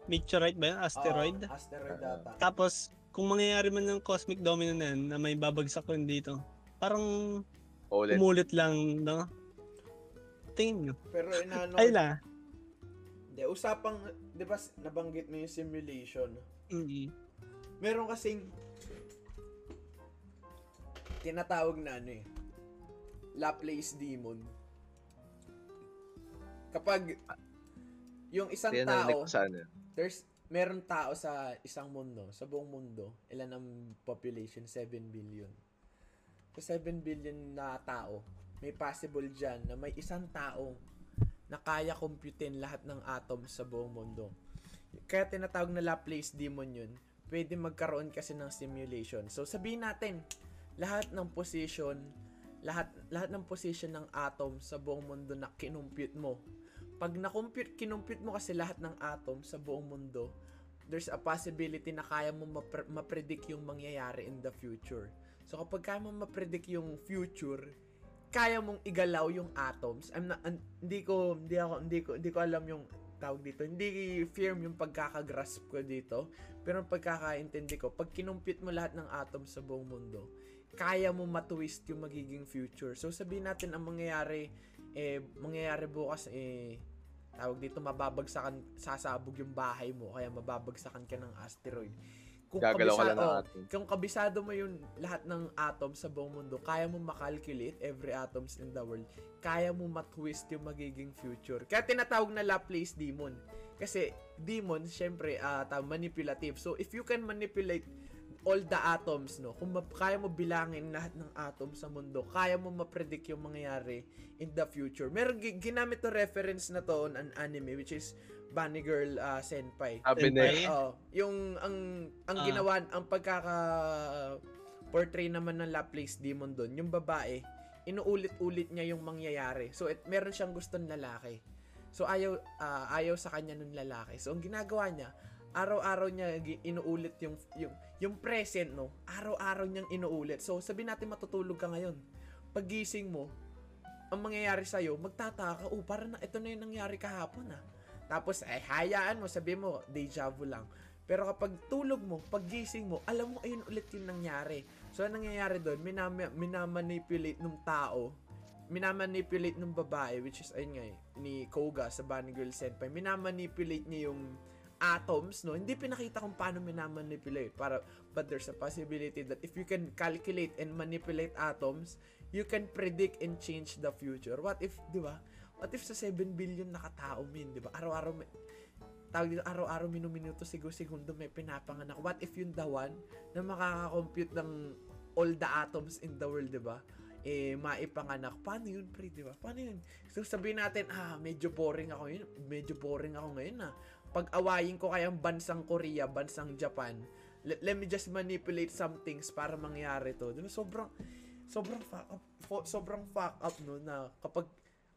meteorite ba yun? Asteroid? Oo, asteroid data. Tapos kung mangyayari man ng cosmic domino na yan, na may babagsak rin dito, parang Ulit. umulit lang, no? Tingin nyo. Pero inaano, Ay la. Hindi, usapang, di ba, nabanggit mo yung simulation. Mm. Meron kasing tinatawag na ano eh, Laplace demon. Kapag yung isang Kaya tao, ano. there's meron tao sa isang mundo, sa buong mundo, ilan ang population? 7 billion. Sa 7 billion na tao, may possible dyan na may isang tao na kaya computein lahat ng atoms sa buong mundo. Kaya tinatawag na Laplace demon yun. Pwede magkaroon kasi ng simulation. So sabihin natin, lahat ng position, lahat lahat ng position ng atom sa buong mundo na kinumpute mo. Pag na-compute, kinumpute mo kasi lahat ng atom sa buong mundo, there's a possibility na kaya mo mapre- ma-predict yung mangyayari in the future. So kapag kaya mo ma-predict yung future, kaya mong igalaw yung atoms. I'm not, an- hindi ko hindi ako hindi ko hindi ko alam yung tawag dito. Hindi firm yung pagkakagrasp ko dito. Pero ang pagkakaintindi ko, pag kinumpute mo lahat ng atoms sa buong mundo, kaya mo matwist yung magiging future. So sabihin natin ang mangyayari eh mangyayari bukas eh tawag dito mababagsakan sasabog yung bahay mo kaya mababagsakan ka ng asteroid. Kung Gagalaw ka lang ng oh, atom. kung kabisado mo yung lahat ng atom sa buong mundo, kaya mo makalculate every atoms in the world. Kaya mo matwist yung magiging future. Kaya tinatawag na Laplace demon. Kasi demon, syempre, tawag, manipulative. So, if you can manipulate all the atoms, no? Kung ma- kaya mo bilangin lahat ng atoms sa mundo, kaya mo ma-predict yung mangyayari in the future. Meron gi- ginamit to reference na to on an anime which is Bunny Girl ah, Senpai. Sabi ni, Oo. yung ang ang Ah. ginawa ang pagkaka portray naman ng Laplace Demon doon, yung babae, inuulit-ulit niya yung mangyayari. So it, meron siyang gustong lalaki. So ayaw ah, ayaw sa kanya ng lalaki. So ang ginagawa niya, araw-araw niya inuulit yung yung yung present no. Araw-araw niyang inuulit. So sabi natin matutulog ka ngayon. Pagising mo, ang mangyayari sa iyo, magtataka ka, oh, parang na, ito na yung nangyari kahapon ah. Tapos, ay, hayaan mo, sabi mo, deja vu lang. Pero kapag tulog mo, paggising mo, alam mo, ayun ulit yung nangyari. So, ang nangyayari doon, minama, minamanipulate ng tao, minamanipulate ng babae, which is, ayun nga, eh, ni Koga sa Bunny Girl Senpai, minamanipulate niya yung atoms, no? Hindi pinakita kung paano minamanipulate. Para, but there's a possibility that if you can calculate and manipulate atoms, you can predict and change the future. What if, di ba? What if sa 7 billion na katao, min, di ba? Araw-araw may, tawag dito, araw-araw, minuminuto, segundo may pinapanganak. What if yung one na makaka-compute ng all the atoms in the world, di ba? Eh, maipanganak. Paano yun, pre, di ba? Paano yun? So, sabihin natin, ah, medyo boring ako yun. Medyo boring ako ngayon, ah. Pag-awayin ko kayang bansang Korea, bansang Japan, let, let me just manipulate some things para mangyari to. Di ba? Sobrang, sobrang fuck up, fo- sobrang fuck up, no, na kapag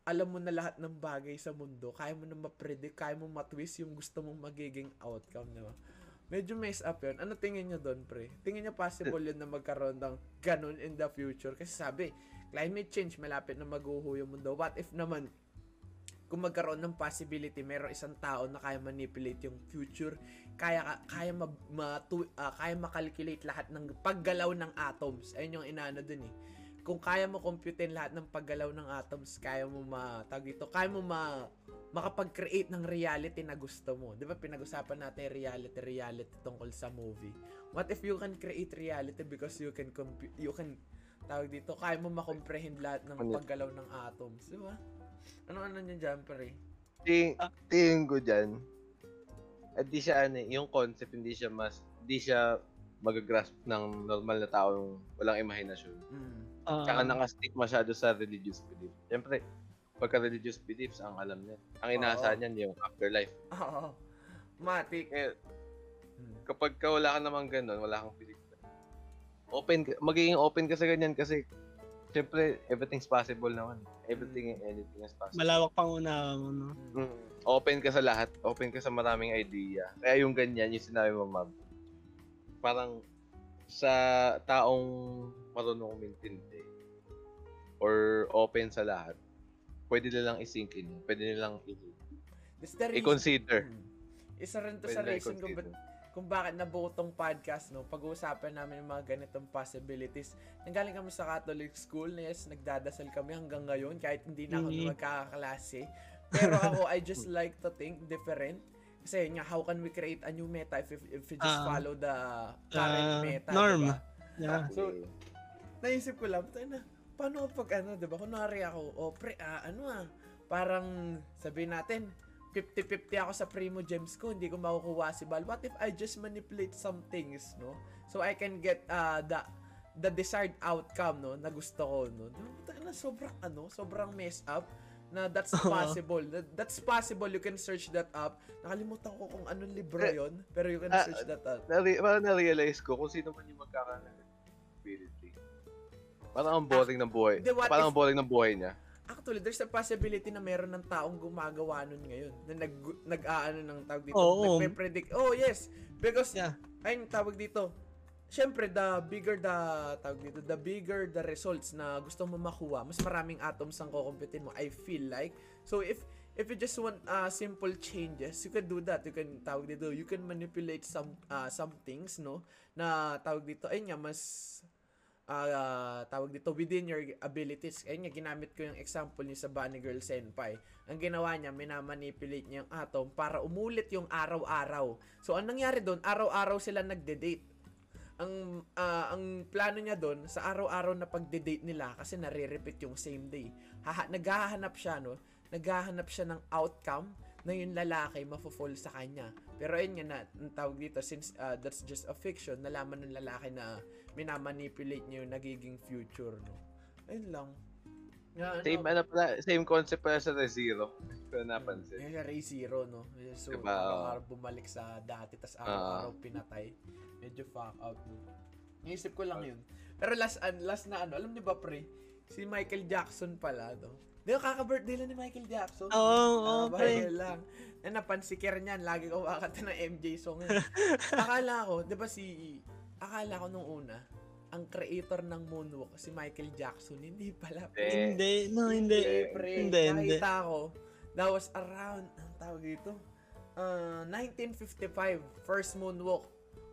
alam mo na lahat ng bagay sa mundo, kaya mo na ma-predict, kaya mo matwist yung gusto mong magiging outcome, di ba? Medyo mess up yun. Ano tingin nyo doon, pre? Tingin nyo possible yun na magkaroon ng ganun in the future? Kasi sabi, climate change, malapit na maguho yung mundo. What if naman, kung magkaroon ng possibility, meron isang tao na kaya manipulate yung future, kaya ka- kaya ma, matu- ah, kaya makalculate lahat ng paggalaw ng atoms. Ayun yung inaano dun eh. Kung kaya mo computein lahat ng paggalaw ng atoms, kaya mo ma tawag dito, kaya mo ma makapag-create ng reality na gusto mo. 'Di ba pinag-usapan natin reality reality tungkol sa movie. What if you can create reality because you can compu- you can tawag dito, kaya mo ma-comprehend lahat ng Ano? paggalaw ng atoms, 'di ba? Ano ano niyan dyan, pre? ting, tingin ko dyan, at di siya ano, eh, yung concept hindi siya mas, hindi siya magagrasp ng normal na taong walang imahinasyon. Mm. Ah, Tsaka nakastick masyado sa religious belief. Siyempre, pagka religious beliefs, ang alam niya. Ang inaasahan niyan yung afterlife. Oo. Matik. Eh, Hmm. kapag ka wala ka naman ganun, wala kang belief. Open ka, magiging open ka sa ganyan kasi siyempre, everything's possible naman. Everything and anything is possible. malawak pang una, ano. Mm. Mm. Open ka sa lahat. Open ka sa maraming idea. Kaya yung ganyan, yung sinabi mo, ma'am. Parang sa taong marunong umintindi or open sa lahat, pwede nilang i-sink in. Pwede nilang i- reason. i-consider. Mm. Isa rin to Pwede sa reason kung, ba't- kung bakit nabuo tong podcast, no? Pag-uusapan namin yung mga ganitong possibilities. Nanggaling kami sa Catholic school, na yes, nagdadasal kami hanggang ngayon, kahit hindi na kami Mhm. magkakaklase. Pero ako, I just like to think different. Kasi yun nga, how can we create a new meta if, if, if we just Ah. follow the current Ah, meta, norm. diba? Yeah. So, naisip ko lang, na, paano pag ano, 'di ba? Kunwari ako, o pre, ah, ano ah, parang sabihin natin, 50-50 ako sa Primo Gems ko, hindi ko makukuha si Bal. What if I just manipulate some things, no? So I can get uh, the the desired outcome, no, na gusto ko, no? Di ba? Tayo na, sobrang ano, sobrang mess up na that's possible. That- That's possible. You can search that up. Nakalimutan ko kung anong libro Eh, yon pero you can ah, search that up. Nare- parang na-realize ko kung sino man yung magkakaroon ng ability. Parang ang boring ng buhay. Parang ang boring ng buhay niya. Actually, there's a possibility na meron ng taong gumagawa nun ngayon. Na nag, nag-aano ng tawag dito. Oo. Nagpe-predict. Oh, yes. Because, Yeah. ayun, tawag dito. Siyempre, the bigger the, tawag dito, the bigger the results na gusto mo makuha, mas maraming atoms ang kukumpitin mo, I feel like. So, if, if you just want uh, simple changes, you can do that. You can, tawag dito, you can manipulate some, uh, some things, no? Na, tawag dito, ayun nga, mas, ah, tawag dito, within your abilities. Ayun nga, ginamit ko yung example niya sa Bunny Girl Senpai. Ang ginawa niya, minamanipulate niya yung atom para umulit yung araw-araw. So, anong nangyari doon? Araw-araw sila nagde-date. Ang ah, ang plano niya doon sa araw-araw na pagde-date nila kasi nare-repeat yung same day. Haha, naghahanap siya no, naghahanap siya ng outcome na yung lalaki mafo-fall sa kanya. Pero ayun nga na, ang tawag dito, since ah, that's just a fiction, nalaman ng lalaki na minamanipulate niya yung nagiging future, no? Ayun lang. Nga, Same, ano pala, same concept pala sa Zero. Pero napansin. Yan yung Ray Zero, no? So, Diba, araw-araw bumalik sa dati, tas araw-araw pinatay. Medyo fuck out, no? Naisip ko lang yun. Pero last, an last na ano, alam niyo ba, pre? Si Michael Jackson pala, no? Di ba, kaka-birthday lang ni Michael Jackson? Oo, oo, Ah, pre. bagay lang. Na napansikir niyan, lagi ko kakanta ng MJ song. yan. akala ko, di ba si, akala ko nung una, ang creator ng moonwalk, si Michael Jackson, hindi pala. Hindi, no, hindi. Hindi, pre. Hindi, hindi. Ko, that was around, ang tawag dito? Uh, 1955, first moonwalk.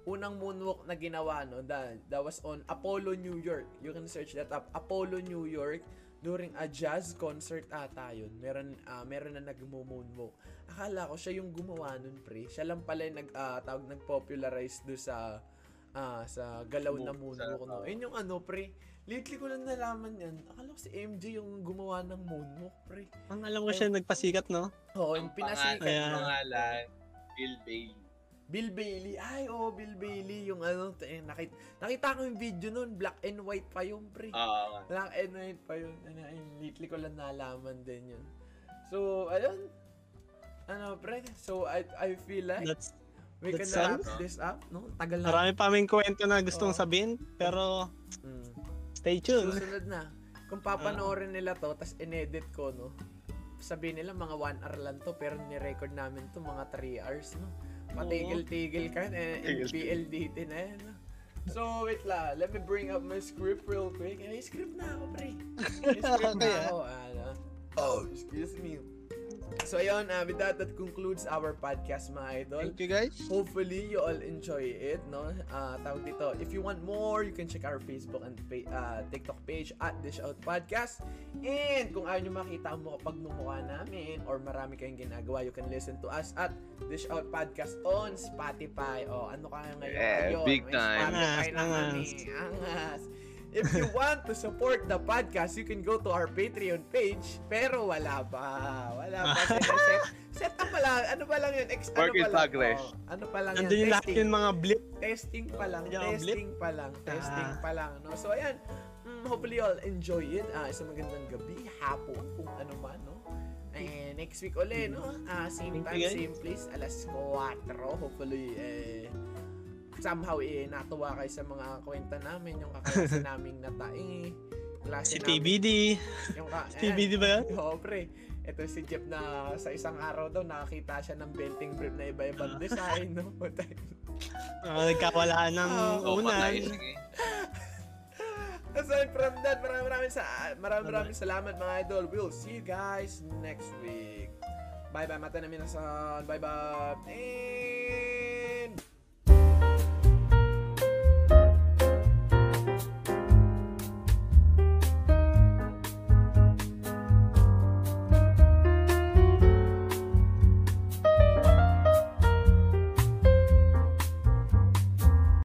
Unang moonwalk na ginawa, no? That, that was on Apollo, New York. You can search that up. Apollo, New York. During a jazz concert ata yun. Meron, ah, meron na nag-moonwalk. Akala ko siya yung gumawa nun, pre. Siya lang pala yung nag, ah, tawag, nag-popularize do sa ah, sa galaw na moonwalk, no? Yun yung ano, pre. Lately ko lang nalaman yan. Akala ko si MJ yung gumawa ng moonwalk, pre. Ang alam ko siya nagpasikat, no? Oo, yung ang pangalan, pinasikat. Ang pangalan, Bill Bailey. Bill Bailey. Ay, oo, Bill Bailey. Yung ano, eh, nakita, nakita ko yung video nun. Black and white pa yung pre. Oo. Black and white pa yun. Ano, ayun, lately ko lang nalaman din yun. So, ayun. Ano, pre? So, I, I feel like That's, we can that's wrap this up, no? Tagal na. marami pa kaming kwento na gustong Oo. sabihin, pero Mm. stay tuned. Susunod na. Kung papanoorin nila to, tas in-edit ko, no? Sabihin nila mga 1 hour lang to, pero ni-record namin to mga 3 hours, no? Patigil-tigil ka, eh, Tigil-tigil. PLDT na yan, no? So, wait la. Let me bring up my script real quick. May script na ako, pre. May script na Kaya? ako. Ano? Oh, excuse me. So, ayun, uh, with that, that concludes our podcast, mga idol. Thank you, guys. Hopefully, you all enjoy it, no? Uh, tawag dito. If you want more, you can check our Facebook and uh, TikTok page at Dish Out Podcast. And kung ayaw nyo makita ang mukha pag mukha namin or marami kayong ginagawa, you can listen to us at Dish Out Podcast on Spotify. O, ano ka ngayon? Yeah, Ayun, big may time. Spotify na Angas, kami. Angas. If you want to support the podcast, you can go to our Patreon page. Pero wala pa. Wala pa. Set, set up pa lang. Ano pa lang yun? Ex, Work ano in pa lang? progress. Oh, ano pa lang Nandun yan? yung lahat Testing. yung mga blip. Testing pa lang. Testing pa lang. Testing Ah. pa lang. No? So, ayan. Mm, hopefully, you all enjoy it. Ah, isang magandang gabi, hapon, kung ano man, no? And next week ulit, no? Ah, same time, same place, alas 4. Hopefully, eh, somehow, eh, natuwa kayo sa mga kwenta namin, yung kaklase naming natai, klase Si namin, TBD. yung ka, Si. TBD ba yan? Oo, pre. Ito si Jeff na sa isang araw daw nakakita siya ng belting brief na iba-ibang Ah. design, no? Ah, nagkawalaan ng. Oh, unan. Aside from that, maraming maraming sa maraming maraming salamat mga idol. We'll see you guys next week. Bye bye mata na minasan. Bye bye. Eh